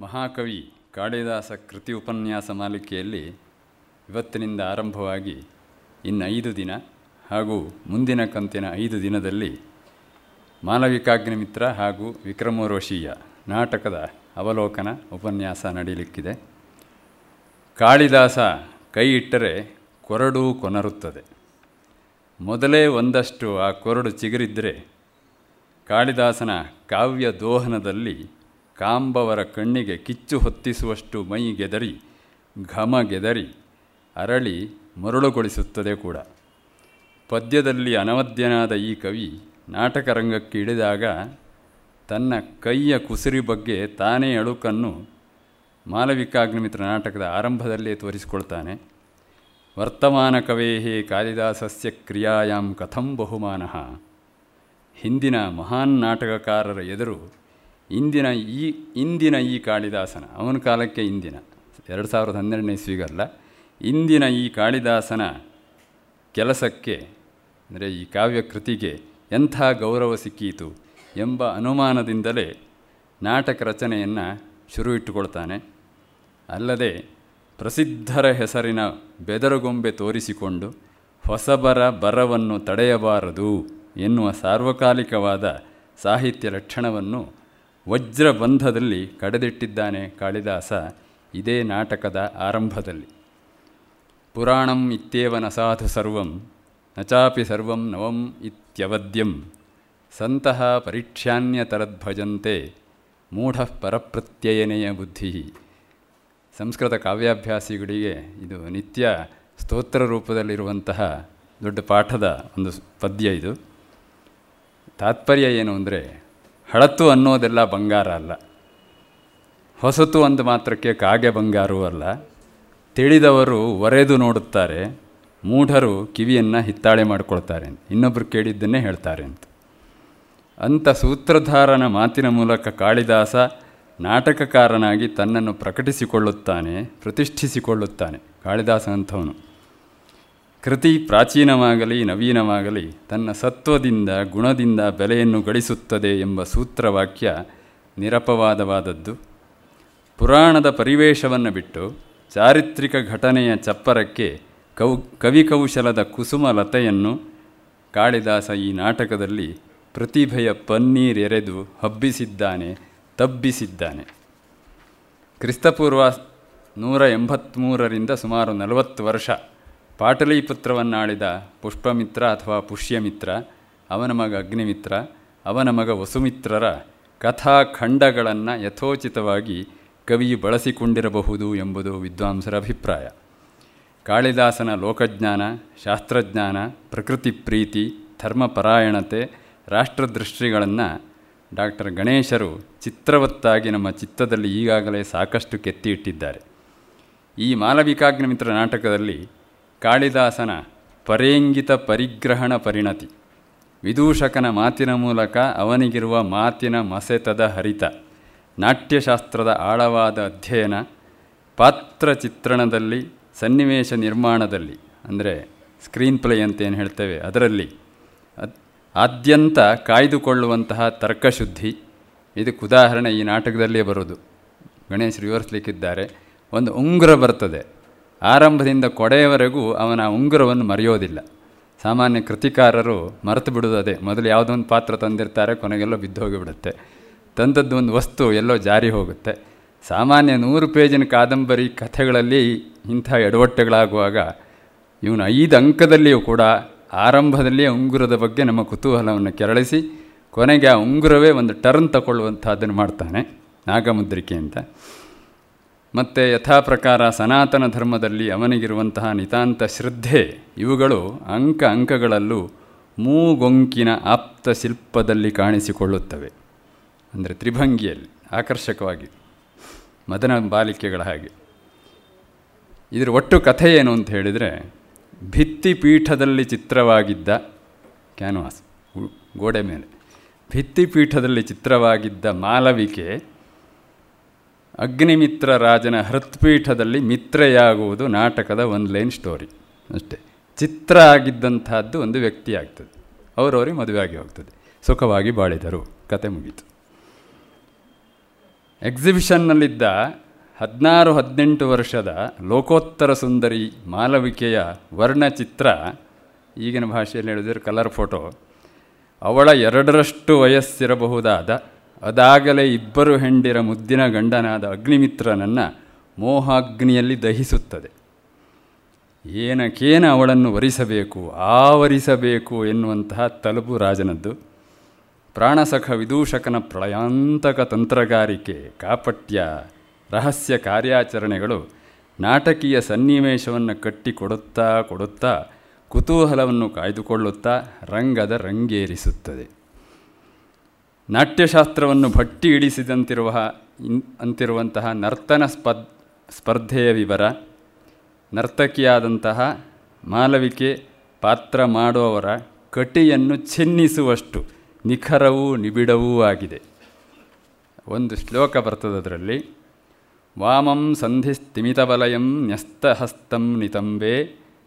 ಮಹಾಕವಿ ಕಾಳಿದಾಸ ಕೃತಿ ಉಪನ್ಯಾಸ ಮಾಲಿಕೆಯಲ್ಲಿ ಇವತ್ತಿನಿಂದ ಆರಂಭವಾಗಿ ಇನ್ನು ಐದು ದಿನ ಹಾಗೂ ಮುಂದಿನ ಕಂತಿನ ಐದು ದಿನದಲ್ಲಿ ಮಾಲವಿಕಾಗ್ನಿಮಿತ್ರ ಹಾಗೂ ವಿಕ್ರಮೋರ್ವಶೀಯ ನಾಟಕದ ಅವಲೋಕನ ಉಪನ್ಯಾಸ ನಡೀಲಿಕ್ಕಿದೆ. ಕಾಳಿದಾಸ ಕೈ ಇಟ್ಟರೆ ಕೊರಡು ಕೊನರುತ್ತದೆ. ಮೊದಲೇ ಒಂದಷ್ಟು ಆ ಕೊರಡು ಚಿಗುರಿದ್ದರೆ ಕಾಳಿದಾಸನ ಕಾವ್ಯ ದೋಹನದಲ್ಲಿ ಕಾಂಬವರ ಕಣ್ಣಿಗೆ ಕಿಚ್ಚು ಹೊತ್ತಿಸುವಷ್ಟು ಮೈ ಗೆದರಿ, ಘಮ ಗೆದರಿ, ಅರಳಿ ಮರುಳುಗೊಳಿಸುತ್ತದೆ ಕೂಡ. ಪದ್ಯದಲ್ಲಿ ಅನವದ್ಯನಾದ ಈ ಕವಿ ನಾಟಕ ರಂಗಕ್ಕೆ ಇಳಿದಾಗ ತನ್ನ ಕೈಯ ಕುಸಿರಿ ಬಗ್ಗೆ ತಾನೇ ಅಳುಕನ್ನು ಮಾಲವಿಕಾಗ್ನಿಮಿತ್ರ ನಾಟಕದ ಆರಂಭದಲ್ಲೇ ತೋರಿಸಿಕೊಳ್ತಾನೆ. ವರ್ತಮಾನ ಕವೇಹೇ ಕಾಳಿದಾಸಸ್ಯ ಕ್ರಿಯಾಯಾಂ ಕಥಂ ಬಹುಮಾನಃ. ಹಿಂದಿನ ಮಹಾನ್ ನಾಟಕಕಾರರ ಎದುರು ಇಂದಿನ ಈ ಇಂದಿನ ಈ ಕಾಳಿದಾಸನ, ಅವನ ಕಾಲಕ್ಕೆ ಇಂದಿನ, ಎರಡು ಸಾವಿರದ ಹನ್ನೆರಡನೇ ಸ್ವೀಗಲ್ಲ ಇಂದಿನ ಈ ಕಾಳಿದಾಸನ ಕೆಲಸಕ್ಕೆ, ಅಂದರೆ ಈ ಕಾವ್ಯ ಕೃತಿಗೆ ಎಂಥ ಗೌರವ ಸಿಕ್ಕೀತು ಎಂಬ ಅನುಮಾನದಿಂದಲೇ ನಾಟಕ ರಚನೆಯನ್ನು ಶುರು ಇಟ್ಟುಕೊಳ್ತಾನೆ ಅಲ್ಲದೆ ಪ್ರಸಿದ್ಧರ ಹೆಸರಿನ ಬೆದರುಗೊಂಬೆ ತೋರಿಸಿಕೊಂಡು ಹೊಸಬರ ಬರವನ್ನು ತಡೆಯಬಾರದು ಎನ್ನುವ ಸಾರ್ವಕಾಲಿಕವಾದ ಸಾಹಿತ್ಯ ಲಕ್ಷಣವನ್ನು ವಜ್ರಬಂಧದಲ್ಲಿ ಕಡೆದಿಟ್ಟಿದ್ದಾನೆ ಕಾಳಿದಾಸ ಇದೇ ನಾಟಕದ ಆರಂಭದಲ್ಲಿ. ಪುರಾಣಂ ಇತ್ಯೇವನ ಸಾಧು ಸರ್ವಂ ನಚಾಪಿ ಚಾಪಿ ಸರ್ವಂ ನವಂ ಇತ್ಯವದ್ಯಂ ಸಂತಹ ಪರಿಕ್ಷ್ಯಾನ್ಯತರದ್ಭಜಂತೆ ಮೂಢ ಪರಪ್ರತ್ಯಯನೆಯ ಬುದ್ಧಿ. ಸಂಸ್ಕೃತ ಕಾವ್ಯಾಭ್ಯಾಸಿಗಳಿಗೆ ಇದು ನಿತ್ಯ ಸ್ತೋತ್ರ ರೂಪದಲ್ಲಿರುವಂತಹ ದೊಡ್ಡ ಪಾಠದ ಒಂದು ಪದ್ಯ ಇದು. ತಾತ್ಪರ್ಯ ಏನು ಅಂದರೆ ಹಳತು ಅನ್ನೋದೆಲ್ಲ ಬಂಗಾರ ಅಲ್ಲ. ಹೊಸತು ಅಂದ ಮಾತ್ರಕ್ಕೆ ಕಾಗೆ ಬಂಗಾರವೂ ಅಲ್ಲ. ತಿಳಿದವರು ಒರೆದು ನೋಡುತ್ತಾರೆ, ಮೂಢರು ಕಿವಿಯನ್ನು ಹಿತ್ತಾಳೆ ಮಾಡಿಕೊಳ್ತಾರೆ. ಇನ್ನೊಬ್ಬರು ಕೇಳಿದ್ದನ್ನೇ ಹೇಳ್ತಾರೆ ಅಂತ. ಅಂಥ ಸೂತ್ರಧಾರನ ಮಾತಿನ ಮೂಲಕ ಕಾಳಿದಾಸ ನಾಟಕಕಾರನಾಗಿ ತನ್ನನ್ನು ಪ್ರಕಟಿಸಿಕೊಳ್ಳುತ್ತಾನೆ, ಪ್ರತಿಷ್ಠಿಸಿಕೊಳ್ಳುತ್ತಾನೆ. ಕಾಳಿದಾಸ ಅಂಥವನು. ಕೃತಿ ಪ್ರಾಚೀನವಾಗಲಿ, ನವೀನವಾಗಲಿ, ತನ್ನ ಸತ್ವದಿಂದ, ಗುಣದಿಂದ ಬೆಲೆಯನ್ನು ಗಳಿಸುತ್ತದೆ ಎಂಬ ಸೂತ್ರವಾಕ್ಯ ನಿರಪವಾದವಾದದ್ದು. ಪುರಾಣದ ಪರಿವೇಶವನ್ನು ಬಿಟ್ಟು ಚಾರಿತ್ರಿಕ ಘಟನೆಯ ಚಪ್ಪರಕ್ಕೆ ಕೌ, ಕವಿಕೌಶಲದ ಕುಸುಮ ಲತೆಯನ್ನು ಕಾಳಿದಾಸ ಈ ನಾಟಕದಲ್ಲಿ ಪ್ರತಿಭೆಯ ಪನ್ನೀರೆರೆದು ಹಬ್ಬಿಸಿದ್ದಾನೆ, ತಬ್ಬಿಸಿದ್ದಾನೆ. ಕ್ರಿಸ್ತಪೂರ್ವ ನೂರ ಎಂಬತ್ತ್ಮೂರರಿಂದ ಸುಮಾರು ನಲವತ್ತು ವರ್ಷ. ಪಾಟಲಿಪುತ್ರವನ್ನಾಳಿದ ಪುಷ್ಪಮಿತ್ರ ಅಥವಾ ಪುಷ್ಯಮಿತ್ರ, ಅವನ ಮಗ ಅಗ್ನಿಮಿತ್ರ, ಅವನ ಮಗ ವಸುಮಿತ್ರರ ಕಥಾಖಂಡಗಳನ್ನು ಯಥೋಚಿತವಾಗಿ ಕವಿ ಬಳಸಿಕೊಂಡಿರಬಹುದು ಎಂಬುದು ವಿದ್ವಾಂಸರ ಅಭಿಪ್ರಾಯ. ಕಾಳಿದಾಸನ ಲೋಕಜ್ಞಾನ, ಶಾಸ್ತ್ರಜ್ಞಾನ, ಪ್ರಕೃತಿ ಪ್ರೀತಿ, ಧರ್ಮಪರಾಯಣತೆ, ರಾಷ್ಟ್ರದೃಷ್ಟಿಗಳನ್ನು ಡಾಕ್ಟರ್ ಗಣೇಶರು ಚಿತ್ರವತ್ತಾಗಿ ನಮ್ಮ ಚಿತ್ತದಲ್ಲಿ ಈಗಾಗಲೇ ಸಾಕಷ್ಟು ಕೆತ್ತಿ ಇಟ್ಟಿದ್ದಾರೆ ಈ ಮಾಲವಿಕಾಗ್ನಿಮಿತ್ರ ನಾಟಕದಲ್ಲಿ ಕಾಳಿದಾಸನ ಪರೇಂಗಿತ ಪರಿಗ್ರಹಣ ಪರಿಣತಿ. ವಿದೂಷಕನ ಮಾತಿನ ಮೂಲಕ ಅವನಿಗಿರುವ ಮಾತಿನ ಮಸೆತದ ಹರಿತ. ನಾಟ್ಯಶಾಸ್ತ್ರದ ಆಳವಾದ ಅಧ್ಯಯನ. ಪಾತ್ರ ಚಿತ್ರಣದಲ್ಲಿ ಸನ್ನಿವೇಶ ನಿರ್ಮಾಣದಲ್ಲಿ, ಅಂದರೆ ಸ್ಕ್ರೀನ್ ಪ್ಲೇ ಅಂತ ಏನು ಹೇಳ್ತೇವೆ, ಅದರಲ್ಲಿ. ಆದ್ಯಂತ ಕಾಯ್ದುಕೊಳ್ಳುವಂತಹ ತರ್ಕಶುದ್ಧಿ. ಇದಕ್ಕೆ ಉದಾಹರಣೆ ಈ ನಾಟಕದಲ್ಲೇ ಬರೋದು. ಗಣೇಶ್ ವಿವರಿಸಲಿಕ್ಕಿದ್ದಾರೆ. ಒಂದು ಉಂಗುರ ಬರ್ತದೆ. ಆರಂಭದಿಂದ ಕೊಡೆಯವರೆಗೂ ಅವನ ಉಂಗುರವನ್ನು ಮರೆಯೋದಿಲ್ಲ. ಸಾಮಾನ್ಯ ಕೃತಿಕಾರರು ಮರೆತು ಬಿಡೋದು ಮೊದಲು ಯಾವುದೋ ಒಂದು ಪಾತ್ರ ತಂದಿರ್ತಾರೆ, ಕೊನೆಗೆಲ್ಲೋ ಬಿದ್ದು ಹೋಗಿಬಿಡುತ್ತೆ. ತಂದದ್ದು ಒಂದು ವಸ್ತು, ಎಲ್ಲೋ ಜಾರಿ ಹೋಗುತ್ತೆ. ಸಾಮಾನ್ಯ ನೂರು ಪೇಜಿನ ಕಾದಂಬರಿ ಕಥೆಗಳಲ್ಲಿ ಇಂಥ ಎಡವಟ್ಟೆಗಳಾಗುವಾಗ ಇವನು ಐದು ಅಂಕದಲ್ಲಿಯೂ ಕೂಡ ಆರಂಭದಲ್ಲಿಯೇ ಉಂಗುರದ ಬಗ್ಗೆ ನಮ್ಮ ಕುತೂಹಲವನ್ನು ಕೆರಳಿಸಿ, ಕೊನೆಗೆ ಆ ಉಂಗುರವೇ ಒಂದು ಟರ್ನ್ ತಗೊಳ್ಳುವಂಥದ್ದನ್ನು ಮಾಡ್ತಾನೆ ನಾಗಮುದ್ರಿಕೆ ಅಂತ. ಮತ್ತು ಯಥಾಪ್ರಕಾರ ಸನಾತನ ಧರ್ಮದಲ್ಲಿ ಅವನಿಗಿರುವಂತಹ ನಿತಾಂತ ಶ್ರದ್ಧೆ, ಇವುಗಳು ಅಂಕ ಅಂಕಗಳಲ್ಲೂ ಮೂಗೊಂಕಿನ ಆಪ್ತ ಶಿಲ್ಪದಲ್ಲಿ ಕಾಣಿಸಿಕೊಳ್ಳುತ್ತವೆ. ಅಂದರೆ ತ್ರಿಭಂಗಿಯಲ್ಲಿ, ಆಕರ್ಷಕವಾಗಿ. ಮದನ ಬಾಲಿಕೆಗಳ ಹಾಗೆ. ಇದರ ಒಟ್ಟು ಕಥೆ ಏನು ಅಂತ ಹೇಳಿದರೆ, ಭಿತ್ತಿಪೀಠದಲ್ಲಿ ಚಿತ್ರವಾಗಿದ್ದ ಕ್ಯಾನ್ವಾಸ್ ಗೋಡೆ ಮೇಲೆ. ಭಿತ್ತಿಪೀಠದಲ್ಲಿ ಚಿತ್ರವಾಗಿದ್ದ ಮಾಲವಿಕೆ ಅಗ್ನಿಮಿತ್ರ ರಾಜನ ಹೃತ್ಪೀಠದಲ್ಲಿ ಮಿತ್ರೆಯಾಗುವುದು ನಾಟಕದ ಒಂದು ಲೈನ್ ಸ್ಟೋರಿ. ಅಷ್ಟೇ. ಚಿತ್ರ ಆಗಿದ್ದಂಥದ್ದು ಒಂದು ವ್ಯಕ್ತಿ ಆಗ್ತದೆ ಅವರವರಿಗೆ ಮದುವೆ ಆಗಿ ಹೋಗ್ತದೆ. ಸುಖವಾಗಿ ಬಾಳಿದರು. ಕತೆ ಮುಗೀತು. ಎಕ್ಸಿಬಿಷನ್ನಲ್ಲಿದ್ದ ಹದಿನಾರು, ಹದಿನೆಂಟು ವರ್ಷದ ಲೋಕೋತ್ತರ ಸುಂದರಿ ಮಾಲವಿಕೆಯ ವರ್ಣಚಿತ್ರ, ಈಗಿನ ಭಾಷೆಯಲ್ಲಿ ಹೇಳಿದ್ರೆ ಕಲರ್ ಫೋಟೋ ಅವಳ ಎರಡರಷ್ಟು ವಯಸ್ಸಿರಬಹುದಾದ ಅದಾಗಲೇ ಇಬ್ಬರು ಹೆಂಡಿರ ಮುದ್ದಿನ ಗಂಡನಾದ ಅಗ್ನಿಮಿತ್ರನನ್ನು ಮೋಹಾಗ್ನಿಯಲ್ಲಿ ದಹಿಸುತ್ತದೆ. ಏನಕೇನ ಅವಳನ್ನು ವರಿಸಬೇಕು, ಆವರಿಸಬೇಕು ಎನ್ನುವಂತಹ ತಲುಪು ರಾಜನದ್ದು. ಪ್ರಾಣಸಖ ವಿದೂಷಕನ ಪ್ರಳಯಾಂತಕ ತಂತ್ರಗಾರಿಕೆ, ಕಾಪಟ್ಯ, ರಹಸ್ಯ ಕಾರ್ಯಾಚರಣೆಗಳು ನಾಟಕೀಯ ಸನ್ನಿವೇಶವನ್ನು ಕಟ್ಟಿಕೊಡುತ್ತಾ ಕೊಡುತ್ತಾ ಕುತೂಹಲವನ್ನು ಕಾಯ್ದುಕೊಳ್ಳುತ್ತಾ ರಂಗದ ರಂಗೇರಿಸುತ್ತದೆ. ನಾಟ್ಯಶಾಸ್ತ್ರವನ್ನು ಭಟ್ಟಿ ಇನ್ ಅಂತಿರುವಂತಹ ನರ್ತನ ಸ್ಪದ್, ಸ್ಪರ್ಧೆಯ ವಿವರ, ನರ್ತಕಿಯಾದಂತಹ ಮಾಲವಿಕೆ ಪಾತ್ರ ಮಾಡುವವರ ಕಟಿಯನ್ನು ಛಿನ್ನಿಸುವಷ್ಟು ನಿಖರವೂ ನಿಬಿಡವೂ ಆಗಿದೆ. ಒಂದು ಶ್ಲೋಕ ಬರ್ತದೆ ಅದರಲ್ಲಿ ವಾಮಂ ಸಂಧಿಸ್ತಿಮಿತವಲಯಂ ನ್ಯಸ್ತಹಸ್ತಂ ನಿತಂಬೆ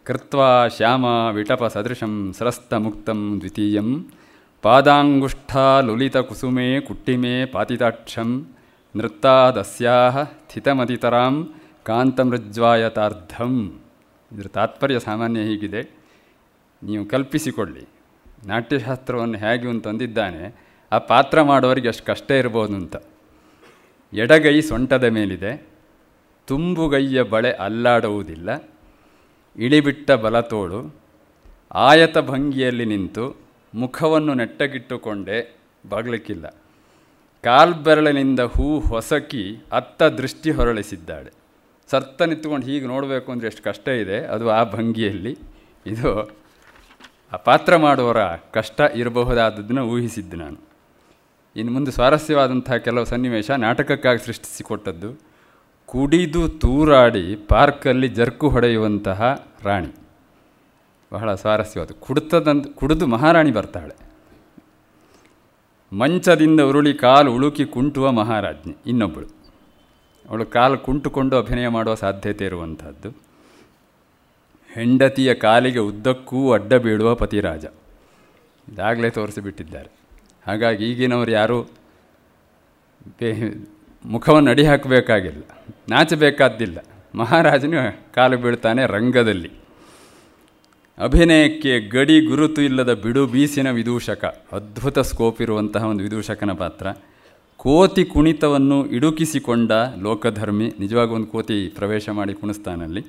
ಕೃತ್ವಾ ಶ್ಯಾಮ ವಿಟಪ ಸದೃಶಂ ಸರಸ್ತಮುಕ್ತಂ ದ್ವಿತೀಯಂ ಪಾದಾಂಗುಷ್ಠಾಲುಲಿತಕುಸುಮೇ ಕುಟ್ಟಿಮೇ ಪಾತಿತಾಕ್ಷಂ ನೃತ್ತಾದಸ್ಯಾಹ ಸ್ಥಿತಮತಿತರಾಂ ಕಾಂತಮೃಜ್ವಾಯತಾರ್ಧಂ ಇದರ ತಾತ್ಪರ್ಯ ಸಾಮಾನ್ಯ ಹೀಗಿದೆ. ನೀವು ಕಲ್ಪಿಸಿಕೊಳ್ಳಿ. ನಾಟ್ಯಶಾಸ್ತ್ರವನ್ನು ಹೇಗೆ ಅಂತ ತಂದಿದ್ದಾನೆ, ಆ ಪಾತ್ರ ಮಾಡೋರಿಗೆ ಅಷ್ಟು ಕಷ್ಟ ಇರ್ಬೋದು ಅಂತ. ಎಡಗೈ ಸೊಂಟದ ಮೇಲಿದೆ. ತುಂಬುಗೈಯ ಬಳೆ ಅಲ್ಲಾಡುವುದಿಲ್ಲ. ಇಳಿಬಿಟ್ಟ ಬಲತೋಳು ಆಯತ ಭಂಗಿಯಲ್ಲಿ ನಿಂತು ಮುಖವನ್ನು ನೆಟ್ಟಗಿಟ್ಟುಕೊಂಡೆ ಬಾಗ್ಲಿಕ್ಕಿಲ್ಲ. ಕಾಲ್ಬೆರಳಿನಿಂದ ಹೂ ಹೊಸಕಿ ಅತ್ತ ದೃಷ್ಟಿ ಹೊರಳಿಸಿದ್ದಾಳೆ. ಸರ್ತ ನಿಂತ್ಕೊಂಡು ಹೀಗೆ ನೋಡಬೇಕು ಅಂದರೆ ಎಷ್ಟು ಕಷ್ಟ ಇದೆ. ಅದು ಆ ಭಂಗಿಯಲ್ಲಿ. ಇದು ಆ ಪಾತ್ರ ಮಾಡುವವರ ಕಷ್ಟ ಇರಬಹುದಾದದನ್ನು ಊಹಿಸಿದ್ದು ನಾನು. ಇನ್ನು ಮುಂದೆ ಸ್ವಾರಸ್ಯವಾದಂತಹ ಕೆಲವು ಸನ್ನಿವೇಶ ನಾಟಕಕ್ಕಾಗಿ ಸೃಷ್ಟಿಸಿಕೊಟ್ಟದ್ದು. ಕುಡಿದು ತೂರಾಡಿ ಪಾರ್ಕಲ್ಲಿ ಜರ್ಕು ಹೊಡೆಯುವಂತಹ ರಾಣಿ. ಬಹಳ ಸ್ವಾರಸ್ಯವಾದ. ಕುಡ್ತದಂತ ಕುಡಿದು ಮಹಾರಾಣಿ ಬರ್ತಾಳೆ. ಮಂಚದಿಂದ ಉರುಳಿ ಕಾಲು ಉಳುಕಿ ಕುಂಟುವ ಮಹಾರಾಜ್ಞೆ, ಇನ್ನೊಬ್ಬಳು. ಅವಳು ಕಾಲು ಕುಂಟುಕೊಂಡು ಅಭಿನಯ ಮಾಡುವ ಸಾಧ್ಯತೆ ಇರುವಂಥದ್ದು. ಹೆಂಡತಿಯ ಕಾಲಿಗೆ ಉದ್ದಕ್ಕೂ ಅಡ್ಡ ಬೀಳುವ ಪತಿರಾಜ. ಇದಾಗಲೇ ತೋರಿಸಿಬಿಟ್ಟಿದ್ದಾರೆ. ಹಾಗಾಗಿ ಈಗಿನವರು ಯಾರೂ ಬೇ, ಮುಖವನ್ನು ಅಡಿ ಹಾಕಬೇಕಾಗಿಲ್ಲ. ನಾಚಬೇಕಾದ್ದಿಲ್ಲ. ಮಹಾರಾಜನು ಕಾಲು ಬೀಳ್ತಾನೆ ರಂಗದಲ್ಲಿ. ಅಭಿನಯಕ್ಕೆ ಗಡಿ ಗುರುತು ಇಲ್ಲದ ಬಿಡು ಬೀಸಿನ ವಿದೂಷಕ. ಅದ್ಭುತ ಸ್ಕೋಪ್ ಇರುವಂತಹ ಒಂದು ವಿದೂಷಕನ ಪಾತ್ರ. ಕೋತಿ ಕುಣಿತವನ್ನು ಇಡುಕಿಸಿಕೊಂಡ ಲೋಕಧರ್ಮಿ, ನಿಜವಾಗಿ ಒಂದು ಕೋತಿ ಪ್ರವೇಶ ಮಾಡಿ ಕುಣಿಸ್ತಾನಲ್ಲಿ.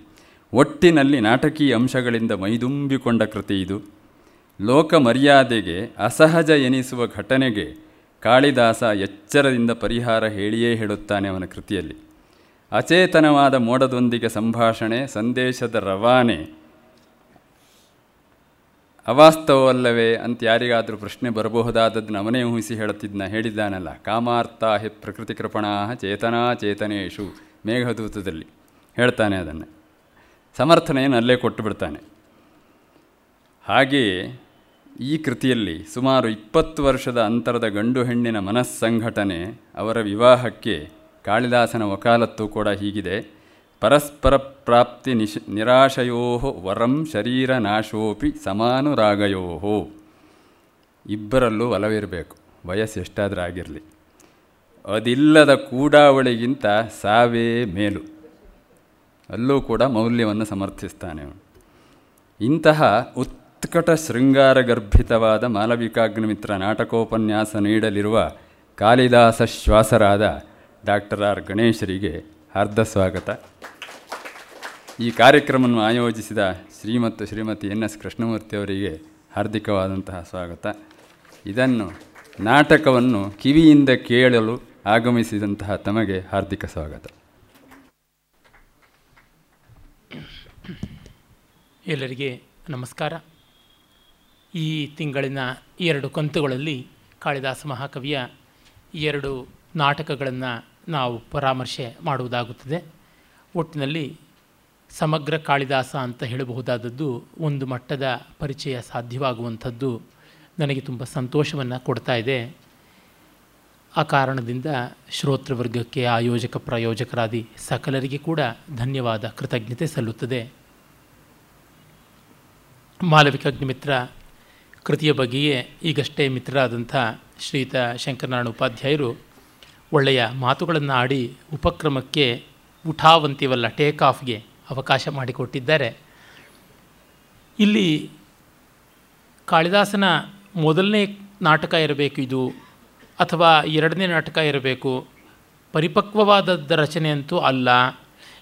ಒಟ್ಟಿನಲ್ಲಿ ನಾಟಕೀಯ ಅಂಶಗಳಿಂದ ಮೈದುಂಬಿಕೊಂಡ ಕೃತಿ ಇದು. ಲೋಕ ಮರ್ಯಾದೆಗೆ ಅಸಹಜ ಎನಿಸುವ ಘಟನೆಗೆ ಕಾಳಿದಾಸ ಎಚ್ಚರದಿಂದ ಪರಿಹಾರ ಹೇಳಿಯೇ ಹೇಳುತ್ತಾನೆ ಅವನ ಕೃತಿಯಲ್ಲಿ. ಅಚೇತನವಾದ ಮೋಡದೊಂದಿಗೆ ಸಂಭಾಷಣೆ, ಸಂದೇಶದ ರವಾನೆ ಅವಾಸ್ತವವಲ್ಲವೇ? ಅಂತ ಯಾರಿಗಾದರೂ ಪ್ರಶ್ನೆ ಬರಬಹುದಾದದ್ದನ್ನು ಅವನೇ ಊಹಿಸಿ ಹೇಳುತ್ತಿದ್ದ ಹೇಳಿದ್ದಾನಲ್ಲ, ಕಾಮಾರ್ಥ ಹಿ ಪ್ರಕೃತಿ ಕೃಪಣಾ ಚೇತನಾ ಚೇತನೇಶು, ಮೇಘದೂತದಲ್ಲಿ. ಹೇಳ್ತಾನೆ ಅದನ್ನು. ಸಮರ್ಥನೆಯನ್ನು ಅಲ್ಲೇ ಕೊಟ್ಟು ಬಿಡ್ತಾನೆ. ಹಾಗೆಯೇ ಈ ಕೃತಿಯಲ್ಲಿ ಸುಮಾರು ಇಪ್ಪತ್ತು ವರ್ಷದ ಅಂತರದ ಗಂಡು ಹೆಣ್ಣಿನ ಮನಸ್ಸಂಘಟನೆ ಅವರ ವಿವಾಹಕ್ಕೆ ಕಾಳಿದಾಸನ ವಕಾಲತ್ತು ಕೂಡ ಹೀಗಿದೆ. ಪರಸ್ಪರ ಪ್ರಾಪ್ತಿ ನಿಶ್ ನಿರಾಶಯೋ ವರಂ ಶರೀರ ನಾಶೋಪಿ ಸಮಾನುರಾಗಯೋ ಇಬ್ಬರಲ್ಲೂ ಒಲವಿರಬೇಕು, ವಯಸ್ಸು ಎಷ್ಟಾದರೂ ಆಗಿರಲಿ. ಅದಿಲ್ಲದ ಕೂಡಾವಳಿಗಿಂತ ಸಾವೇ ಮೇಲು. ಅಲ್ಲೂ ಕೂಡ ಮೌಲ್ಯವನ್ನು ಸಮರ್ಥಿಸ್ತಾನೆ ಅವನು. ಇಂತಹ ಉತ್ಕಟ ಶೃಂಗಾರ ಗರ್ಭಿತವಾದ ಮಾಲವಿಕಾಗ್ನಿಮಿತ್ರ ನಾಟಕೋಪನ್ಯಾಸ ನೀಡಲಿರುವ ಕಾಳಿದಾಸ ಶ್ವಾಸರಾದ ಡಾಕ್ಟರ್ ಆರ್ ಗಣೇಶರಿಗೆ ಅರ್ಧ ಸ್ವಾಗತ ಈ ಕಾರ್ಯಕ್ರಮವನ್ನು ಆಯೋಜಿಸಿದ ಶ್ರೀಮತ್ತು ಶ್ರೀಮತಿ ಎನ್ ಎಸ್ ಕೃಷ್ಣಮೂರ್ತಿ ಅವರಿಗೆ ಹಾರ್ದಿಕವಾದಂತಹ ಸ್ವಾಗತ. ಇದನ್ನು ನಾಟಕವನ್ನು ಕಿವಿಯಿಂದ ಕೇಳಲು ಆಗಮಿಸಿದಂತಹ ತಮಗೆ ಹಾರ್ದಿಕ ಸ್ವಾಗತ. ಎಲ್ಲರಿಗೆ ನಮಸ್ಕಾರ. ಈ ತಿಂಗಳಿನ ಎರಡು ಕಂತುಗಳಲ್ಲಿ ಕಾಳಿದಾಸ ಮಹಾಕವಿಯ ಎರಡು ನಾಟಕಗಳನ್ನು ನಾವು ಪರಾಮರ್ಶೆ ಮಾಡುವುದಾಗುತ್ತದೆ. ಒಟ್ಟಿನಲ್ಲಿ ಸಮಗ್ರ ಕಾಳಿದಾಸ ಅಂತ ಹೇಳಬಹುದಾದದ್ದು ಒಂದು ಮಟ್ಟದ ಪರಿಚಯ ಸಾಧ್ಯವಾಗುವಂಥದ್ದು ನನಗೆ ತುಂಬ ಸಂತೋಷವನ್ನು ಕೊಡ್ತಾ ಇದೆ. ಆ ಕಾರಣದಿಂದ ಶ್ರೋತೃವರ್ಗಕ್ಕೆ ಆಯೋಜಕ ಪ್ರಾಯೋಜಕರಾದಿ ಸಕಲರಿಗೆ ಕೂಡ ಧನ್ಯವಾದ, ಕೃತಜ್ಞತೆ ಸಲ್ಲುತ್ತದೆ. ಮಾಲವಿಕಾಗ್ನಿಮಿತ್ರ ಕೃತಿಯ ಬಗ್ಗೆಯೇ ಈಗಷ್ಟೇ ಮಿತ್ರರಾದಂಥ ಶ್ರೀತ ಶಂಕರನಾರಾಯಣ ಉಪಾಧ್ಯಾಯರು ಒಳ್ಳೆಯ ಮಾತುಗಳನ್ನು ಆಡಿ ಉಪಕ್ರಮಕ್ಕೆ ಉಠಾವಂತಿವಲ್ಲ ಟೇಕ್ ಆಫ್ಗೆ ಅವಕಾಶ ಮಾಡಿಕೊಟ್ಟಿದ್ದಾರೆ. ಇಲ್ಲಿ ಕಾಳಿದಾಸನ ಮೊದಲನೇ ನಾಟಕ ಇರಬೇಕು ಇದು, ಅಥವಾ ಎರಡನೇ ನಾಟಕ ಇರಬೇಕು? ಪರಿಪಕ್ವವಾದದ್ದ ರಚನೆ ಅಂತೂ ಅಲ್ಲ.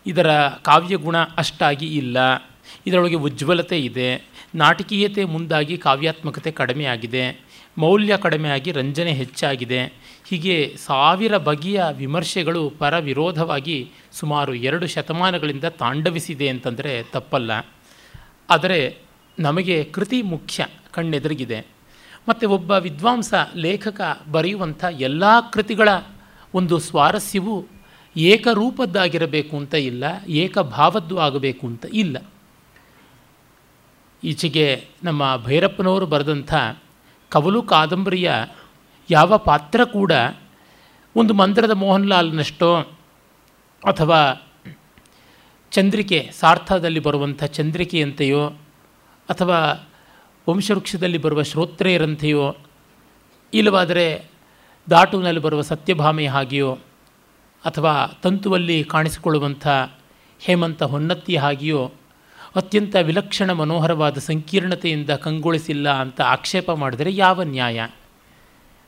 ಇದರ ಕಾವ್ಯ ಗುಣ ಅಷ್ಟಾಗಿ ಇಲ್ಲ. ಇದರೊಳಗೆ ಉಜ್ವಲತೆ ಇದೆ. ನಾಟಕೀಯತೆ ಮುಂದಾಗಿ ಕಾವ್ಯಾತ್ಮಕತೆ ಕಡಿಮೆಯಾಗಿದೆ. ಮೌಲ್ಯ ಕಡಿಮೆಯಾಗಿ ರಂಜನೆ ಹೆಚ್ಚಾಗಿದೆ. ಹೀಗೆ ಸಾವಿರ ಬಗೆಯ ವಿಮರ್ಶೆಗಳು ಪರ ವಿರೋಧವಾಗಿ ಸುಮಾರು ಎರಡು ಶತಮಾನಗಳಿಂದ ತಾಂಡವಿಸಿದೆ ಅಂತಂದರೆ ತಪ್ಪಲ್ಲ. ಆದರೆ ನಮಗೆ ಕೃತಿ ಮುಖ್ಯ ಕಣ್ಣೆದುರಿಗಿದೆ. ಮತ್ತು ಒಬ್ಬ ವಿದ್ವಾಂಸ ಲೇಖಕ ಬರೆಯುವಂಥ ಎಲ್ಲ ಕೃತಿಗಳ ಒಂದು ಸ್ವಾರಸ್ಯವು ಏಕರೂಪದ್ದಾಗಿರಬೇಕು ಅಂತ ಇಲ್ಲ, ಏಕಭಾವದ್ದು ಆಗಬೇಕು ಅಂತ ಇಲ್ಲ. ಈಚೆಗೆ ನಮ್ಮ ಭೈರಪ್ಪನವರು ಬರೆದಂಥ ಕವಲು ಕಾದಂಬರಿಯ ಯಾವ ಪಾತ್ರ ಕೂಡ ಒಂದು ಮಂತ್ರದ ಮೋಹನ್ಲಾಲ್ನಷ್ಟೋ ಅಥವಾ ಚಂದ್ರಿಕೆ, ಸಾರ್ಥದಲ್ಲಿ ಬರುವಂಥ ಚಂದ್ರಿಕೆಯಂತೆಯೋ ಅಥವಾ ವಂಶವೃಕ್ಷದಲ್ಲಿ ಬರುವ ಶ್ರೋತ್ರೆಯರಂತೆಯೋ ಇಲ್ಲವಾದರೆ ದಾಟುವಿನಲ್ಲಿ ಬರುವ ಸತ್ಯಭಾಮೆಯ ಹಾಗೆಯೋ ಅಥವಾ ತಂತುವಲ್ಲಿ ಕಾಣಿಸಿಕೊಳ್ಳುವಂಥ ಹೇಮಂತ ಹೊನ್ನತ್ತಿಯ ಹಾಗೆಯೋ ಅತ್ಯಂತ ವಿಲಕ್ಷಣ ಮನೋಹರವಾದ ಸಂಕೀರ್ಣತೆಯಿಂದ ಕಂಗೊಳಿಸಿಲ್ಲ ಅಂತ ಆಕ್ಷೇಪ ಮಾಡಿದರೆ ಯಾವ ನ್ಯಾಯ?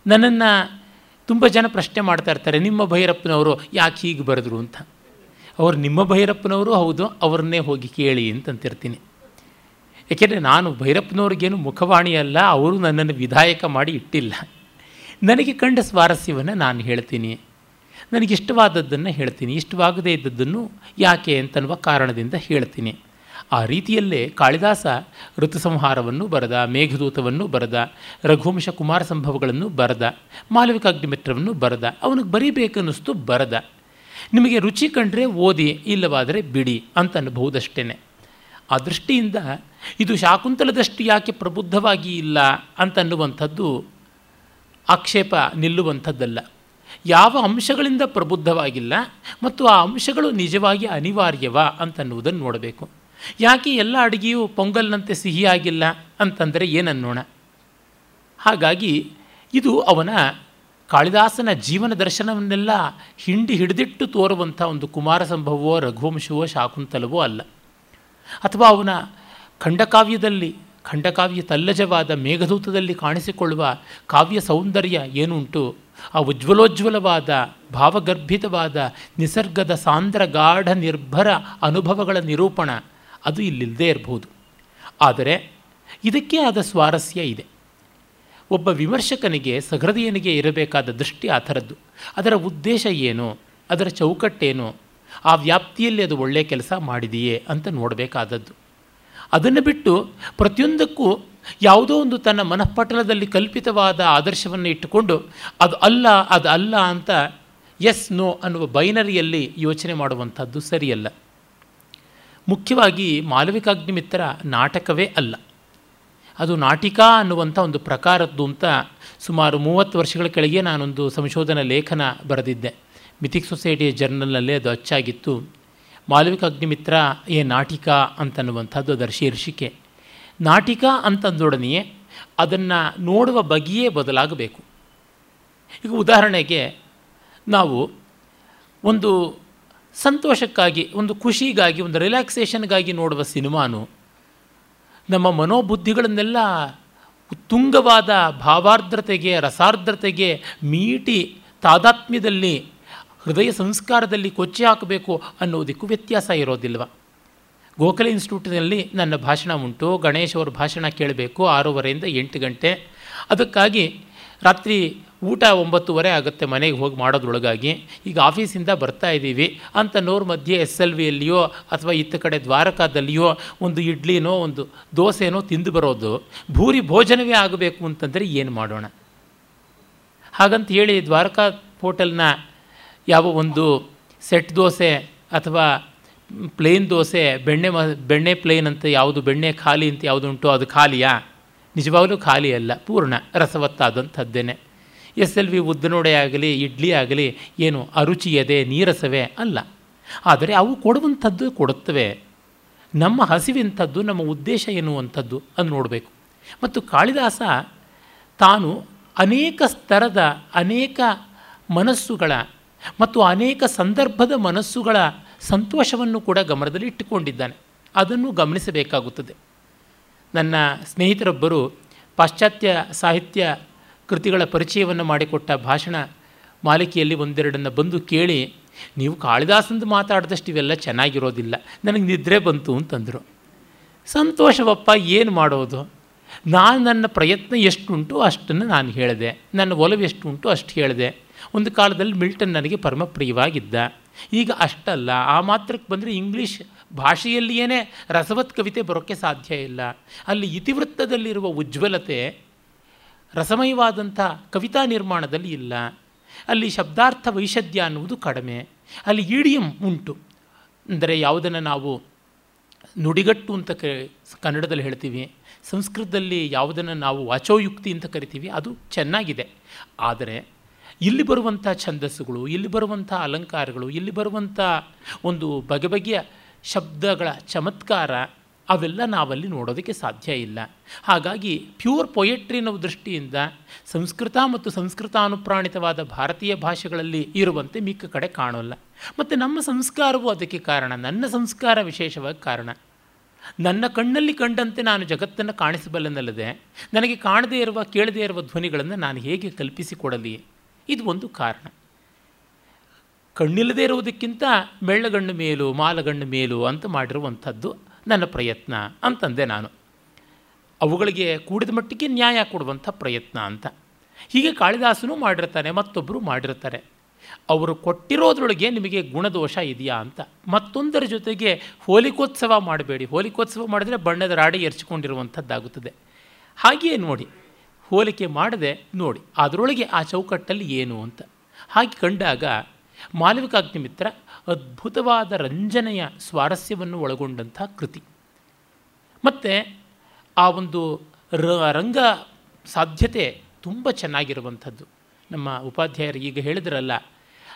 ನನ್ನನ್ನು ತುಂಬ ಜನ ಪ್ರಶ್ನೆ ಮಾಡ್ತಾ ಇರ್ತಾರೆ, ನಿಮ್ಮ ಭೈರಪ್ಪನವರು ಯಾಕೆ ಹೀಗೆ ಬರೆದ್ರು ಅಂತ. ಅವರು ನಿಮ್ಮ ಭೈರಪ್ಪನವರು ಹೌದು, ಅವ್ರನ್ನೇ ಹೋಗಿ ಕೇಳಿ ಅಂತಂತಿರ್ತೀನಿ. ಏಕೆಂದರೆ ನಾನು ಭೈರಪ್ಪನವ್ರಿಗೇನು ಮುಖವಾಣಿ ಅಲ್ಲ, ಅವರು ನನ್ನನ್ನು ವಿಧಾಯಕ ಮಾಡಿ ಇಟ್ಟಿಲ್ಲ. ನನಗೆ ಕಂಡ ಸ್ವಾರಸ್ಯವನ್ನು ನಾನು ಹೇಳ್ತೀನಿ. ನನಗಿಷ್ಟವಾದದ್ದನ್ನು ಹೇಳ್ತೀನಿ, ಇಷ್ಟವಾಗದೇ ಇದ್ದದ್ದನ್ನು ಯಾಕೆ ಅಂತನ್ನುವ ಕಾರಣದಿಂದ ಹೇಳ್ತೀನಿ. ಆ ರೀತಿಯಲ್ಲೇ ಕಾಳಿದಾಸ ಋತುಸಂಹಾರವನ್ನು ಬರೆದ, ಮೇಘದೂತವನ್ನು ಬರೆದ, ರಘುವಂಶ ಕುಮಾರ ಸಂಭವಗಳನ್ನು ಬರೆದ ಮಾಲವಿಕ ಅಗ್ನಿಮಿತ್ರವನ್ನು ಬರೆದ, ಅವನಿಗೆ ಬರೀಬೇಕನ್ನಿಸ್ತು ಬರೆದ. ನಿಮಗೆ ರುಚಿ ಕಂಡ್ರೆ ಓದಿ, ಇಲ್ಲವಾದರೆ ಬಿಡಿ ಅಂತ ಅನ್ಬಹುದಷ್ಟೇ ಆ ದೃಷ್ಟಿಯಿಂದ ಇದು ಶಾಕುಂತಲದಷ್ಟು ಯಾಕೆ ಪ್ರಬುದ್ಧವಾಗಿ ಇಲ್ಲ ಅಂತನ್ನುವಂಥದ್ದು ಆಕ್ಷೇಪ ನಿಲ್ಲುವಂಥದ್ದಲ್ಲ. ಯಾವ ಅಂಶಗಳಿಂದ ಪ್ರಬುದ್ಧವಾಗಿಲ್ಲ ಮತ್ತು ಆ ಅಂಶಗಳು ನಿಜವಾಗಿ ಅನಿವಾರ್ಯವ ಅಂತನ್ನುವುದನ್ನು ನೋಡಬೇಕು. ಯಾಕೆ ಎಲ್ಲ ಅಡುಗೆಯೂ ಪೊಂಗಲ್ನಂತೆ ಸಿಹಿಯಾಗಿಲ್ಲ ಅಂತಂದರೆ ಏನನ್ನೋಣ ಹಾಗಾಗಿ ಇದು ಅವನ ಕಾಳಿದಾಸನ ಜೀವನ ದರ್ಶನವನ್ನೆಲ್ಲ ಹಿಂಡಿ ಹಿಡಿದಿಟ್ಟು ತೋರುವಂಥ ಒಂದು ಕುಮಾರ ಸಂಭವವೋ ರಘುವಂಶವೋ, ಶಾಕುಂತಲವೋ ಅಲ್ಲ. ಅಥವಾ ಅವನ ಖಂಡಕಾವ್ಯದಲ್ಲಿ, ಖಂಡಕಾವ್ಯ ತಲ್ಲಜವಾದ ಮೇಘದೂತದಲ್ಲಿ ಕಾಣಿಸಿಕೊಳ್ಳುವ ಕಾವ್ಯ ಸೌಂದರ್ಯ ಏನುಂಟು? ಆ ಉಜ್ವಲೋಜ್ವಲವಾದ, ಭಾವಗರ್ಭಿತವಾದ, ನಿಸರ್ಗದ ಸಾಂದ್ರ ಗಾಢ ನಿರ್ಭರ ಅನುಭವಗಳ ನಿರೂಪಣ ಅದು ಇಲ್ಲಿಲ್ಲದೇ ಇರಬಹುದು ಆದರೆ ಇದಕ್ಕೆ ಆದ ಸ್ವಾರಸ್ಯ ಇದೆ. ಒಬ್ಬ ವಿಮರ್ಶಕನಿಗೆ ಸಹೃದಯನಿಗೆ ಇರಬೇಕಾದ ದೃಷ್ಟಿ ಆ ಥರದ್ದು. ಅದರ ಉದ್ದೇಶ ಏನು? ಅದರ ಚೌಕಟ್ಟೇನು? ಆ ವ್ಯಾಪ್ತಿಯಲ್ಲಿ ಅದು ಒಳ್ಳೆಯ ಕೆಲಸ ಮಾಡಿದೆಯೇ ಅಂತ ನೋಡಬೇಕಾದದ್ದು. ಅದನ್ನು ಬಿಟ್ಟು ಪ್ರತಿಯೊಂದಕ್ಕೂ ಯಾವುದೋ ಒಂದು ತನ್ನ ಮನಃಪಟಲದಲ್ಲಿ ಕಲ್ಪಿತವಾದ ಆದರ್ಶವನ್ನು ಇಟ್ಟುಕೊಂಡು ಅದು ಅಲ್ಲ ಅದು ಅಲ್ಲ ಅಂತ ಎಸ್ ನೋ ಅನ್ನುವ ಬೈನರಿಯಲ್ಲಿ ಯೋಚನೆ ಮಾಡುವಂಥದ್ದು ಸರಿಯಲ್ಲ. ಮುಖ್ಯವಾಗಿ ಮಾಲವಿಕಾಗ್ನಿಮಿತ್ರ ನಾಟಕವೇ ಅಲ್ಲ. ಅದು ನಾಟಿಕಾ ಅನ್ನುವಂಥ ಒಂದು ಪ್ರಕಾರದ್ದು ಅಂತ ಸುಮಾರು ಮೂವತ್ತು ವರ್ಷಗಳ ಕೆಳಗೆ ನಾನೊಂದು ಸಂಶೋಧನಾ ಲೇಖನ ಬರೆದಿದ್ದೆ. ಮಿಥಿಕ್ ಸೊಸೈಟಿಯ ಜರ್ನಲ್ನಲ್ಲೇ ಅದು ಅಚ್ಚಾಗಿತ್ತು. ಮಾಲವಿಕ ಅಗ್ನಿಮಿತ್ರ ಏ ನಾಟಿಕ ಅಂತನ್ನುವಂಥದ್ದು ಅದರ ಶೀರ್ಷಿಕೆ ನಾಟಿಕ ಅಂತಂದೊಡನೆಯೇ ಅದನ್ನು ನೋಡುವ ಬಗೆಯೇ ಬದಲಾಗಬೇಕು. ಈಗ ಉದಾಹರಣೆಗೆ ನಾವು ಒಂದು ಸಂತೋಷಕ್ಕಾಗಿ, ಒಂದು ಖುಷಿಗಾಗಿ, ಒಂದು ರಿಲ್ಯಾಕ್ಸೇಷನ್ಗಾಗಿ ನೋಡುವ ಸಿನಿಮಾನು ನಮ್ಮ ಮನೋಬುದ್ಧಿಗಳನ್ನೆಲ್ಲ ಉತ್ತುಂಗವಾದ ಭಾವಾರ್ದ್ರತೆಗೆ, ರಸಾರ್ದ್ರತೆಗೆ ಮೀಟಿ ತಾದಾತ್ಮ್ಯದಲ್ಲಿ, ಹೃದಯ ಸಂಸ್ಕಾರದಲ್ಲಿ ಕೊಚ್ಚಿ ಹಾಕಬೇಕು ಅನ್ನೋದಕ್ಕೂ ವ್ಯತ್ಯಾಸ ಇರೋದಿಲ್ವ? ಗೋಖಲೆ ಇನ್ಸ್ಟಿಟ್ಯೂಟ್ನಲ್ಲಿ ನನ್ನ ಭಾಷಣ ಉಂಟು. ಗಣೇಶ್ ಅವ್ರ ಭಾಷಣ ಕೇಳಬೇಕು ಆರೂವರೆಯಿಂದ ಎಂಟು ಗಂಟೆ. ಅದಕ್ಕಾಗಿ ರಾತ್ರಿ ಊಟ ಒಂಬತ್ತುವರೆ ಆಗುತ್ತೆ ಮನೆಗೆ ಹೋಗಿ ಮಾಡೋದ್ರೊಳಗಾಗಿ. ಈಗ ಆಫೀಸಿಂದ ಬರ್ತಾ ಇದ್ದೀವಿ. ಅಂತನೋರ ಮಧ್ಯೆ ಎಸ್ ಎಲ್ ವಿಯಲ್ಲಿಯೋ ಅಥವಾ ಇತ್ತ ಕಡೆ ದ್ವಾರಕಾದಲ್ಲಿಯೋ ಒಂದು ಇಡ್ಲಿನೋ, ಒಂದು ದೋಸೆನೋ ತಿಂದು ಬರೋದು. ಭೂರಿ ಭೋಜನವೇ ಆಗಬೇಕು ಅಂತಂದರೆ ಏನು ಮಾಡೋಣ? ಹಾಗಂತ ಹೇಳಿ ದ್ವಾರಕಾ ಹೋಟೆಲ್ನ ಯಾವ ಒಂದು ಸೆಟ್ ದೋಸೆ ಅಥವಾ ಪ್ಲೇನ್ ದೋಸೆ, ಬೆಣ್ಣೆ ಮ, ಬೆಣ್ಣೆ ಪ್ಲೇನ್ ಅಂತ ಯಾವುದು, ಬೆಣ್ಣೆ ಖಾಲಿ ಅಂತ ಯಾವುದುಂಟು ಅದು ಖಾಲಿಯಾ? ನಿಜವಾಗಲೂ ಖಾಲಿ ಅಲ್ಲ ಪೂರ್ಣ ರಸವತ್ತಾದಂಥದ್ದೇನೆ. ಎಸ್ ಎಲ್ ವಿ ಉದ್ದನೋಡೆ ಆಗಲಿ, ಇಡ್ಲಿ ಆಗಲಿ, ಏನು ಅರುಚಿಯದೆ, ನೀರಸವೇ ಅಲ್ಲ. ಆದರೆ ಅವು ಕೊಡುವಂಥದ್ದು ಕೊಡುತ್ತವೆ. ನಮ್ಮ ಹಸಿವಿಂಥದ್ದು, ನಮ್ಮ ಉದ್ದೇಶ ಎನ್ನುವಂಥದ್ದು ಅದು ನೋಡಬೇಕು. ಮತ್ತು ಕಾಳಿದಾಸ ತಾನು ಅನೇಕ ಸ್ತರದ, ಅನೇಕ ಮನಸ್ಸುಗಳ ಮತ್ತು ಅನೇಕ ಸಂದರ್ಭದ ಮನಸ್ಸುಗಳ ಸಂತೋಷವನ್ನು ಕೂಡ ಗಮನದಲ್ಲಿ ಇಟ್ಟುಕೊಂಡಿದ್ದಾನೆ. ಅದನ್ನು ಗಮನಿಸಬೇಕಾಗುತ್ತದೆ. ನನ್ನ ಸ್ನೇಹಿತರೊಬ್ಬರು ಪಾಶ್ಚಾತ್ಯ ಸಾಹಿತ್ಯ ಕೃತಿಗಳ ಪರಿಚಯವನ್ನು ಮಾಡಿಕೊಟ್ಟ ಭಾಷಣ ಮಾಲಿಕೆಯಲ್ಲಿ ಒಂದೆರಡನ್ನು ಬಂದು ಕೇಳಿ, ನೀವು ಕಾಳಿದಾಸಂದು ಮಾತಾಡಿದಷ್ಟು ಇವೆಲ್ಲ ಚೆನ್ನಾಗಿರೋದಿಲ್ಲ, ನನಗೆ ನಿದ್ರೆ ಬಂತು ಅಂತಂದರು. ಸಂತೋಷವಪ್ಪ, ಏನು ಮಾಡೋದು? ನಾನು ನನ್ನ ಪ್ರಯತ್ನ ಎಷ್ಟುಂಟು ಅಷ್ಟನ್ನು ನಾನು ಹೇಳಿದೆ, ನನ್ನ ಒಲವು ಎಷ್ಟುಂಟು ಅಷ್ಟು ಹೇಳಿದೆ. ಒಂದು ಕಾಲದಲ್ಲಿ ಮಿಲ್ಟನ್ ನನಗೆ ಪರಮಪ್ರಿಯವಾಗಿದ್ದ. ಈಗ ಅಷ್ಟಲ್ಲ, ಆ ಮಾತ್ರಕ್ಕೆ ಬಂದರೆ ಇಂಗ್ಲೀಷ್ ಭಾಷೆಯಲ್ಲಿಯೇ ರಸವತ್ ಕವಿತೆ ಬರೋಕ್ಕೆ ಸಾಧ್ಯ ಇಲ್ಲ. ಅಲ್ಲಿ ಇತಿವೃತ್ತದಲ್ಲಿರುವ ಉಜ್ವಲತೆ ರಸಮಯವಾದಂಥ ಕವಿತಾ ನಿರ್ಮಾಣದಲ್ಲಿ ಇಲ್ಲ. ಅಲ್ಲಿ ಶಬ್ದಾರ್ಥ ವೈಷಧ್ಯ ಅನ್ನುವುದು ಕಡಿಮೆ. ಅಲ್ಲಿ ಈಡಿಯಂ ಉಂಟು. ಅಂದರೆ ಯಾವುದನ್ನು ನಾವು ನುಡಿಗಟ್ಟು ಅಂತ ಕನ್ನಡದಲ್ಲಿ ಹೇಳ್ತೀವಿ. ಸಂಸ್ಕೃತದಲ್ಲಿ ಯಾವುದನ್ನು ನಾವು ವಾಚೋಯುಕ್ತಿ ಅಂತ ಕರಿತೀವಿ. ಅದು ಚೆನ್ನಾಗಿದೆ. ಆದರೆ ಇಲ್ಲಿ ಬರುವಂಥ ಛಂದಸ್ಸುಗಳು, ಇಲ್ಲಿ ಬರುವಂಥ ಅಲಂಕಾರಗಳು, ಇಲ್ಲಿ ಬರುವಂಥ ಒಂದು ಬಗೆ ಬಗೆಯ ಶಬ್ದಗಳ ಚಮತ್ಕಾರ ಅವೆಲ್ಲ ನಾವಲ್ಲಿ ನೋಡೋದಕ್ಕೆ ಸಾಧ್ಯ ಇಲ್ಲ. ಹಾಗಾಗಿ ಪ್ಯೂರ್ ಪೊಯೆಟ್ರಿ ಅನ್ನೋ ದೃಷ್ಟಿಯಿಂದ ಸಂಸ್ಕೃತ ಮತ್ತು ಸಂಸ್ಕೃತಾನುಪ್ರಾಣಿತವಾದ ಭಾರತೀಯ ಭಾಷೆಗಳಲ್ಲಿ ಇರುವಂತೆ ಮಿಕ್ಕ ಕಡೆ ಕಾಣೋಲ್ಲ. ಮತ್ತು ನಮ್ಮ ಸಂಸ್ಕಾರವೂ ಅದಕ್ಕೆ ಕಾರಣ, ನನ್ನ ಸಂಸ್ಕಾರ ವಿಶೇಷವಾಗಿ ಕಾರಣ. ನನ್ನ ಕಣ್ಣಲ್ಲಿ ಕಂಡಂತೆ ನಾನು ಜಗತ್ತನ್ನು ಕಾಣಿಸಬಲ್ಲನಲ್ಲದೆ, ನನಗೆ ಕಾಣದೇ ಇರುವ, ಕೇಳದೇ ಇರುವ ಧ್ವನಿಗಳನ್ನು ನಾನು ಹೇಗೆ ಕಲ್ಪಿಸಿಕೊಡಲಿ ಇದು ಒಂದು ಕಾರಣ. ಕಣ್ಣಿಲ್ಲದೇ ಇರುವುದಕ್ಕಿಂತ ಮೆಳ್ಳಗಣ್ಣು ಮೇಲು ಮಾಲಗಣ್ಣು ಮೇಲು ಅಂತ ಮಾಡಿರುವಂಥದ್ದು ನನ್ನ ಪ್ರಯತ್ನ ಅಂತಂದೆ ನಾನು. ಅವುಗಳಿಗೆ ಕೂಡಿದ ಮಟ್ಟಿಗೆ ನ್ಯಾಯ ಕೊಡುವಂಥ ಪ್ರಯತ್ನ ಅಂತ. ಹೀಗೆ ಕಾಳಿದಾಸನೂ ಮಾಡಿರ್ತಾನೆ, ಮತ್ತೊಬ್ಬರು ಮಾಡಿರ್ತಾರೆ. ಅವರು ಕೊಟ್ಟಿರೋದ್ರೊಳಗೆ ನಿಮಗೆ ಗುಣದೋಷ ಇದೆಯಾ ಅಂತ. ಮತ್ತೊಂದರ ಜೊತೆಗೆ ಹೋಲಿಕೋತ್ಸವ ಮಾಡಬೇಡಿ. ಹೋಲಿಕೋತ್ಸವ ಮಾಡಿದ್ರೆ ಬಣ್ಣದ ರಾಡಿ ಎರಚಿಕೊಂಡಿರುವಂಥದ್ದಾಗುತ್ತದೆ. ಹಾಗೆಯೇ ನೋಡಿ, ಹೋಲಿಕೆ ಮಾಡದೆ ನೋಡಿ, ಅದರೊಳಗೆ ಆ ಚೌಕಟ್ಟಲ್ಲಿ ಏನು ಅಂತ. ಹಾಗೆ ಕಂಡಾಗ ಮಾಲವಿಕಾಗ್ನಿಮಿತ್ರ ಅದ್ಭುತವಾದ ರಂಜನೆಯ ಸ್ವಾರಸ್ಯವನ್ನು ಒಳಗೊಂಡಂಥ ಕೃತಿ. ಮತ್ತು ಆ ಒಂದು ರಂಗ ಸಾಧ್ಯತೆ ತುಂಬ ಚೆನ್ನಾಗಿರುವಂಥದ್ದು. ನಮ್ಮ ಉಪಾಧ್ಯಾಯರು ಈಗ ಹೇಳಿದ್ರಲ್ಲ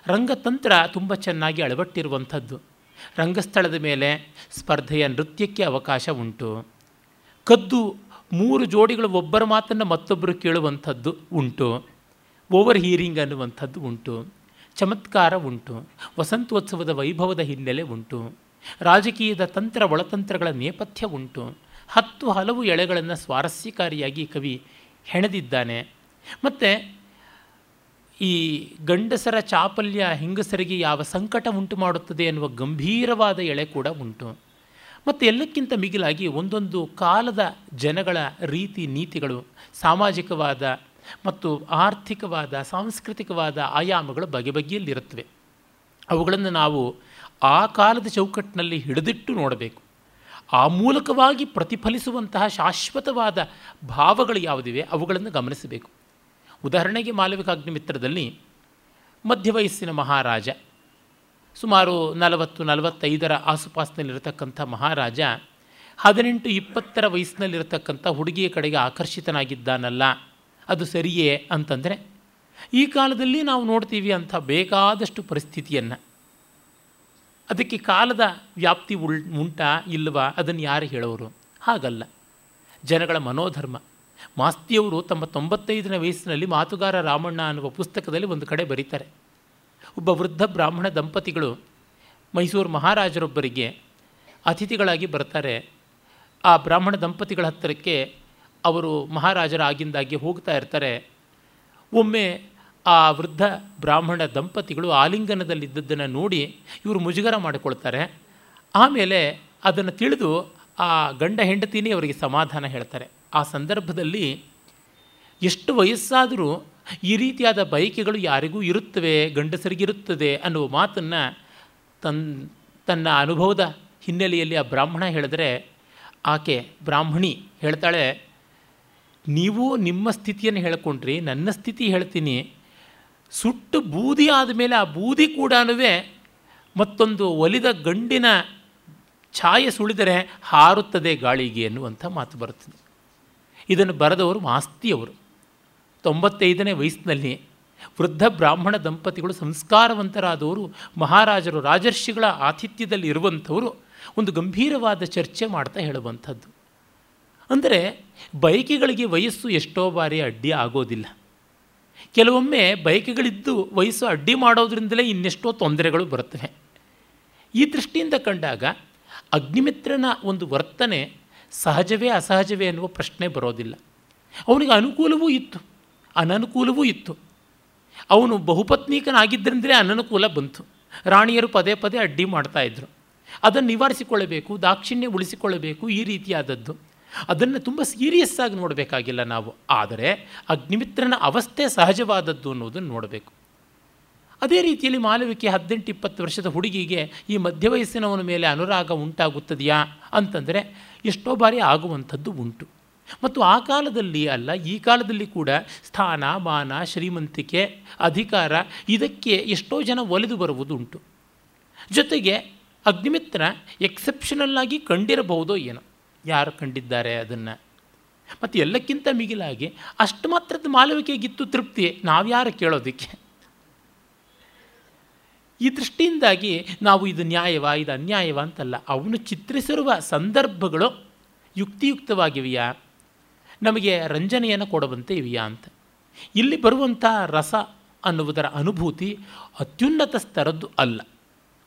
ರಂಗತಂತ್ರ ತುಂಬ ಚೆನ್ನಾಗಿ ಅಳವಟ್ಟಿರುವಂಥದ್ದು. ರಂಗಸ್ಥಳದ ಮೇಲೆ ಸ್ಪರ್ಧೆಯ ನೃತ್ಯಕ್ಕೆ ಅವಕಾಶ ಉಂಟು. ಕದ್ದು ಮೂರು ಜೋಡಿಗಳು ಒಬ್ಬರ ಮಾತನ್ನು ಮತ್ತೊಬ್ಬರು ಕೇಳುವಂಥದ್ದು ಉಂಟು. ಓವರ್ ಹೀರಿಂಗ್ ಅನ್ನುವಂಥದ್ದು ಉಂಟು. ಚಮತ್ಕಾರ ಉಂಟು, ವಸಂತೋತ್ಸವದ ವೈಭವದ ಹಿನ್ನೆಲೆ ಉಂಟು, ರಾಜಕೀಯದ ತಂತ್ರ ಒಳತಂತ್ರಗಳ ನೇಪಥ್ಯ ಉಂಟು, ಹತ್ತು ಹಲವು ಎಳೆಗಳನ್ನು ಸ್ವಾರಸ್ಯಕಾರಿಯಾಗಿ ಕವಿ ಹೆಣೆದಿದ್ದಾನೆ. ಮತ್ತು ಈ ಗಂಡಸರ ಚಾಪಲ್ಯ ಹೆಂಗಸರಿಗೆ ಯಾವ ಸಂಕಟ ಉಂಟು ಮಾಡುತ್ತದೆ ಎನ್ನುವ ಗಂಭೀರವಾದ ಎಳೆ ಕೂಡ ಉಂಟು. ಮತ್ತು ಎಲ್ಲಕ್ಕಿಂತ ಮಿಗಿಲಾಗಿ ಒಂದೊಂದು ಕಾಲದ ಜನಗಳ ರೀತಿ ನೀತಿಗಳು, ಸಾಮಾಜಿಕವಾದ ಮತ್ತು ಆರ್ಥಿಕವಾದ, ಸಾಂಸ್ಕೃತಿಕವಾದ ಆಯಾಮಗಳು ಬಗೆ ಬಗೆಯಲ್ಲಿರುತ್ತವೆ. ಅವುಗಳನ್ನು ನಾವು ಆ ಕಾಲದ ಚೌಕಟ್ಟಿನಲ್ಲಿ ಹಿಡಿದಿಟ್ಟು ನೋಡಬೇಕು. ಆ ಮೂಲಕವಾಗಿ ಪ್ರತಿಫಲಿಸುವಂತಹ ಶಾಶ್ವತವಾದ ಭಾವಗಳು ಯಾವುದಿವೆ ಅವುಗಳನ್ನು ಗಮನಿಸಬೇಕು. ಉದಾಹರಣೆಗೆ ಮಾಲವಿಕಾಗ್ನಿಮಿತ್ರದಲ್ಲಿ ಮಧ್ಯವಯಸ್ಸಿನ ಮಹಾರಾಜ, ಸುಮಾರು ನಲವತ್ತು ನಲವತ್ತೈದರ ಆಸುಪಾಸಿನಲ್ಲಿರತಕ್ಕಂಥ ಮಹಾರಾಜ, ಹದಿನೆಂಟು ಇಪ್ಪತ್ತರ ವಯಸ್ಸಿನಲ್ಲಿರತಕ್ಕಂಥ ಹುಡುಗಿಯ ಕಡೆಗೆ ಆಕರ್ಷಿತನಾಗಿದ್ದಾನಲ್ಲ. ಅದು ಸರಿಯೇ ಅಂತಂದರೆ, ಈ ಕಾಲದಲ್ಲಿ ನಾವು ನೋಡ್ತೀವಿ ಅಂಥ ಬೇಕಾದಷ್ಟು ಪರಿಸ್ಥಿತಿಯನ್ನು. ಅದಕ್ಕೆ ಕಾಲದ ವ್ಯಾಪ್ತಿ ಉಳ್, ಉಂಟಾ ಇಲ್ಲವಾ ಅದನ್ನು ಯಾರು ಹೇಳೋರು? ಹಾಗಲ್ಲ. ಜನಗಳ ಮನೋಧರ್ಮ. ಮಾಸ್ತಿಯವರು ತಮ್ಮ ತೊಂಬತ್ತೈದನೇ ವಯಸ್ಸಿನಲ್ಲಿ ಮಾತುಗಾರ ರಾಮಣ್ಣ ಅನ್ನುವ ಪುಸ್ತಕದಲ್ಲಿ ಒಂದು ಕಡೆ ಬರೀತಾರೆ. ಒಬ್ಬ ವೃದ್ಧ ಬ್ರಾಹ್ಮಣ ದಂಪತಿಗಳು ಮೈಸೂರು ಮಹಾರಾಜರೊಬ್ಬರಿಗೆ ಅತಿಥಿಗಳಾಗಿ ಬರ್ತಾರೆ. ಆ ಬ್ರಾಹ್ಮಣ ದಂಪತಿಗಳ ಹತ್ತಿರಕ್ಕೆ ಅವರು ಮಹಾರಾಜರ ಆಗಿಂದಾಗಿ ಹೋಗ್ತಾ ಇರ್ತಾರೆ. ಒಮ್ಮೆ ಆ ವೃದ್ಧ ಬ್ರಾಹ್ಮಣ ದಂಪತಿಗಳು ಆಲಿಂಗನದಲ್ಲಿದ್ದದ್ದನ್ನು ನೋಡಿ ಇವರು ಮುಜುಗರ ಮಾಡಿಕೊಳ್ತಾರೆ. ಆಮೇಲೆ ಅದನ್ನು ತಿಳಿದು ಆ ಗಂಡ ಹೆಂಡತಿನೇ ಅವರಿಗೆ ಸಮಾಧಾನ ಹೇಳ್ತಾರೆ. ಆ ಸಂದರ್ಭದಲ್ಲಿ ಎಷ್ಟು ವಯಸ್ಸಾದರೂ ಈ ರೀತಿಯಾದ ಬಯಕೆಗಳು ಯಾರಿಗೂ ಇರುತ್ತವೆ, ಗಂಡಸರಿಗಿರುತ್ತದೆ ಅನ್ನುವ ಮಾತನ್ನು ತನ್ ತನ್ನ ಅನುಭವದ ಹಿನ್ನೆಲೆಯಲ್ಲಿ ಆ ಬ್ರಾಹ್ಮಣ ಹೇಳಿದ್ರೆ, ಆಕೆ ಬ್ರಾಹ್ಮಣಿ, ಹೇಳ್ತಾಳೆ. ನೀವು ನಿಮ್ಮ ಸ್ಥಿತಿಯನ್ನು ಹೇಳ್ಕೊಂಡ್ರಿ, ನನ್ನ ಸ್ಥಿತಿ ಹೇಳ್ತೀನಿ. ಸುಟ್ಟು ಬೂದಿ ಆದಮೇಲೆ ಆ ಬೂದಿ ಕೂಡ ಮತ್ತೊಂದು ಒಲಿದ ಗಂಡಿನ ಛಾಯೆ ಸುಳಿದರೆ ಹಾರುತ್ತದೆ ಗಾಳಿಗೆ ಎನ್ನುವಂಥ ಮಾತು ಬರುತ್ತದೆ ಇದನ್ನು ಬರೆದವರು ಮಾಸ್ತಿಯವರು ತೊಂಬತ್ತೈದನೇ ವಯಸ್ಸಿನಲ್ಲಿ ವೃದ್ಧ ಬ್ರಾಹ್ಮಣ ದಂಪತಿಗಳು ಸಂಸ್ಕಾರವಂತರಾದವರು, ಮಹಾರಾಜರು ರಾಜರ್ಷಿಗಳ ಆತಿಥ್ಯದಲ್ಲಿ ಇರುವಂಥವರು ಒಂದು ಗಂಭೀರವಾದ ಚರ್ಚೆ ಮಾಡ್ತಾ ಹೇಳುವಂಥದ್ದು. ಅಂದರೆ ಬೈಕ್ಗಳಿಗೆ ವಯಸ್ಸು ಎಷ್ಟೋ ಬಾರಿ ಅಡ್ಡಿ ಆಗೋದಿಲ್ಲ. ಕೆಲವೊಮ್ಮೆ ಬೈಕ್ಗಳಿದ್ದು ವಯಸ್ಸು ಅಡ್ಡಿ ಮಾಡೋದ್ರಿಂದಲೇ ಇನ್ನೆಷ್ಟೋ ತೊಂದರೆಗಳು ಬರುತ್ತವೆ. ಈ ದೃಷ್ಟಿಯಿಂದ ಕಂಡಾಗ ಅಗ್ನಿಮಿತ್ರನ ಒಂದು ವರ್ತನೆ ಸಹಜವೇ ಅಸಹಜವೇ ಅನ್ನುವ ಪ್ರಶ್ನೆ ಬರೋದಿಲ್ಲ. ಅವನಿಗೆ ಅನುಕೂಲವೂ ಇತ್ತು, ಅನನುಕೂಲವೂ ಇತ್ತು. ಅವನು ಬಹುಪತ್ನೀಕನಾಗಿದ್ದರಿಂದಲೇ ಅನನುಕೂಲ ಬಂತು. ರಾಣಿಯರು ಪದೇ ಪದೇ ಅಡ್ಡಿ ಮಾಡ್ತಾಯಿದ್ರು ಅದನ್ನು ನಿವಾರಿಸಿಕೊಳ್ಳಬೇಕು, ದಾಕ್ಷಿಣ್ಯ ಉಳಿಸಿಕೊಳ್ಳಬೇಕು ಈ ರೀತಿಯಾದದ್ದು. ಅದನ್ನು ತುಂಬ ಸೀರಿಯಸ್ ಆಗಿ ನೋಡಬೇಕಾಗಿಲ್ಲ ನಾವು. ಆದರೆ ಅಗ್ನಿಮಿತ್ರನ ಅವಸ್ಥೆ ಸಹಜವಾದದ್ದು ಅನ್ನೋದನ್ನು ನೋಡಬೇಕು. ಅದೇ ರೀತಿಯಲ್ಲಿ ಮಾಲವಿಕೆ ಹದಿನೆಂಟು ಇಪ್ಪತ್ತು ವರ್ಷದ ಹುಡುಗಿಗೆ ಈ ಮಧ್ಯವಯಸ್ಸಿನವನ ಮೇಲೆ ಅನುರಾಗ ಉಂಟಾಗುತ್ತದೆಯಾ ಅಂತಂದರೆ ಎಷ್ಟೋ ಬಾರಿ ಆಗುವಂಥದ್ದು ಉಂಟು. ಮತ್ತು ಆ ಕಾಲದಲ್ಲಿ ಅಲ್ಲ, ಈ ಕಾಲದಲ್ಲಿ ಕೂಡ ಸ್ಥಾನ, ಮಾನ, ಶ್ರೀಮಂತಿಕೆ, ಅಧಿಕಾರ ಇದಕ್ಕೆ ಎಷ್ಟೋ ಜನ ಒಲಿದು ಬರುವುದು ಉಂಟು. ಜೊತೆಗೆ ಅಗ್ನಿಮಿತ್ರ ಎಕ್ಸೆಪ್ಷನಲ್ಲಾಗಿ ಕಂಡಿರಬಹುದೋ ಏನೋ. ಯಾರು ಕಂಡಿದ್ದಾರೆ ಅದನ್ನು? ಮತ್ತು ಎಲ್ಲಕ್ಕಿಂತ ಮಿಗಿಲಾಗಿ ಅಷ್ಟು ಮಾತ್ರದ ಮಾಲವಿಕೆಗಿತ್ತು ತೃಪ್ತಿ ನಾವ್ಯಾರು ಕೇಳೋದಕ್ಕೆ? ಈ ದೃಷ್ಟಿಯಿಂದಾಗಿ ನಾವು ಇದು ನ್ಯಾಯವ, ಇದು ಅನ್ಯಾಯವ ಅಂತಲ್ಲ, ಅವನು ಚಿತ್ರಿಸಿರುವ ಸಂದರ್ಭಗಳು ಯುಕ್ತಿಯುಕ್ತವಾಗಿವೆಯಾ? ನಮಗೆ ರಂಜನೆಯನ್ನು ಕೊಡುವಂತೆ ಇವೆಯಾ ಅಂತ. ಇಲ್ಲಿ ಬರುವಂಥ ರಸ ಅನ್ನುವುದರ ಅನುಭೂತಿ ಅತ್ಯುನ್ನತ ಸ್ತರದ್ದು ಅಲ್ಲ.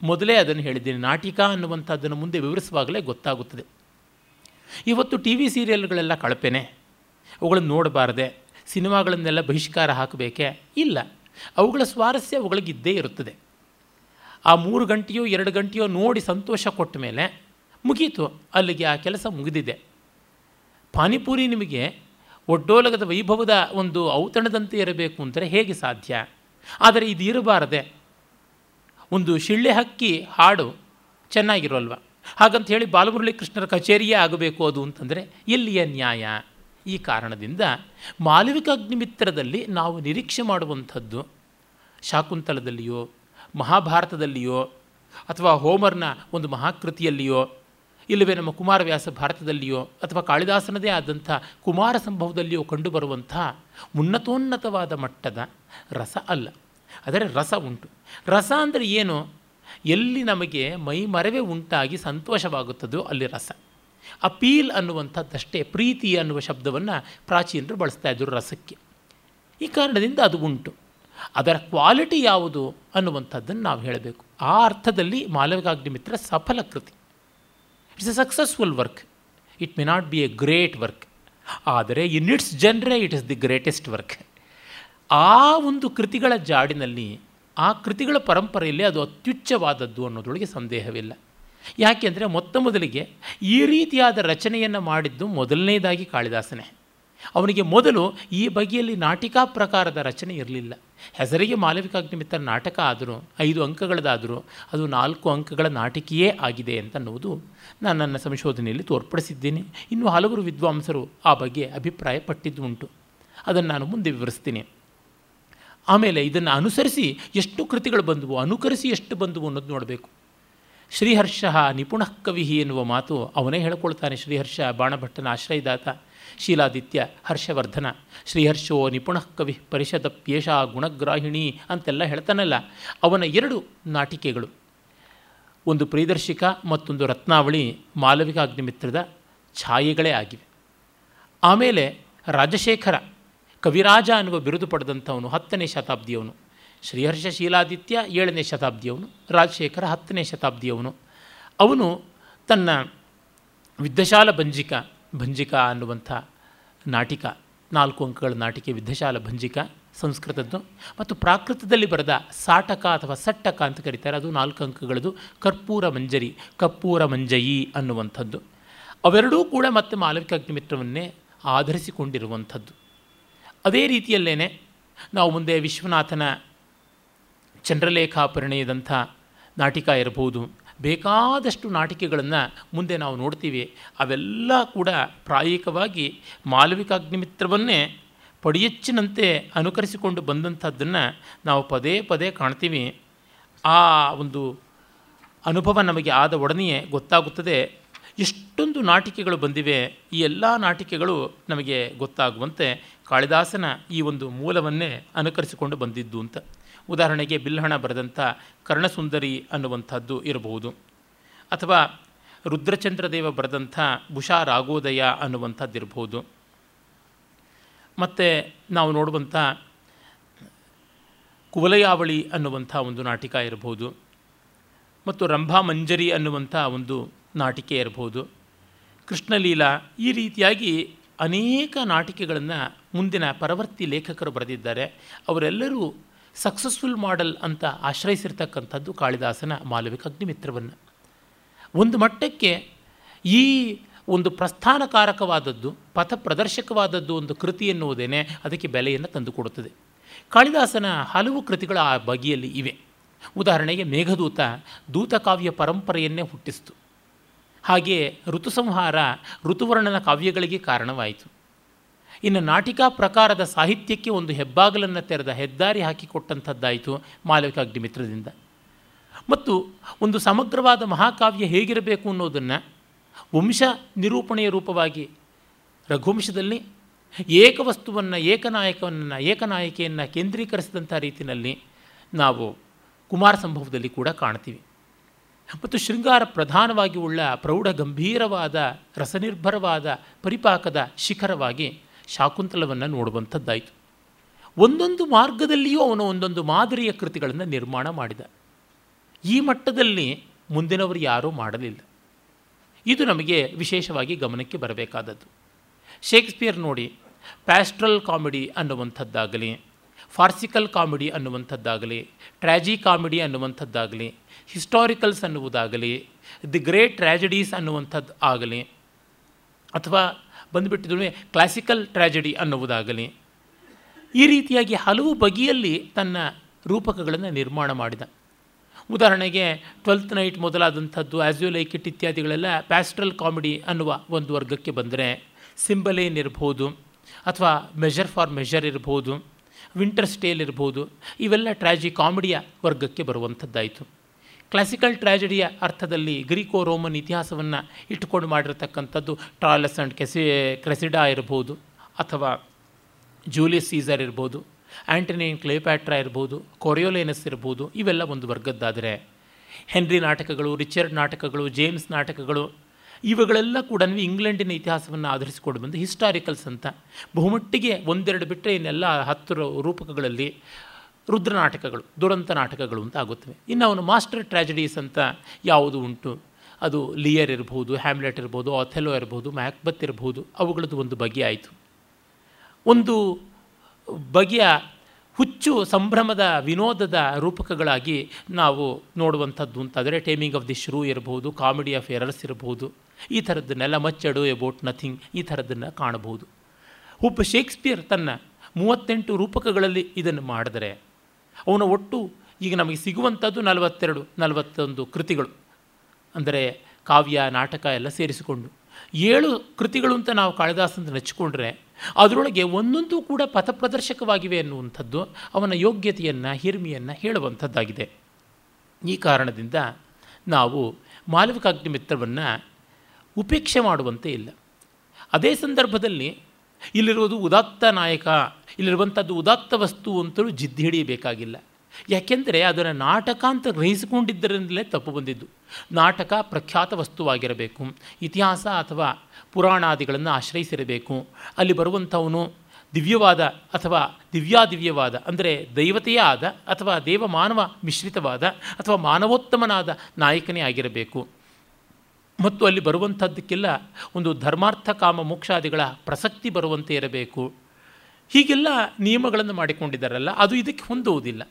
ಮೊದಲೇ ಅದನ್ನು ಹೇಳಿದ್ದೀನಿ, ನಾಟಿಕ ಅನ್ನುವಂಥದ್ದನ್ನು ಮುಂದೆ ವಿವರಿಸುವಾಗಲೇ ಗೊತ್ತಾಗುತ್ತದೆ. ಇವತ್ತು ಟಿ ವಿ ಸೀರಿಯಲ್ಗಳೆಲ್ಲ ಕಳಪೆನೆ. ಅವುಗಳನ್ನು ನೋಡಬಾರದೆ, ಸಿನಿಮಾಗಳನ್ನೆಲ್ಲ ಬಹಿಷ್ಕಾರ ಹಾಕಬೇಕೆ? ಇಲ್ಲ. ಅವುಗಳ ಸ್ವಾರಸ್ಯ ಅವುಗಳಿಗಿದ್ದೇ ಇರುತ್ತದೆ. ಆ ಮೂರು ಗಂಟೆಯೋ, ಎರಡು ಗಂಟೆಯೋ ನೋಡಿ ಸಂತೋಷ ಕೊಟ್ಟ ಮೇಲೆ ಮುಗೀತು. ಅಲ್ಲಿಗೆ ಆ ಕೆಲಸ ಮುಗಿದಿದೆ. ಪಾನಿಪುರಿ ನಿಮಗೆ ಒಡ್ಡೋಲಗದ ವೈಭವದ ಒಂದು ಔತಣದಂತೆ ಇರಬೇಕು ಅಂದರೆ ಹೇಗೆ ಸಾಧ್ಯ? ಆದರೆ ಇದು ಇರಬಾರದೆ ಒಂದು ಶಿಳ್ಳೆ ಹಕ್ಕಿ ಹಾಡು ಚೆನ್ನಾಗಿರೋಲ್ವ ಹಾಗಂತ ಹೇಳಿ ಬಾಲಮುರಳಿ ಕೃಷ್ಣರ ಕಚೇರಿಯೇ ಆಗಬೇಕು ಅದು ಅಂತಂದರೆ ಎಲ್ಲಿಯ ನ್ಯಾಯ. ಈ ಕಾರಣದಿಂದ ಮಾಲವಿಕಾಗ್ನಿಮಿತ್ರದಲ್ಲಿ ನಾವು ನಿರೀಕ್ಷೆ ಮಾಡುವಂಥದ್ದು ಶಾಕುಂತಲದಲ್ಲಿಯೋ, ಮಹಾಭಾರತದಲ್ಲಿಯೋ, ಅಥವಾ ಹೋಮರ್ನ ಒಂದು ಮಹಾಕೃತಿಯಲ್ಲಿಯೋ, ಇಲ್ಲವೇ ನಮ್ಮ ಕುಮಾರವ್ಯಾಸ ಭಾರತದಲ್ಲಿಯೋ, ಅಥವಾ ಕಾಳಿದಾಸನದೇ ಆದಂಥ ಕುಮಾರ ಸಂಭವದಲ್ಲಿಯೋ ಕಂಡುಬರುವಂಥ ಉನ್ನತೋನ್ನತವಾದ ಮಟ್ಟದ ರಸ ಅಲ್ಲ. ಆದರೆ ರಸ ಉಂಟು. ರಸ ಅಂದರೆ ಏನು? ಎಲ್ಲಿ ನಮಗೆ ಮೈ ಮರವೇ ಉಂಟಾಗಿ ಸಂತೋಷವಾಗುತ್ತದೋ ಅಲ್ಲಿ ರಸ. ಅಪೀಲ್ ಅನ್ನುವಂಥದ್ದಷ್ಟೇ, ಪ್ರೀತಿ ಅನ್ನುವ ಶಬ್ದವನ್ನು ಪ್ರಾಚೀನರು ಬಳಸ್ತಾ ಇದ್ದರು ರಸಕ್ಕೆ. ಈ ಕಾರಣದಿಂದ ಅದು ಉಂಟು. ಅದರ ಕ್ವಾಲಿಟಿ ಯಾವುದು ಅನ್ನುವಂಥದ್ದನ್ನು ನಾವು ಹೇಳಬೇಕು. ಆ ಅರ್ಥದಲ್ಲಿ ಮಾಲವಿಕಾಗ್ನಿಮಿತ್ರ ಸಫಲ ಕೃತಿ. It's a successful work it may not be a great work ಆದರೆ in it's genre it is the greatest work ಆ ಒಂದು ಕೃತಿಗಳ ಜಾಡಿನಲ್ಲಿ ಆ ಕೃತಿಗಳ ಪರಂಪರೆಯಲ್ಲಿ ಅದು ಅತ್ಯುಚ್ಚವಾದದ್ದು ಅನ್ನೋದ್ರೊಳಗೆ ಸಂದೇಹವಿಲ್ಲ. ಯಾಕೆಂದರೆ ಮೊತ್ತ ಮೊದಲಿಗೆ ಈ ರೀತಿಯಾದ ರಚನೆಯನ್ನು ಮಾಡಿದ್ದು ಮೊದಲನೇದಾಗಿ ಕಾಳಿದಾಸನೇ. ಅವನಿಗೆ ಮೊದಲು ಈ ಬಗೆಯಲ್ಲಿ ನಾಟಿಕಾ ಪ್ರಕಾರದ ರಚನೆ ಇರಲಿಲ್ಲ. ಹೆಸರಿಗೆ ಮಾಲವಿಕಾಗ್ನಿಮಿತ್ತ ನಾಟಕ ಆದರೂ, ಐದು ಅಂಕಗಳದಾದರೂ, ಅದು ನಾಲ್ಕು ಅಂಕಗಳ ನಾಟಿಕೆಯೇ ಆಗಿದೆ ಅಂತನ್ನುವುದು ನಾನು ನನ್ನ ಸಂಶೋಧನೆಯಲ್ಲಿ ತೋರ್ಪಡಿಸಿದ್ದೀನಿ. ಇನ್ನು ಹಲವರು ವಿದ್ವಾಂಸರು ಆ ಬಗ್ಗೆ ಅಭಿಪ್ರಾಯ ಪಟ್ಟಿದ್ದು ಉಂಟು. ಅದನ್ನು ನಾನು ಮುಂದೆ ವಿವರಿಸ್ತೀನಿ. ಆಮೇಲೆ ಇದನ್ನು ಅನುಸರಿಸಿ ಎಷ್ಟು ಕೃತಿಗಳು ಬಂದವು, ಅನುಕರಿಸಿ ಎಷ್ಟು ಬಂದವು ಅನ್ನೋದು ನೋಡಬೇಕು. ಶ್ರೀಹರ್ಷ ನಿಪುಣ ಕವಿ ಎನ್ನುವ ಮಾತು ಅವನೇ ಹೇಳ್ಕೊಳ್ತಾನೆ, ಶ್ರೀಹರ್ಷ ಬಾಣಭಟ್ಟನ ಆಶ್ರಯದಾತ, ಶೀಲಾದಿತ್ಯ ಹರ್ಷವರ್ಧನ. ಶ್ರೀಹರ್ಷೋ ನಿಪುಣ ಕವಿ ಪರಿಷದಪ್ಯೇಷ ಗುಣಗ್ರಾಹಿಣಿ ಅಂತೆಲ್ಲ ಹೇಳ್ತಾನಲ್ಲ, ಅವನ ಎರಡು ನಾಟಿಕೆಗಳು. ಒಂದು ಪ್ರಿಯದರ್ಶಿಕ, ಮತ್ತೊಂದು ರತ್ನಾವಳಿ ಮಾಲವಿಕ ಅಗ್ನಿಮಿತ್ರದ ಛಾಯೆಗಳೇ ಆಗಿವೆ. ಆಮೇಲೆ ರಾಜಶೇಖರ ಕವಿರಾಜ ಅನ್ನುವ ಬಿರುದು ಪಡೆದಂಥವನು ಹತ್ತನೇ ಶತಾಬ್ದಿಯವನು. ಶ್ರೀಹರ್ಷ ಶೀಲಾದಿತ್ಯ ಏಳನೇ ಶತಾಬ್ದಿಯವನು, ರಾಜಶೇಖರ ಹತ್ತನೇ ಶತಾಬ್ದಿಯವನು. ಅವನು ತನ್ನ ವಿದ್ಯಶಾಲ ಭಂಜಿಕ ಭಂಜಿಕ ಅನ್ನುವಂಥ ನಾಟಿಕ, ನಾಲ್ಕು ಅಂಕಗಳ ನಾಟಿಕೆ ವಿದ್ಯಶಾಲ ಭಂಜಿಕ ಸಂಸ್ಕೃತದ್ದು ಮತ್ತು ಪ್ರಾಕೃತದಲ್ಲಿ ಬರೆದ ಸಾಟಕ ಅಥವಾ ಸಟ್ಟಕ ಅಂತ ಕರೀತಾರೆ. ಅದು ನಾಲ್ಕು ಅಂಕಗಳದು ಕರ್ಪೂರ ಮಂಜರಿ, ಕರ್ಪೂರ ಮಂಜಯಿ ಅನ್ನುವಂಥದ್ದು. ಅವೆರಡೂ ಕೂಡ ಮತ್ತೆ ಮಾಲವಿಕ ಅಗ್ನಿಮಿತ್ರವನ್ನೇ ಆಧರಿಸಿಕೊಂಡಿರುವಂಥದ್ದು. ಅದೇ ರೀತಿಯಲ್ಲೇ ನಾವು ಮುಂದೆ ವಿಶ್ವನಾಥನ ಚಂದ್ರಲೇಖಾ ಪರಿಣಯದಂಥ ನಾಟಿಕ ಇರಬಹುದು. ಬೇಕಾದಷ್ಟು ನಾಟಿಕೆಗಳನ್ನು ಮುಂದೆ ನಾವು ನೋಡ್ತೀವಿ. ಅವೆಲ್ಲ ಕೂಡ ಪ್ರಾಯಿಕವಾಗಿ ಮಾಲವಿಕಾಗ್ನಿಮಿತ್ರವನ್ನೇ ಪಡಿಯಚ್ಚಿನಂತೆ ಅನುಕರಿಸಿಕೊಂಡು ಬಂದಂಥದ್ದನ್ನು ನಾವು ಪದೇ ಪದೇ ಕಾಣ್ತೀವಿ. ಆ ಒಂದು ಅನುಭವ ನಮಗೆ ಆದ ಒಡನೆಯೇ ಗೊತ್ತಾಗುತ್ತದೆ. ಎಷ್ಟೊಂದು ನಾಟಿಕೆಗಳು ಬಂದಿವೆ. ಈ ಎಲ್ಲ ನಾಟಿಕೆಗಳು ನಮಗೆ ಗೊತ್ತಾಗುವಂತೆ ಕಾಳಿದಾಸನ ಈ ಒಂದು ಮೂಲವನ್ನೇ ಅನುಕರಿಸಿಕೊಂಡು ಬಂದಿದ್ದು ಅಂತ. ಉದಾಹರಣೆಗೆ ಬಿಲ್ಹಣ ಬರೆದಂಥ ಕರ್ಣಸುಂದರಿ ಅನ್ನುವಂಥದ್ದು ಇರಬಹುದು. ಅಥವಾ ರುದ್ರಚಂದ್ರದೇವ ಬರೆದಂಥ ಬುಷಾ ರಾಗೋದಯ ಇರಬಹುದು. ಮತ್ತು ನಾವು ನೋಡುವಂಥ ಕುವಲಯಾವಳಿ ಅನ್ನುವಂಥ ಒಂದು ನಾಟಿಕ ಇರಬಹುದು. ಮತ್ತು ರಂಭಾ ಮಂಜರಿ ಅನ್ನುವಂಥ ಒಂದು ನಾಟಿಕೆ ಇರಬಹುದು. ಕೃಷ್ಣಲೀಲಾ ಈ ರೀತಿಯಾಗಿ ಅನೇಕ ನಾಟಿಕೆಗಳನ್ನು ಮುಂದಿನ ಪರವರ್ತಿ ಲೇಖಕರು ಬರೆದಿದ್ದಾರೆ. ಅವರೆಲ್ಲರೂ ಸಕ್ಸಸ್ಫುಲ್ ಮಾಡೆಲ್ ಅಂತ ಆಶ್ರಯಿಸಿರ್ತಕ್ಕಂಥದ್ದು ಕಾಳಿದಾಸನ ಮಾಲವಿಕ ಅಗ್ನಿಮಿತ್ರವನ್ನು. ಒಂದು ಮಟ್ಟಕ್ಕೆ ಈ ಒಂದು ಪ್ರಸ್ಥಾನಕಾರಕವಾದದ್ದು ಪಥ ಪ್ರದರ್ಶಕವಾದದ್ದು ಒಂದು ಕೃತಿ ಎನ್ನುವುದೇನೆ ಅದಕ್ಕೆ ಬೆಲೆಯನ್ನು ತಂದುಕೊಡುತ್ತದೆ. ಕಾಳಿದಾಸನ ಹಲವು ಕೃತಿಗಳು ಆ ಬಗೆಯಲ್ಲಿ ಇವೆ. ಉದಾಹರಣೆಗೆ ಮೇಘದೂತ ದೂತಕಾವ್ಯ ಪರಂಪರೆಯನ್ನೇ ಹುಟ್ಟಿಸಿತು. ಹಾಗೆ ಋತುಸಂಹಾರ ಋತುವರ್ಣನ ಕಾವ್ಯಗಳಿಗೆ ಕಾರಣವಾಯಿತು. ಇನ್ನು ನಾಟಿಕಾ ಪ್ರಕಾರದ ಸಾಹಿತ್ಯಕ್ಕೆ ಒಂದು ಹೆಬ್ಬಾಗಲನ್ನು ತೆರೆದ ಹೆದ್ದಾರಿ ಹಾಕಿಕೊಟ್ಟಂಥದ್ದಾಯಿತು ಮಾಲವಿಕ ಅಗ್ನಿಮಿತ್ರದಿಂದ ಮತ್ತು ಒಂದು ಸಮಗ್ರವಾದ ಮಹಾಕಾವ್ಯ ಹೇಗಿರಬೇಕು ಅನ್ನೋದನ್ನು ವಂಶ ನಿರೂಪಣೆಯ ರೂಪವಾಗಿ ರಘುವಂಶದಲ್ಲಿ ಏಕವಸ್ತುವನ್ನು, ಏಕನಾಯಕವನ್ನು, ಏಕನಾಯಕಿಯನ್ನು ಕೇಂದ್ರೀಕರಿಸಿದಂಥ ರೀತಿಯಲ್ಲಿ ನಾವು ಕುಮಾರ ಸಂಭವದಲ್ಲಿ ಕೂಡ ಕಾಣ್ತೀವಿ. ಮತ್ತು ಶೃಂಗಾರ ಪ್ರಧಾನವಾಗಿ ಉಳ್ಳ ಪ್ರೌಢ ಗಂಭೀರವಾದ, ರಸನಿರ್ಭರವಾದ, ಪರಿಪಾಕದ ಶಿಖರವಾಗಿ ಶಾಕುಂತಲವನ್ನು ನೋಡುವಂಥದ್ದಾಯಿತು. ಒಂದೊಂದು ಮಾರ್ಗದಲ್ಲಿಯೂ ಅವನು ಒಂದೊಂದು ಮಾದರಿಯ ಕೃತಿಗಳನ್ನು ನಿರ್ಮಾಣ ಮಾಡಿದ. ಈ ಮಟ್ಟದಲ್ಲಿ ಮುಂದಿನವರು ಯಾರೂ ಮಾಡಲಿಲ್ಲ. ಇದು ನಮಗೆ ವಿಶೇಷವಾಗಿ ಗಮನಕ್ಕೆ ಬರಬೇಕಾದದ್ದು. ಶೇಕ್ಸ್ಪಿಯರ್ ನೋಡಿ, ಪ್ಯಾಸ್ಟ್ರಲ್ ಕಾಮಿಡಿ ಅನ್ನುವಂಥದ್ದಾಗಲಿ, ಫಾರ್ಸಿಕಲ್ ಕಾಮಿಡಿ ಅನ್ನುವಂಥದ್ದಾಗಲಿ ಟ್ರ್ಯಾಜಿ ಕಾಮಿಡಿ ಅನ್ನುವಂಥದ್ದಾಗಲಿ ಹಿಸ್ಟಾರಿಕಲ್ಸ್ ಅನ್ನುವುದಾಗಲಿ ದಿ ಗ್ರೇಟ್ ಟ್ರ್ಯಾಜಡೀಸ್ ಅನ್ನುವಂಥದ್ದು ಆಗಲಿ, ಅಥವಾ ಬಂದುಬಿಟ್ಟಿದ್ರೆ ಕ್ಲಾಸಿಕಲ್ ಟ್ರ್ಯಾಜಡಿ ಅನ್ನುವುದಾಗಲಿ, ಈ ರೀತಿಯಾಗಿ ಹಲವು ಬಗೆಯಲ್ಲಿ ತನ್ನ ರೂಪಕಗಳನ್ನು ನಿರ್ಮಾಣ ಮಾಡಿದ. ಉದಾಹರಣೆಗೆ ಟ್ವೆಲ್ತ್ ನೈಟ್ ಮೊದಲಾದಂಥದ್ದು ಆ್ಯಸ್ ಯು ಲೈಕ್ ಇಟ್ ಇತ್ಯಾದಿಗಳೆಲ್ಲ ಪ್ಯಾಸ್ಟ್ರಲ್ ಕಾಮಿಡಿ ಅನ್ನುವ ಒಂದು ವರ್ಗಕ್ಕೆ ಬಂದರೆ ಸಿಂಬಲೇನ್ ಇರ್ಬೋದು, ಅಥವಾ ಮೆಜರ್ ಫಾರ್ ಮೆಜರ್ ಇರ್ಬೋದು ವಿಂಟರ್ ಸ್ಟೇಲ್ ಇರ್ಬೋದು, ಇವೆಲ್ಲ ಟ್ರ್ಯಾಜಿ ಕಾಮಿಡಿಯ ವರ್ಗಕ್ಕೆ ಬರುವಂಥದ್ದಾಯಿತು. ಕ್ಲಾಸಿಕಲ್ ಟ್ರ್ಯಾಜಡಿಯ ಅರ್ಥದಲ್ಲಿ ಗ್ರೀಕೋ ರೋಮನ್ ಇತಿಹಾಸವನ್ನು ಇಟ್ಟುಕೊಂಡು ಮಾಡಿರತಕ್ಕಂಥದ್ದು ಟ್ರಾಲಸ್ ಆ್ಯಂಡ್ ಕೆಸಿ ಕ್ರೆಸಿಡಾ ಇರ್ಬೋದು ಅಥವಾ ಜೂಲಿಯಸ್ ಸೀಸರ್ ಇರ್ಬೋದು ಆ್ಯಂಟನಿಯನ್ ಕ್ಲೇಪ್ಯಾಟ್ರಾ ಇರ್ಬೋದು, ಕೊರಿಯೋಲೇನಸ್ ಇರ್ಬೋದು, ಇವೆಲ್ಲ ಒಂದು ವರ್ಗದ್ದಾದರೆ ಹೆನ್ರಿ ನಾಟಕಗಳು, ರಿಚರ್ಡ್ ನಾಟಕಗಳು, ಜೇಮ್ಸ್ ನಾಟಕಗಳು, ಇವುಗಳೆಲ್ಲ ಕೂಡ ಇಂಗ್ಲೆಂಡಿನ ಇತಿಹಾಸವನ್ನು ಆಧರಿಸಿಕೊಂಡು ಬಂದು ಹಿಸ್ಟಾರಿಕಲ್ಸ್ ಅಂತ ಬಹುಮಟ್ಟಿಗೆ ಒಂದೆರಡು ಬಿಟ್ಟರೆ ಇನ್ನೆಲ್ಲ ಹತ್ತು ರೂಪಕಗಳಲ್ಲಿ ರುದ್ರ ನಾಟಕಗಳು, ದುರಂತ ನಾಟಕಗಳು ಅಂತ ಆಗುತ್ತವೆ ಇನ್ನು ಅವನು ಮಾಸ್ಟರ್ ಟ್ರಾಜೆಡಿಸ್ ಅಂತ ಯಾವುದು ಉಂಟು? ಅದು ಲಿಯರ್ ಇರ್ಬೋದು, ಹ್ಯಾಮ್ಲೆಟ್ ಇರ್ಬೋದು ಅಥೆಲೋ ಇರ್ಬೋದು ಮ್ಯಾಕ್ಬತ್ ಇರ್ಬೋದು, ಅವುಗಳದ್ದು ಒಂದು ಬಗೆ ಆಯಿತು. ಒಂದು ಬಗೆಯ ಹುಚ್ಚು ಸಂಭ್ರಮದ ವಿನೋದದ ರೂಪಕಗಳಾಗಿ ನಾವು ನೋಡುವಂಥದ್ದು ಅಂತಾದರೆ ಟೇಮಿಂಗ್ ಆಫ್ ದಿ ಶ್ರೂ ಇರ್ಬೋದು, ಕಾಮಿಡಿ ಆಫ್ ಎರರ್ಸ್ ಇರ್ಬೋದು, ಈ ಥರದ್ದನ್ನೆಲ್ಲ ಮಚ್ಚಡು, ಎಬೌಟ್ ನಥಿಂಗ್, ಈ ಥರದ್ದನ್ನು ಕಾಣಬಹುದು. ಒಬ್ಬ ಶೇಕ್ಸ್ಪಿಯರ್ ತನ್ನ ಮೂವತ್ತೆಂಟು ರೂಪಕಗಳಲ್ಲಿ ಇದನ್ನು ಮಾಡಿದರೆ ಅವನ ಒಟ್ಟು ಈಗ ನಮಗೆ ಸಿಗುವಂಥದ್ದು ನಲವತ್ತೆರಡು, ನಲವತ್ತೊಂದು ಕೃತಿಗಳು. ಅಂದರೆ ಕಾವ್ಯ, ನಾಟಕ ಎಲ್ಲ ಸೇರಿಸಿಕೊಂಡು. ಏಳು ಕೃತಿಗಳು ಅಂತ ನಾವು ಕಾಳಿದಾಸಂತ ನೆಚ್ಚಿಕೊಂಡ್ರೆ ಅದರೊಳಗೆ ಒಂದೊಂದು ಕೂಡ ಪಥಪ್ರದರ್ಶಕವಾಗಿವೆ ಎನ್ನುವಂಥದ್ದು ಅವನ ಯೋಗ್ಯತೆಯನ್ನು, ಹಿರಿಮೆಯನ್ನು ಹೇಳುವಂಥದ್ದಾಗಿದೆ. ಈ ಕಾರಣದಿಂದ ನಾವು ಮಾಲವಿಕಾಗ್ನಿಮಿತ್ರವನ್ನು ಉಪೇಕ್ಷೆ ಮಾಡುವಂತೆ ಇಲ್ಲ. ಅದೇ ಸಂದರ್ಭದಲ್ಲಿ ಇಲ್ಲಿರುವುದು ಉದಾತ್ತ ನಾಯಕ, ಇಲ್ಲಿರುವಂಥದ್ದು ಉದಾತ್ತ ವಸ್ತು ಅಂತಲೂ ಜಿದ್ದು ಹಿಡಿಯಬೇಕಾಗಿಲ್ಲ. ಯಾಕೆಂದರೆ ಅದನ್ನು ನಾಟಕ ಅಂತ ಗ್ರಹಿಸಿಕೊಂಡಿದ್ದರಿಂದಲೇ ತಪ್ಪು ಬಂದಿದ್ದು. ನಾಟಕ ಪ್ರಖ್ಯಾತ ವಸ್ತುವಾಗಿರಬೇಕು, ಇತಿಹಾಸ ಅಥವಾ ಪುರಾಣಾದಿಗಳನ್ನು ಆಶ್ರಯಿಸಿರಬೇಕು. ಅಲ್ಲಿ ಬರುವಂಥವನು ದಿವ್ಯವಾದ ಅಥವಾ ದಿವ್ಯಾದಿವ್ಯವಾದ, ಅಂದರೆ ದೈವತೆಯೇ ಆದ ಅಥವಾ ದೇವ ಮಾನವ ಮಿಶ್ರಿತವಾದ ಅಥವಾ ಮಾನವೋತ್ತಮನಾದ ನಾಯಕನೇ ಆಗಿರಬೇಕು. ಮತ್ತು ಅಲ್ಲಿ ಬರುವಂಥದ್ದಕ್ಕೆಲ್ಲ ಒಂದು ಧರ್ಮಾರ್ಥ ಕಾಮ ಮೋಕ್ಷಾದಿಗಳ ಪ್ರಸಕ್ತಿ ಬರುವಂತೆ ಇರಬೇಕು. ಹೀಗೆಲ್ಲ ನಿಯಮಗಳನ್ನು ಮಾಡಿಕೊಂಡಿದ್ದಾರಲ್ಲ, ಅದು ಇದಕ್ಕೆ ಹೊಂದುವುದಿಲ್ಲ.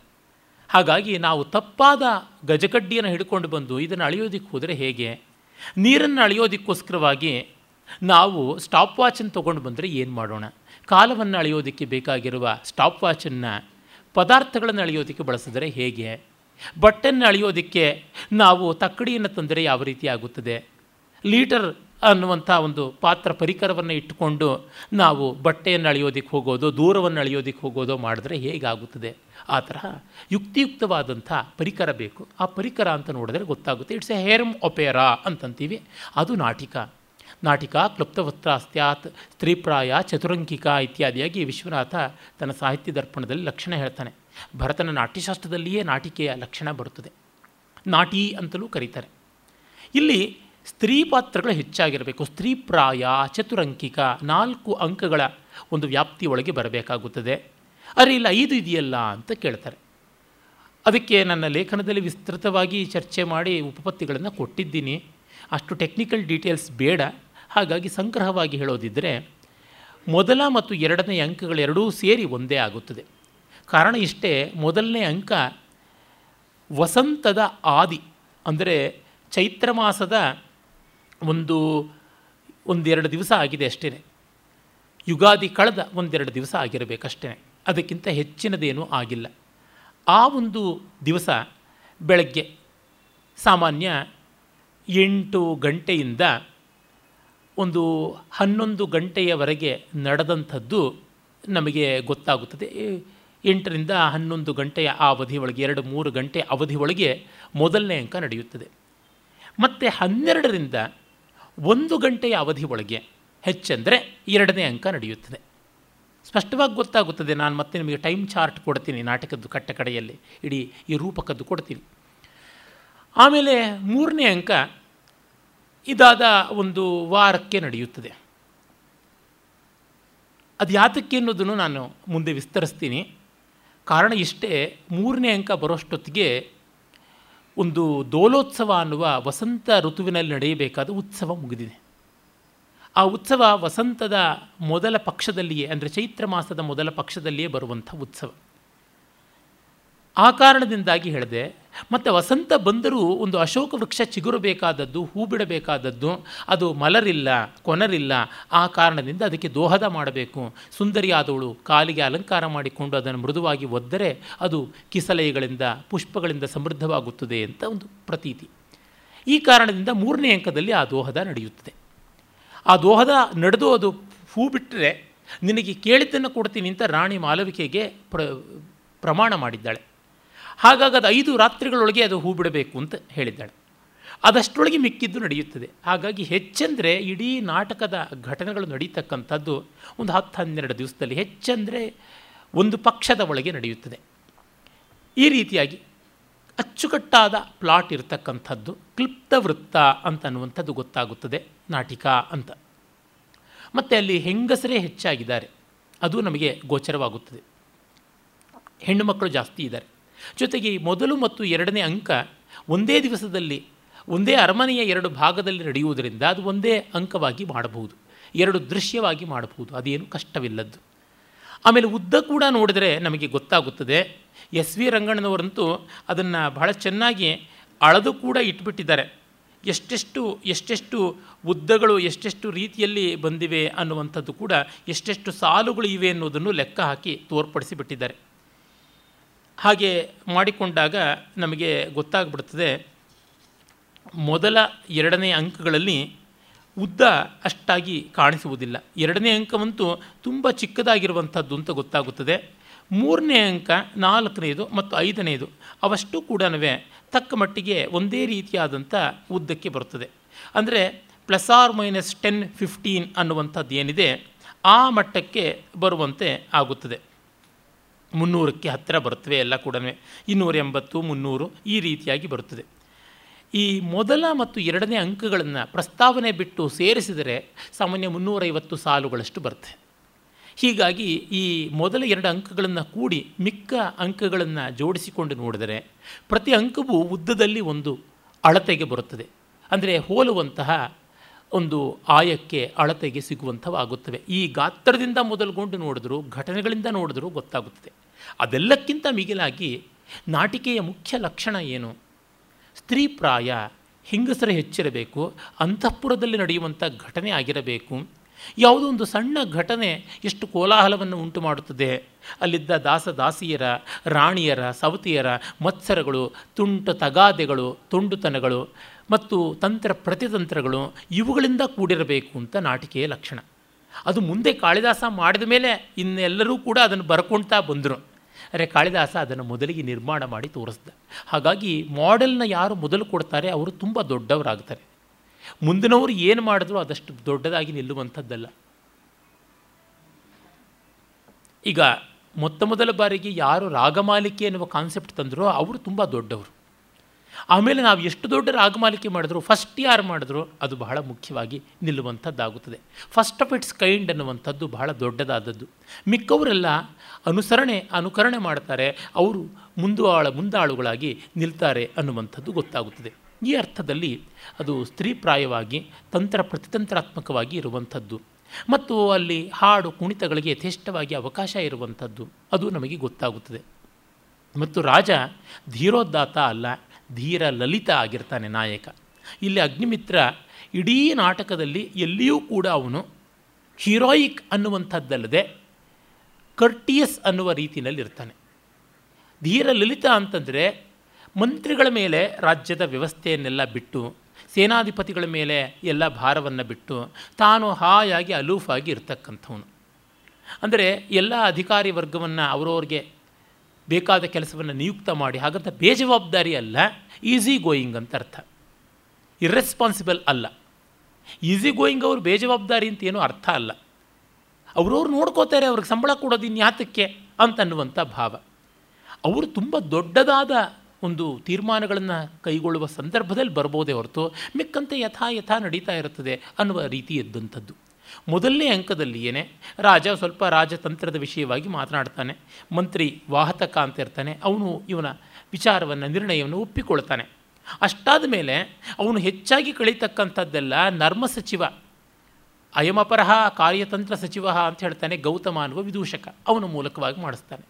ಹಾಗಾಗಿ ನಾವು ತಪ್ಪಾದ ಗಜಕಡ್ಡಿಯನ್ನು ಹಿಡ್ಕೊಂಡು ಬಂದು ಇದನ್ನು ಅಳೆಯೋದಕ್ಕೆ ಹೋದರೆ ಹೇಗೆ? ನೀರನ್ನು ಅಳೆಯೋದಕ್ಕೋಸ್ಕರವಾಗಿ ನಾವು ಸ್ಟಾಪ್ ವಾಚನ್ನು ತೊಗೊಂಡು ಬಂದರೆ ಏನು ಮಾಡೋಣ? ಕಾಲವನ್ನು ಅಳೆಯೋದಕ್ಕೆ ಬೇಕಾಗಿರುವ ಸ್ಟಾಪ್ ವಾಚನ್ನು ಪದಾರ್ಥಗಳನ್ನು ಅಳೆಯೋದಕ್ಕೆ ಬಳಸಿದರೆ ಹೇಗೆ? ಬಟ್ಟೆಯನ್ನು ಅಳೆಯೋದಕ್ಕೆ ನಾವು ತಕ್ಕಡಿಯನ್ನು ತಂದರೆ ಯಾವ ರೀತಿ ಆಗುತ್ತದೆ? ಲೀಟರ್ ಅನ್ನುವಂಥ ಒಂದು ಪಾತ್ರ ಪರಿಕರವನ್ನು ಇಟ್ಟುಕೊಂಡು ನಾವು ಬಟ್ಟೆಯನ್ನು ಅಳೆಯೋದಕ್ಕೆ ಹೋಗೋದು, ದೂರವನ್ನು ಅಳೆಯೋದಕ್ಕೆ ಹೋಗೋದು ಮಾಡಿದ್ರೆ ಹೇಗಾಗುತ್ತದೆ? ಆ ತರಹ ಯುಕ್ತಿಯುಕ್ತವಾದಂಥ ಪರಿಕರ ಬೇಕು. ಆ ಪರಿಕರ ಅಂತ ನೋಡಿದ್ರೆ ಗೊತ್ತಾಗುತ್ತೆ, ಇಟ್ಸ್ ಎ ಹೇರಮ್ ಒಪೇರಾ ಅಂತಂತೀವಿ. ಅದು ನಾಟಿಕ. ನಾಟಿಕ, ಕ್ಲುಪ್ತವಸ್ತ್ರಾಸ್ತ್ಯಾತ್ ಸ್ತ್ರೀಪ್ರಾಯ ಚತುರಂಕಿಕ ಇತ್ಯಾದಿಯಾಗಿ ವಿಶ್ವನಾಥ ತನ್ನ ಸಾಹಿತ್ಯ ದರ್ಪಣದಲ್ಲಿ ಲಕ್ಷಣ ಹೇಳ್ತಾನೆ. ಭರತನ ನಾಟ್ಯಶಾಸ್ತ್ರದಲ್ಲಿಯೇ ನಾಟಿಕೆಯ ಲಕ್ಷಣ ಬರುತ್ತದೆ. ನಾಟಿ ಅಂತಲೂ ಕರೀತಾರೆ. ಇಲ್ಲಿ ಸ್ತ್ರೀ ಪಾತ್ರಗಳು ಹೆಚ್ಚಾಗಿರಬೇಕು. ಸ್ತ್ರೀಪ್ರಾಯ ಚತುರಂಕಿಕ ನಾಲ್ಕು ಅಂಕಗಳ ಒಂದು ವ್ಯಾಪ್ತಿಯೊಳಗೆ ಬರಬೇಕಾಗುತ್ತದೆ. ಅರೆ ಇಲ್ಲ, ಐದು ಇದೆಯಲ್ಲ ಅಂತ ಕೇಳ್ತಾರೆ. ಅದಕ್ಕೆ ನನ್ನ ಲೇಖನದಲ್ಲಿ ವಿಸ್ತೃತವಾಗಿ ಚರ್ಚೆ ಮಾಡಿ ಉಪಪತ್ತಿಗಳನ್ನು ಕೊಟ್ಟಿದ್ದೀನಿ. ಅಷ್ಟು ಟೆಕ್ನಿಕಲ್ ಡೀಟೇಲ್ಸ್ ಬೇಡ. ಹಾಗಾಗಿ ಸಂಗ್ರಹವಾಗಿ ಹೇಳೋದಿದ್ದರೆ ಮೊದಲ ಮತ್ತು ಎರಡನೇ ಅಂಕಗಳೆರಡೂ ಸೇರಿ ಒಂದೇ ಆಗುತ್ತದೆ. ಕಾರಣ ಇಷ್ಟೇ, ಮೊದಲನೇ ಅಂಕ ವಸಂತದ ಆದಿ, ಅಂದರೆ ಚೈತ್ರ ಮಾಸದ ಒಂದು, ಒಂದೆರಡು ದಿವಸ ಆಗಿದೆ ಅಷ್ಟೇ ಯುಗಾದಿ ಕಳೆದ ಒಂದೆರಡು ದಿವಸ ಆಗಿರಬೇಕಷ್ಟೇ ಅದಕ್ಕಿಂತ ಹೆಚ್ಚಿನದೇನೂ ಆಗಿಲ್ಲ. ಆ ಒಂದು ದಿವಸ ಬೆಳಗ್ಗೆ ಸಾಮಾನ್ಯ ಎಂಟು ಗಂಟೆಯಿಂದ ಒಂದು ಹನ್ನೊಂದು ಗಂಟೆಯವರೆಗೆ ನಡೆದಂಥದ್ದು ನಮಗೆ ಗೊತ್ತಾಗುತ್ತದೆ. ಎಂಟರಿಂದ ಹನ್ನೊಂದು ಗಂಟೆಯ ಆ ಅವಧಿಯೊಳಗೆ ಎರಡು ಮೂರು ಗಂಟೆ ಅವಧಿಯೊಳಗೆ ಮೊದಲನೇ ಅಂಕ ನಡೆಯುತ್ತದೆ. ಮತ್ತು ಹನ್ನೆರಡರಿಂದ ಒಂದು ಗಂಟೆಯ ಅವಧಿ ಒಳಗೆ ಹೆಚ್ಚೆಂದರೆ ಎರಡನೇ ಅಂಕ ನಡೆಯುತ್ತದೆ. ಸ್ಪಷ್ಟವಾಗಿ ಗೊತ್ತಾಗುತ್ತದೆ, ನಾನು ಮತ್ತೆ ನಿಮಗೆ ಟೈಮ್ ಚಾರ್ಟ್ ಕೊಡ್ತೀನಿ, ನಾಟಕದ್ದು ಕಟ್ಟ ಕಡೆಯಲ್ಲಿ, ಇಡೀ ಈ ರೂಪಕದ್ದು ಕೊಡ್ತೀನಿ. ಆಮೇಲೆ ಮೂರನೇ ಅಂಕ ಇದಾದ ಒಂದು ವಾರಕ್ಕೆ ನಡೆಯುತ್ತದೆ. ಅದು ಯಾತಕ್ಕೆ ಅನ್ನೋದನ್ನು ನಾನು ಮುಂದೆ ವಿಸ್ತರಿಸ್ತೀನಿ. ಕಾರಣ ಇಷ್ಟೇ, ಮೂರನೇ ಅಂಕ ಬರೋಷ್ಟೊತ್ತಿಗೆ ಒಂದು ದೋಲೋತ್ಸವ ಅನ್ನುವ ವಸಂತ ಋತುವಿನಲ್ಲಿ ನಡೆಯಬೇಕಾದ ಉತ್ಸವ ಮುಗಿದಿದೆ. ಆ ಉತ್ಸವ ವಸಂತದ ಮೊದಲ ಪಕ್ಷದಲ್ಲಿಯೇ, ಅಂದರೆ ಚೈತ್ರ ಮಾಸದ ಮೊದಲ ಪಕ್ಷದಲ್ಲಿಯೇ ಬರುವಂಥ ಉತ್ಸವ. ಆ ಕಾರಣದಿಂದಾಗಿ ಹೇಳಿದೆ ಮತ್ತು ವಸಂತ ಬಂದರೂ ಒಂದು ಅಶೋಕ ವೃಕ್ಷ ಚಿಗುರಬೇಕಾದದ್ದು, ಹೂ ಬಿಡಬೇಕಾದದ್ದು, ಅದು ಮಲರಿಲ್ಲ, ಕೊನರಿಲ್ಲ. ಆ ಕಾರಣದಿಂದ ಅದಕ್ಕೆ ದೋಹದ ಮಾಡಬೇಕು. ಸುಂದರಿಯಾದವಳು ಕಾಲಿಗೆ ಅಲಂಕಾರ ಮಾಡಿಕೊಂಡು ಅದನ್ನು ಮೃದುವಾಗಿ ಒದ್ದರೆ ಅದು ಕಿಸಲೆಗಳಿಂದ, ಪುಷ್ಪಗಳಿಂದ ಸಮೃದ್ಧವಾಗುತ್ತದೆ ಅಂತ ಒಂದು ಪ್ರತೀತಿ. ಈ ಕಾರಣದಿಂದ ಮೂರನೇ ಅಂಕದಲ್ಲಿ ಆ ದೋಹದ ನಡೆಯುತ್ತದೆ. ಆ ದೋಹದ ನಡೆದು ಅದು ಹೂ ಬಿಟ್ಟರೆ ನಿನಗೆ ಕೇಳಿದ್ದನ್ನು ಕೊಡ್ತೀನಿ ಅಂತ ರಾಣಿ ಮಾಲವಿಕೆಗೆ ಪ್ರ, ಪ್ರಮಾಣ ಮಾಡಿದ್ದಾಳೆ. ಹಾಗಾಗಿ ಅದು ಐದು ರಾತ್ರಿಗಳೊಳಗೆ ಅದು ಹೂ ಬಿಡಬೇಕು ಅಂತ ಹೇಳಿದ್ದಾಳೆ. ಅದಷ್ಟೊಳಗೆ ಮಿಕ್ಕಿದ್ದು ನಡೆಯುತ್ತದೆ. ಹಾಗಾಗಿ ಹೆಚ್ಚೆಂದರೆ ಇಡೀ ನಾಟಕದ ಘಟನೆಗಳು ನಡೀತಕ್ಕಂಥದ್ದು ಒಂದು ಹತ್ತು ಹನ್ನೆರಡು ದಿವಸದಲ್ಲಿ ಹೆಚ್ಚೆಂದರೆ ಒಂದು ಪಕ್ಷದ ಒಳಗೆ ನಡೆಯುತ್ತದೆ. ಈ ರೀತಿಯಾಗಿ ಅಚ್ಚುಕಟ್ಟಾದ ಪ್ಲಾಟ್ ಇರತಕ್ಕಂಥದ್ದು ಕ್ಲಿಪ್ತ ವೃತ್ತ ಅಂತ ಅನ್ನುವಂಥದ್ದು ಗೊತ್ತಾಗುತ್ತದೆ ನಾಟಿಕ ಅಂತ. ಮತ್ತು ಅಲ್ಲಿ ಹೆಂಗಸರೇ ಹೆಚ್ಚಾಗಿದ್ದಾರೆ, ಅದು ನಮಗೆ ಗೋಚರವಾಗುತ್ತದೆ. ಹೆಣ್ಣು ಮಕ್ಕಳು ಜಾಸ್ತಿ ಇದ್ದಾರೆ. ಜೊತೆಗೆ ಮೊದಲು ಮತ್ತು ಎರಡನೇ ಅಂಕ ಒಂದೇ ದಿವಸದಲ್ಲಿ, ಒಂದೇ ಅರಮನೆಯ ಎರಡು ಭಾಗದಲ್ಲಿ ನಡೆಯುವುದರಿಂದ ಅದು ಒಂದೇ ಅಂಕವಾಗಿ ಮಾಡಬಹುದು, ಎರಡು ದೃಶ್ಯವಾಗಿ ಮಾಡಬಹುದು, ಅದೇನು ಕಷ್ಟವಿಲ್ಲದ್ದು. ಆಮೇಲೆ ಉದ್ದ ಕೂಡ ನೋಡಿದರೆ ನಮಗೆ ಗೊತ್ತಾಗುತ್ತದೆ. ಎಸ್ ವಿ ರಂಗಣ್ಣನವರಂತೂ ಅದನ್ನು ಬಹಳ ಚೆನ್ನಾಗಿ ಅಳದು ಕೂಡ ಇಟ್ಬಿಟ್ಟಿದ್ದಾರೆ. ಎಷ್ಟೆಷ್ಟು ಎಷ್ಟೆಷ್ಟು ಉದ್ದಗಳು, ಎಷ್ಟೆಷ್ಟು ರೀತಿಯಲ್ಲಿ ಬಂದಿವೆ ಅನ್ನುವಂಥದ್ದು ಕೂಡ ಎಷ್ಟೆಷ್ಟು ಸಾಲುಗಳು ಇವೆ ಅನ್ನೋದನ್ನು ಲೆಕ್ಕ ಹಾಕಿ ತೋರ್ಪಡಿಸಿ ಬಿಟ್ಟಿದ್ದಾರೆ ಹಾಗೆ ಮಾಡಿಕೊಂಡಾಗ ನಮಗೆ ಗೊತ್ತಾಗ್ಬಿಡ್ತದೆ, ಮೊದಲ ಎರಡನೇ ಅಂಕಗಳಲ್ಲಿ ಉದ್ದ ಅಷ್ಟಾಗಿ ಕಾಣಿಸುವುದಿಲ್ಲ. ಎರಡನೇ ಅಂಕವಂತೂ ತುಂಬ ಚಿಕ್ಕದಾಗಿರುವಂಥದ್ದು ಅಂತ ಗೊತ್ತಾಗುತ್ತದೆ. ಮೂರನೇ ಅಂಕ, ನಾಲ್ಕನೇದು ಮತ್ತು ಐದನೇದು ಅವಷ್ಟು ಕೂಡ ತಕ್ಕ ಮಟ್ಟಿಗೆ ಒಂದೇ ರೀತಿಯಾದಂಥ ಉದ್ದಕ್ಕೆ ಬರುತ್ತದೆ. ಅಂದರೆ plus or minus ten fifteen ಅನ್ನುವಂಥದ್ದು ಏನಿದೆ, ಆ ಮಟ್ಟಕ್ಕೆ ಬರುವಂತೆ ಆಗುತ್ತದೆ. ಮುನ್ನೂರಕ್ಕೆ ಹತ್ತಿರ ಬರುತ್ತವೆ, ಎಲ್ಲ ಕೂಡ ಇನ್ನೂರ ಎಂಬತ್ತು, ಮುನ್ನೂರು ಈ ರೀತಿಯಾಗಿ ಬರುತ್ತದೆ. ಈ ಮೊದಲ ಮತ್ತು ಎರಡನೇ ಅಂಕಗಳನ್ನು ಪ್ರಸ್ತಾವನೆ ಬಿಟ್ಟು ಸೇರಿಸಿದರೆ ಸಾಮಾನ್ಯ ಮುನ್ನೂರೈವತ್ತು ಸಾಲುಗಳಷ್ಟು ಬರುತ್ತೆ. ಹೀಗಾಗಿ ಈ ಮೊದಲ ಎರಡು ಅಂಕಗಳನ್ನು ಕೂಡಿ ಮಿಕ್ಕ ಅಂಕಗಳನ್ನು ಜೋಡಿಸಿಕೊಂಡು ನೋಡಿದರೆ ಪ್ರತಿ ಅಂಕವೂ ಉದ್ದದಲ್ಲಿ ಒಂದು ಅಳತೆಗೆ ಬರುತ್ತದೆ. ಅಂದರೆ ಹೋಲುವಂತಹ ಒಂದು ಆಯಕ್ಕೆ ಅಳತೆಗೆ ಸಿಗುವಂಥವಾಗುತ್ತವೆ. ಈ ಗಾತ್ರದಿಂದ ಮೊದಲುಗೊಂಡು ನೋಡಿದ್ರು, ಘಟನೆಗಳಿಂದ ನೋಡಿದ್ರು ಗೊತ್ತಾಗುತ್ತದೆ. ಅದೆಲ್ಲಕ್ಕಿಂತ ಮಿಗಿಲಾಗಿ ನಾಟಿಕೆಯ ಮುಖ್ಯ ಲಕ್ಷಣ ಏನು? ಸ್ತ್ರೀ ಪ್ರಾಯ ಹೆಂಗಸರ ಹೆಚ್ಚಿರಬೇಕು, ಅಂತಃಪುರದಲ್ಲಿ ನಡೆಯುವಂಥ ಘಟನೆ ಆಗಿರಬೇಕು. ಯಾವುದೋ ಒಂದು ಸಣ್ಣ ಘಟನೆ ಎಷ್ಟು ಕೋಲಾಹಲವನ್ನು ಉಂಟು ಮಾಡುತ್ತದೆ. ಅಲ್ಲಿದ್ದ ದಾಸ ದಾಸಿಯರ, ರಾಣಿಯರ, ಸವತಿಯರ ಮತ್ಸರಗಳು, ತುಂಟ ತಗಾದೆಗಳು, ತುಂಡುತನಗಳು ಮತ್ತು ತಂತ್ರ ಪ್ರತಿತಂತ್ರಗಳು ಇವುಗಳಿಂದ ಕೂಡಿರಬೇಕು ಅಂತ ನಾಟಿಕೆಯ ಲಕ್ಷಣ. ಅದು ಮುಂದೆ ಕಾಳಿದಾಸ ಮಾಡಿದ ಮೇಲೆ ಇನ್ನೆಲ್ಲರೂ ಕೂಡ ಅದನ್ನು ಬರ್ಕೊಳ್ತಾ ಬಂದರು. ಅರೆ, ಕಾಳಿದಾಸ ಅದನ್ನು ಮೊದಲಿಗೆ ನಿರ್ಮಾಣ ಮಾಡಿ ತೋರಿಸ್ದ. ಹಾಗಾಗಿ ಮಾಡೆಲ್ನ ಯಾರು ಮೊದಲು ಕೊಡ್ತಾರೆ ಅವರು ತುಂಬ ದೊಡ್ಡವರಾಗ್ತಾರೆ. ಮುಂದಿನವರು ಏನು ಮಾಡಿದ್ರು ಅದಷ್ಟು ದೊಡ್ಡದಾಗಿ ನಿಲ್ಲುವಂಥದ್ದಲ್ಲ. ಈಗ ಮೊತ್ತ ಮೊದಲ ಬಾರಿಗೆ ಯಾರು ರಾಗಮಾಲಿಕೆ ಎನ್ನುವ ಕಾನ್ಸೆಪ್ಟ್ ತಂದರೋ ಅವರು ತುಂಬ ದೊಡ್ಡವರು. ಆಮೇಲೆ ನಾವು ಎಷ್ಟು ದೊಡ್ಡ ರಾಗಮಾಲಿಕೆ ಮಾಡಿದ್ರು ಫಸ್ಟ್ ಯಾರು ಮಾಡಿದ್ರು ಅದು ಬಹಳ ಮುಖ್ಯವಾಗಿ ನಿಲ್ಲುವಂಥದ್ದಾಗುತ್ತದೆ. ಫಸ್ಟ್ ಆಫ್ ಇಟ್ಸ್ ಕೈಂಡ್ ಅನ್ನುವಂಥದ್ದು ಬಹಳ ದೊಡ್ಡದಾದದ್ದು. ಮಿಕ್ಕವರೆಲ್ಲ ಅನುಸರಣೆ, ಅನುಕರಣೆ ಮಾಡ್ತಾರೆ, ಅವರು ಮುಂದುವಾಳ ಮುಂದಾಳುಗಳಾಗಿ ನಿಲ್ತಾರೆ ಅನ್ನುವಂಥದ್ದು ಗೊತ್ತಾಗುತ್ತದೆ. ಈ ಅರ್ಥದಲ್ಲಿ ಅದು ಸ್ತ್ರೀಪ್ರಾಯವಾಗಿ, ತಂತ್ರ ಪ್ರತಿತಂತ್ರಾತ್ಮಕವಾಗಿ ಇರುವಂಥದ್ದು. ಮತ್ತು ಅಲ್ಲಿ ಹಾಡು, ಕುಣಿತಗಳಿಗೆ ಯಥೇಷ್ಟವಾಗಿ ಅವಕಾಶ ಇರುವಂಥದ್ದು. ಅದು ನಮಗೆ ಗೊತ್ತಾಗುತ್ತದೆ. ಮತ್ತು ರಾಜ ಧೀರೋದ್ದಾತ ಅಲ್ಲ ಧೀರ ಲಲಿತ ಆಗಿರ್ತಾನೆ ನಾಯಕ. ಇಲ್ಲಿ ಅಗ್ನಿಮಿತ್ರ ಇಡೀ ನಾಟಕದಲ್ಲಿ ಎಲ್ಲಿಯೂ ಕೂಡ ಅವನು ಹೀರೋಯಿಕ್ ಅನ್ನುವಂಥದ್ದಲ್ಲದೆ ಕರ್ಟಿಯಸ್ ಅನ್ನುವ ರೀತಿಯಲ್ಲಿ ಇರ್ತಾನೆ. ಧೀರ ಲಲಿತ ಅಂತಂದರೆ ಮಂತ್ರಿಗಳ ಮೇಲೆ ರಾಜ್ಯದ ವ್ಯವಸ್ಥೆಯನ್ನೆಲ್ಲ ಬಿಟ್ಟು, ಸೇನಾಧಿಪತಿಗಳ ಮೇಲೆ ಎಲ್ಲ ಭಾರವನ್ನು ಬಿಟ್ಟು, ತಾನು ಹಾಯಾಗಿ ಅಲೂಫಾಗಿ ಇರ್ತಕ್ಕಂಥವನು. ಅಂದರೆ ಎಲ್ಲ ಅಧಿಕಾರಿ ವರ್ಗವನ್ನು ಅವರವ್ರಿಗೆ ಬೇಕಾದ ಕೆಲಸವನ್ನು ನಿಯುಕ್ತ ಮಾಡಿ, ಹಾಗಂತ ಬೇಜವಾಬ್ದಾರಿ ಅಲ್ಲ ಈಸಿ ಗೋಯಿಂಗ್ ಅಂತ ಅರ್ಥ. ಇರ್ರೆಸ್ಪಾನ್ಸಿಬಲ್ ಅಲ್ಲ. ಈಸಿ ಗೋಯಿಂಗ್ ಅವರು ಬೇಜವಾಬ್ದಾರಿ ಅಂತ ಏನೂ ಅರ್ಥ ಅಲ್ಲ. ಅವ್ರವ್ರು ನೋಡ್ಕೋತಾರೆ, ಅವ್ರಿಗೆ ಸಂಬಳ ಕೊಡೋದು ಇನ್ಯಾತಕ್ಕೆ ಅಂತನ್ನುವಂಥ ಭಾವ. ಅವರು ತುಂಬ ದೊಡ್ಡದಾದ ಒಂದು ತೀರ್ಮಾನಗಳನ್ನು ಕೈಗೊಳ್ಳುವ ಸಂದರ್ಭದಲ್ಲಿ ಬರ್ಬೋದೇ ಹೊರತು ಮಿಕ್ಕಂತೆ ಯಥಾ ಯಥಾ ನಡೀತಾ ಇರುತ್ತದೆ ಅನ್ನುವ ರೀತಿ ಇದ್ದಂಥದ್ದು ಮೊದಲನೇ ಅಂಕದಲ್ಲಿಯೇ ರಾಜ ಸ್ವಲ್ಪ ರಾಜತಂತ್ರದ ವಿಷಯವಾಗಿ ಮಾತನಾಡ್ತಾನೆ, ಮಂತ್ರಿ ವಾಹತಕ ಅಂತ ಇರ್ತಾನೆ, ಅವನು ಇವನ ವಿಚಾರವನ್ನು, ನಿರ್ಣಯವನ್ನು ಒಪ್ಪಿಕೊಳ್ತಾನೆ. ಅಷ್ಟಾದ ಮೇಲೆ ಅವನು ಹೆಚ್ಚಾಗಿ ಕಳೀತಕ್ಕಂಥದ್ದೆಲ್ಲ ನರ್ಮ ಸಚಿವ, ಅಯಮಪರಹ ಕಾರ್ಯತಂತ್ರ ಸಚಿವ ಅಂತ ಹೇಳ್ತಾನೆ, ಗೌತಮ ಅನ್ನುವ ವಿದೂಷಕ, ಅವನ ಮೂಲಕವಾಗಿ ಮಾಡಿಸ್ತಾನೆ.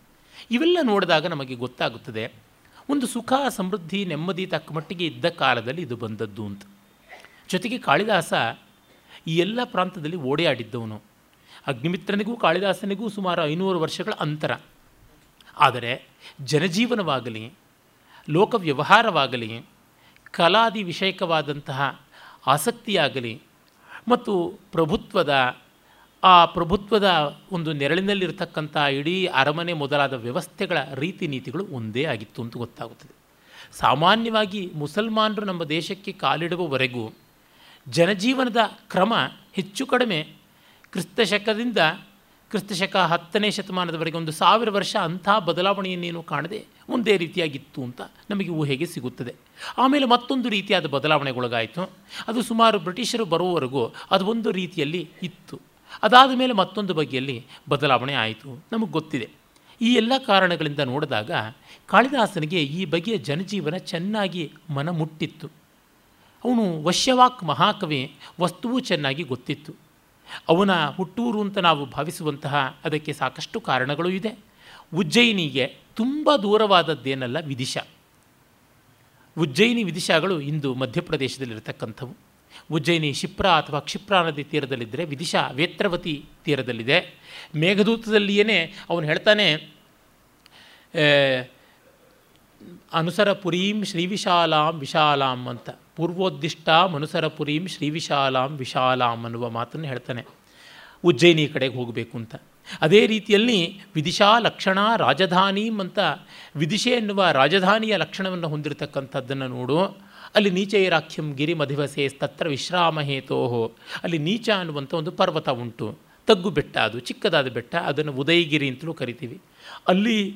ಇವೆಲ್ಲ ನೋಡಿದಾಗ ನಮಗೆ ಗೊತ್ತಾಗುತ್ತದೆ, ಒಂದು ಸುಖ, ಸಮೃದ್ಧಿ, ನೆಮ್ಮದಿ ತಕ್ಕ ಮಟ್ಟಿಗೆ ಇದ್ದ ಕಾಲದಲ್ಲಿ ಇದು ಬಂದದ್ದು ಅಂತ. ಜೊತೆಗೆ ಕಾಳಿದಾಸ ಈ ಎಲ್ಲ ಪ್ರಾಂತದಲ್ಲಿ ಓಡಾಡಿದ್ದವನು ಅಗ್ನಿಮಿತ್ರನಿಗೂ ಕಾಳಿದಾಸನಿಗೂ ಸುಮಾರು ಐನೂರು ವರ್ಷಗಳ ಅಂತರ. ಆದರೆ ಜನಜೀವನವಾಗಲಿ ಲೋಕ ವ್ಯವಹಾರವಾಗಲಿ ಕಲಾದಿ ವಿಷಯಕವಾದಂತಹ ಆಸಕ್ತಿಯಾಗಲಿ ಮತ್ತು ಪ್ರಭುತ್ವದ, ಆ ಪ್ರಭುತ್ವದ ಒಂದು ನೆರಳಿನಲ್ಲಿರತಕ್ಕಂಥ ಇಡೀ ಅರಮನೆ ಮೊದಲಾದ ವ್ಯವಸ್ಥೆಗಳ ರೀತಿ ನೀತಿಗಳು ಒಂದೇ ಆಗಿತ್ತು ಅಂತ ಗೊತ್ತಾಗುತ್ತದೆ. ಸಾಮಾನ್ಯವಾಗಿ ಮುಸಲ್ಮಾನರು ನಮ್ಮ ದೇಶಕ್ಕೆ ಕಾಲಿಡುವವರೆಗೂ ಜನಜೀವನದ ಕ್ರಮ ಹೆಚ್ಚು ಕಡಿಮೆ. ಕ್ರಿಸ್ತಶಕದಿಂದ ಕ್ರಿಸ್ತಶಕ ಹತ್ತನೇ ಶತಮಾನದವರೆಗೆ ಒಂದು ಸಾವಿರ ವರ್ಷ ಅಂಥ ಬದಲಾವಣೆಯನ್ನೇನು ಕಾಣದೆ ಒಂದೇ ರೀತಿಯಾಗಿತ್ತು ಅಂತ ನಮಗೆ ಊಹೆಗೆ ಸಿಗುತ್ತದೆ. ಆಮೇಲೆ ಮತ್ತೊಂದು ರೀತಿಯಾದ ಬದಲಾವಣೆಗೊಳಗಾಯಿತು. ಅದು ಸುಮಾರು ಬ್ರಿಟಿಷರು ಬರುವವರೆಗೂ ಅದು ಒಂದು ರೀತಿಯಲ್ಲಿ ಇತ್ತು. ಅದಾದ ಮೇಲೆ ಮತ್ತೊಂದು ಬಗೆಯಲ್ಲಿ ಬದಲಾವಣೆ ಆಯಿತು ನಮಗೆ ಗೊತ್ತಿದೆ. ಈ ಎಲ್ಲ ಕಾರಣಗಳಿಂದ ನೋಡಿದಾಗ ಕಾಳಿದಾಸನಿಗೆ ಈ ಬಗೆಯ ಜನಜೀವನ ಚೆನ್ನಾಗಿ ಮನ ಮುಟ್ಟಿತ್ತು ಅವನು ವಶ್ಯವಾಕ್ ಮಹಾಕವಿ ವಸ್ತುವು ಚೆನ್ನಾಗಿ ಗೊತ್ತಿತ್ತು. ಅವನ ಹುಟ್ಟೂರು ಅಂತ ನಾವು ಭಾವಿಸುವಂತಹ ಅದಕ್ಕೆ ಸಾಕಷ್ಟು ಕಾರಣಗಳು ಇದೆ. ಉಜ್ಜಯಿನಿಗೆ ತುಂಬ ದೂರವಾದದ್ದೇನಲ್ಲ ವಿದಿಶಾ. ಉಜ್ಜಯಿನಿ ವಿದಿಶಾಗಳು ಇಂದು ಮಧ್ಯಪ್ರದೇಶದಲ್ಲಿರತಕ್ಕಂಥವು. ಉಜ್ಜಯಿನಿ ಶಿಪ್ರ ಅಥವಾ ಕ್ಷಿಪ್ರಾ ನದಿ ತೀರದಲ್ಲಿದ್ದರೆ ವಿದಿಶಾ ವೇತ್ರವತಿ ತೀರದಲ್ಲಿದೆ. ಮೇಘದೂತದಲ್ಲಿಯೇ ಅವನು ಹೇಳ್ತಾನೆ ಅನುಸರ ಪುರೀಂ ಶ್ರೀವಿಶಾಲಾಂ ವಿಶಾಲಾಂ ಅಂತ. ಪೂರ್ವೋದ್ದಿಷ್ಟ ಮನುಸರ ಪುರೀಂ ಶ್ರೀವಿಶಾಲಾಂ ವಿಶಾಲಾಂ ಅನ್ನುವ ಮಾತನ್ನು ಹೇಳ್ತಾನೆ. ಉಜ್ಜಯಿನಿ ಕಡೆಗೆ ಹೋಗಬೇಕು ಅಂತ. ಅದೇ ರೀತಿಯಲ್ಲಿ ವಿದಿಶಾ ಲಕ್ಷಣ ರಾಜಧಾನೀಂ ಅಂತ ವಿದಿಶೆ ಎನ್ನುವ ರಾಜಧಾನಿಯ ಲಕ್ಷಣವನ್ನು ಹೊಂದಿರತಕ್ಕಂಥದ್ದನ್ನು ನೋಡು. ಅಲ್ಲಿ ನೀಚೈರಾಖ್ಯಂ ಗಿರಿ ಮಧಿವಸೆ ತತ್ರ ವಿಶ್ರಾಮ ಹೇತೋಹೋ ಅಲ್ಲಿ ನೀಚ ಅನ್ನುವಂಥ ಒಂದು ಪರ್ವತ ಉಂಟು. ತಗ್ಗು ಬೆಟ್ಟ ಅದು, ಚಿಕ್ಕದಾದ ಬೆಟ್ಟ, ಅದನ್ನು ಉದಯಗಿರಿ ಅಂತಲೂ ಕರಿತೀವಿ. ಅಲ್ಲಿ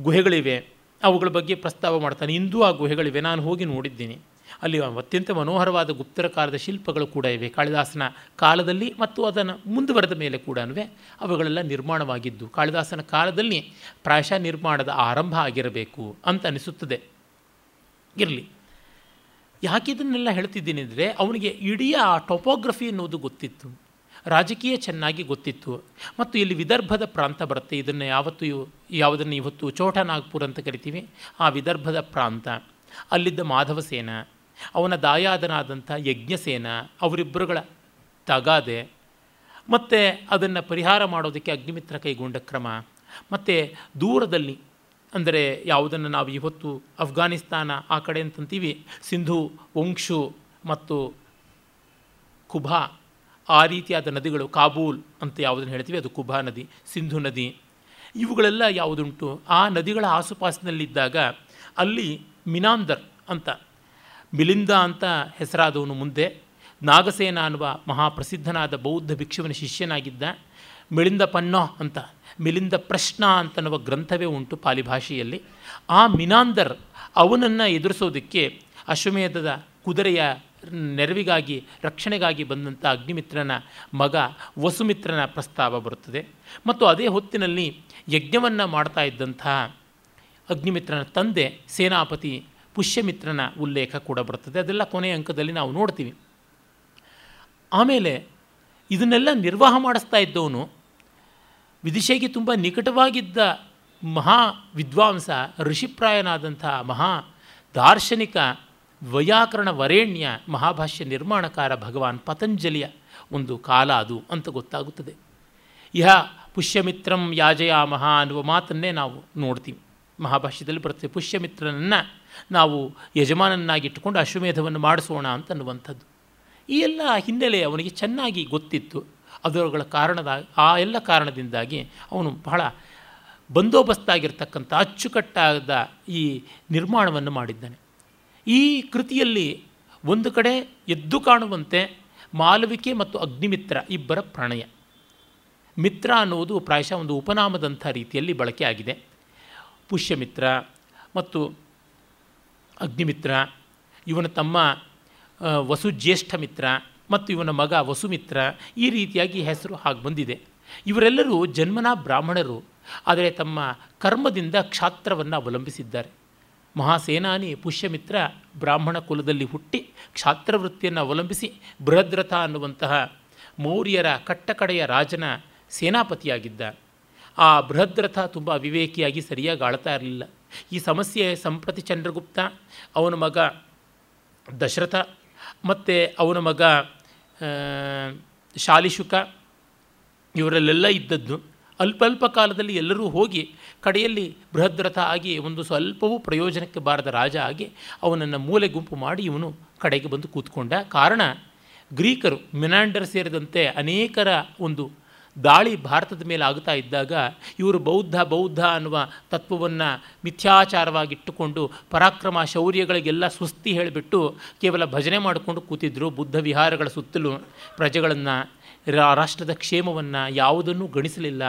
ಗುಹೆಗಳಿವೆ. ಅವುಗಳ ಬಗ್ಗೆ ಪ್ರಸ್ತಾವ ಮಾಡ್ತಾನೆ. ಇಂದೂ ಆ ಗುಹೆಗಳಿವೆ. ನಾನು ಹೋಗಿ ನೋಡಿದ್ದೀನಿ. ಅಲ್ಲಿ ಅತ್ಯಂತ ಮನೋಹರವಾದ ಗುಪ್ತರ ಕಾಲದ ಶಿಲ್ಪಗಳು ಕೂಡ ಇವೆ. ಕಾಳಿದಾಸನ ಕಾಲದಲ್ಲಿ ಮತ್ತು ಅದನ್ನು ಮುಂದುವರೆದ ಮೇಲೆ ಕೂಡ ಅವುಗಳೆಲ್ಲ ನಿರ್ಮಾಣವಾಗಿದ್ದು, ಕಾಳಿದಾಸನ ಕಾಲದಲ್ಲಿ ಪ್ರಾಯಶಃ ನಿರ್ಮಾಣದ ಆರಂಭ ಆಗಿರಬೇಕು ಅಂತ ಅನಿಸುತ್ತದೆ. ಇರಲಿ. ಯಾಕೆ ಇದನ್ನೆಲ್ಲ ಹೇಳ್ತಿದ್ದೀನಿ ಅಂದರೆ ಅವನಿಗೆ ಇಡೀ ಆ ಟೊಪೋಗ್ರಫಿ ಅನ್ನೋದು ಗೊತ್ತಿತ್ತು. ರಾಜಕೀಯ ಚೆನ್ನಾಗಿ ಗೊತ್ತಿತ್ತು. ಮತ್ತು ಇಲ್ಲಿ ವಿದರ್ಭದ ಪ್ರಾಂತ ಬರುತ್ತೆ. ಇದನ್ನು ಯಾವತ್ತು ಯಾವುದನ್ನು ಇವತ್ತು ಚೋಟನಾಗ್ಪುರ್ ಅಂತ ಕರಿತೀವಿ. ಆ ವಿದರ್ಭದ ಪ್ರಾಂತ. ಅಲ್ಲಿದ್ದ ಮಾಧವಸೇನ ಅವನ ದಾಯಾದನಾದಂಥ ಯಜ್ಞಸೇನ, ಅವರಿಬ್ಬರುಗಳ ತಗಾದೆ, ಮತ್ತು ಅದನ್ನು ಪರಿಹಾರ ಮಾಡೋದಕ್ಕೆ ಅಗ್ನಿಮಿತ್ರ ಕೈಗೊಂಡ ಕ್ರಮ, ಮತ್ತು ದೂರದಲ್ಲಿ, ಅಂದರೆ ಯಾವುದನ್ನು ನಾವು ಇವತ್ತು ಅಫ್ಘಾನಿಸ್ತಾನ ಆ ಕಡೆ ಅಂತಂತೀವಿ, ಸಿಂಧು ವಂಶು ಮತ್ತು ಕುಭಾ, ಆ ರೀತಿಯಾದ ನದಿಗಳು, ಕಾಬೂಲ್ ಅಂತ ಯಾವುದನ್ನು ಹೇಳ್ತೀವಿ, ಅದು ಕುಭಾ ನದಿ, ಸಿಂಧು ನದಿ, ಇವುಗಳೆಲ್ಲ ಯಾವುದುಂಟು, ಆ ನದಿಗಳ ಆಸುಪಾಸಿನಲ್ಲಿದ್ದಾಗ ಅಲ್ಲಿ ಮಿನಾಂದರ್ ಅಂತ ಮಿಲಿಂದ ಅಂತ ಹೆಸರಾದವನು ಮುಂದೆ ನಾಗಸೇನ ಅನ್ನುವ ಮಹಾಪ್ರಸಿದ್ಧನಾದ ಬೌದ್ಧ ಭಿಕ್ಷುವಿನ ಶಿಷ್ಯನಾಗಿದ್ದ ಮಿಳಿಂದ ಪನ್ನೋ ಅಂತ, ಮಿಲಿಂದ ಪ್ರಶ್ನ ಅಂತನ್ನುವ ಗ್ರಂಥವೇ ಉಂಟು ಪಾಲಿ ಭಾಷೆಯಲ್ಲಿ ಆ ಮಿನಾಂದರ್ ಅವನನ್ನು ಎದುರಿಸೋದಕ್ಕೆ ಅಶ್ವಮೇಧದ ಕುದುರೆಯ ನೆರವಿಗಾಗಿ, ರಕ್ಷಣೆಗಾಗಿ ಬಂದಂಥ ಅಗ್ನಿಮಿತ್ರನ ಮಗ ವಸುಮಿತ್ರನ ಪ್ರಸ್ತಾವ ಬರುತ್ತದೆ. ಮತ್ತು ಅದೇ ಹೊತ್ತಿನಲ್ಲಿ ಯಜ್ಞವನ್ನು ಮಾಡ್ತಾ ಇದ್ದಂತಹ ಅಗ್ನಿಮಿತ್ರನ ತಂದೆ ಸೇನಾಪತಿ ಪುಷ್ಯಮಿತ್ರನ ಉಲ್ಲೇಖ ಕೂಡ ಬರ್ತದೆ. ಅದೆಲ್ಲ ಕೊನೆಯ ಅಂಕದಲ್ಲಿ ನಾವು ನೋಡ್ತೀವಿ. ಆಮೇಲೆ ಇದನ್ನೆಲ್ಲ ನಿರ್ವಾಹ ಮಾಡಿಸ್ತಾ ಇದ್ದವನು ವಿದಿಶೆಗೆ ತುಂಬ ನಿಕಟವಾಗಿದ್ದ ಮಹಾ ವಿದ್ವಾಂಸ, ಋಷಿಪ್ರಾಯನಾದಂಥ ಮಹಾ ದಾರ್ಶನಿಕ ವೈಯಾಕರಣ ವರೇಣ್ಯ ಮಹಾಭಾಷ್ಯ ನಿರ್ಮಾಣಕಾರ ಭಗವಾನ್ ಪತಂಜಲಿಯ ಒಂದು ಕಾಲ ಅದು ಅಂತ ಗೊತ್ತಾಗುತ್ತದೆ. ಇಹ ಪುಷ್ಯಮಿತ್ರಂ ಯಾಜಯಾಮಹ ಅನ್ನುವ ಮಾತನ್ನೇ ನಾವು ನೋಡ್ತೀವಿ. ಮಹಾಭಾಷ್ಯದಲ್ಲಿ ಬರುತ್ತೆ ಪುಷ್ಯಮಿತ್ರನನ್ನು ನಾವು ಯಜಮಾನನ್ನಾಗಿಟ್ಟುಕೊಂಡು ಅಶ್ವಮೇಧವನ್ನು ಮಾಡಿಸೋಣ ಅಂತ ಅನ್ನುವಂಥದ್ದು ಈ ಎಲ್ಲ ಹಿನ್ನೆಲೆ ಅವನಿಗೆ ಚೆನ್ನಾಗಿ ಗೊತ್ತಿತ್ತು. ಅದರಗಳ ಕಾರಣದ, ಆ ಎಲ್ಲ ಕಾರಣದಿಂದಾಗಿ ಅವನು ಬಹಳ ಬಂದೋಬಸ್ತಾಗಿರ್ತಕ್ಕಂಥ ಅಚ್ಚುಕಟ್ಟಾದ ಈ ನಿರ್ಮಾಣವನ್ನು ಮಾಡಿದ್ದಾನೆ. ಈ ಕೃತಿಯಲ್ಲಿ ಒಂದು ಕಡೆ ಎದ್ದು ಕಾಣುವಂತೆ ಮಾಲವಿಕೆ ಮತ್ತು ಅಗ್ನಿಮಿತ್ರ ಇಬ್ಬರ ಪ್ರಣಯ. ಮಿತ್ರ ಅನ್ನುವುದು ಪ್ರಾಯಶಃ ಒಂದು ಉಪನಾಮದಂಥ ರೀತಿಯಲ್ಲಿ ಬಳಕೆ ಆಗಿದೆ. ಪುಷ್ಯಮಿತ್ರ ಮತ್ತು ಅಗ್ನಿಮಿತ್ರ, ಇವನ ತಮ್ಮ ವಸು ಜ್ಯೇಷ್ಠ ಮಿತ್ರ ಮತ್ತು ಇವನ ಮಗ ವಸುಮಿತ್ರ ಈ ರೀತಿಯಾಗಿ ಹೆಸರು ಹಾಗೆ ಬಂದಿದೆ. ಇವರೆಲ್ಲರೂ ಜನ್ಮನ ಬ್ರಾಹ್ಮಣರು, ಆದರೆ ತಮ್ಮ ಕರ್ಮದಿಂದ ಕ್ಷಾತ್ರವನ್ನು ಅವಲಂಬಿಸಿದ್ದಾರೆ. ಮಹಾಸೇನಾನಿ ಪುಷ್ಯಮಿತ್ರ ಬ್ರಾಹ್ಮಣ ಕುಲದಲ್ಲಿ ಹುಟ್ಟಿ ಕ್ಷಾತ್ರವೃತ್ತಿಯನ್ನು ಅವಲಂಬಿಸಿ ಬೃಹದ್ರಥ ಅನ್ನುವಂತಹ ಮೌರ್ಯರ ಕಟ್ಟಕಡೆಯ ರಾಜನ ಸೇನಾಪತಿಯಾಗಿದ್ದ. ಆ ಬೃಹದ್ರಥ ತುಂಬ ವಿವೇಕಿಯಾಗಿ ಸರಿಯಾಗಿ ಆಳ್ತಾ ಇರಲಿಲ್ಲ. ಈ ಸಮಸ್ಯೆ ಸಂಪ್ರತಿ ಚಂದ್ರಗುಪ್ತ, ಅವನ ಮಗ ದಶರಥ ಮತ್ತು ಅವನ ಮಗ ಶಾಲಿಶುಕ ಇವರಲ್ಲೆಲ್ಲ ಇದ್ದದ್ದು. ಅಲ್ಪ ಅಲ್ಪ ಕಾಲದಲ್ಲಿ ಎಲ್ಲರೂ ಹೋಗಿ ಕಡೆಯಲ್ಲಿ ಬೃಹದ್ರಥ ಆಗಿ ಒಂದು ಸ್ವಲ್ಪವೂ ಪ್ರಯೋಜನಕ್ಕೆ ಬಾರದ ರಾಜ ಆಗಿ ಅವನನ್ನು ಮೂಲೆ ಗುಂಪು ಮಾಡಿ ಇವನು ಕಡೆಗೆ ಬಂದು ಕೂತ್ಕೊಂಡ. ಕಾರಣ, ಗ್ರೀಕರು ಮಿನಾಂಡರ್ ಸೇರಿದಂತೆ ಅನೇಕರ ಒಂದು ದಾಳಿ ಭಾರತದ ಮೇಲೆ ಆಗ್ತಾ ಇದ್ದಾಗ ಇವರು ಬೌದ್ಧ ಬೌದ್ಧ ಅನ್ನುವ ತತ್ವವನ್ನು ಮಿಥ್ಯಾಚಾರವಾಗಿಟ್ಟುಕೊಂಡು ಪರಾಕ್ರಮ ಶೌರ್ಯಗಳಿಗೆಲ್ಲ ಸುಸ್ತಿ ಹೇಳಿಬಿಟ್ಟು ಕೇವಲ ಭಜನೆ ಮಾಡಿಕೊಂಡು ಕೂತಿದ್ದರು ಬುದ್ಧ ವಿಹಾರಗಳ ಸುತ್ತಲೂ. ಪ್ರಜೆಗಳನ್ನು ರಾಷ್ಟ್ರದ ಕ್ಷೇಮವನ್ನು ಯಾವುದನ್ನೂ ಗಣಿಸಲಿಲ್ಲ.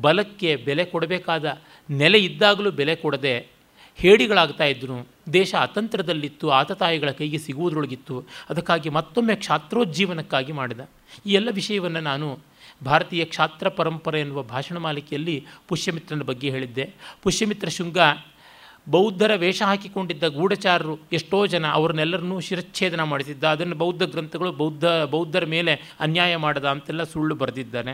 ಬಲಕ್ಕೆ ಬೆಲೆ ಕೊಡಬೇಕಾದ ನೆಲೆ ಇದ್ದಾಗಲೂ ಬೆಲೆ ಕೊಡದೆ ಹೇಡಿಗಳಾಗ್ತಾ ಇದ್ದರು ದೇಶ ಅತಂತ್ರದಲ್ಲಿತ್ತು, ಆತತಾಯಿಗಳ ಕೈಗೆ ಸಿಗುವುದರೊಳಗಿತ್ತು. ಅದಕ್ಕಾಗಿ ಮತ್ತೊಮ್ಮೆ ಕ್ಷಾತ್ರೋಜ್ಜೀವನಕ್ಕಾಗಿ ಮಾಡಿದ. ಈ ಎಲ್ಲ ವಿಷಯವನ್ನು ನಾನು ಭಾರತೀಯ ಕ್ಷಾತ್ರ ಪರಂಪರೆ ಎನ್ನುವ ಭಾಷಣ ಮಾಲಿಕೆಯಲ್ಲಿ ಪುಷ್ಯಮಿತ್ರನ ಬಗ್ಗೆ ಹೇಳಿದ್ದೆ. ಪುಷ್ಯಮಿತ್ರ ಶೃಂಗ ಬೌದ್ಧರ ವೇಷ ಹಾಕಿಕೊಂಡಿದ್ದ ಗೂಢಚಾರರು ಎಷ್ಟೋ ಜನ ಅವ್ರನ್ನೆಲ್ಲರನ್ನೂ ಶಿರಚ್ಛೇದನ ಮಾಡಿಸಿದ್ದ. ಅದನ್ನು ಬೌದ್ಧ ಗ್ರಂಥಗಳು ಬೌದ್ಧ, ಬೌದ್ಧರ ಮೇಲೆ ಅನ್ಯಾಯ ಮಾಡದ ಅಂತೆಲ್ಲ ಸುಳ್ಳು ಬರೆದಿದ್ದಾನೆ.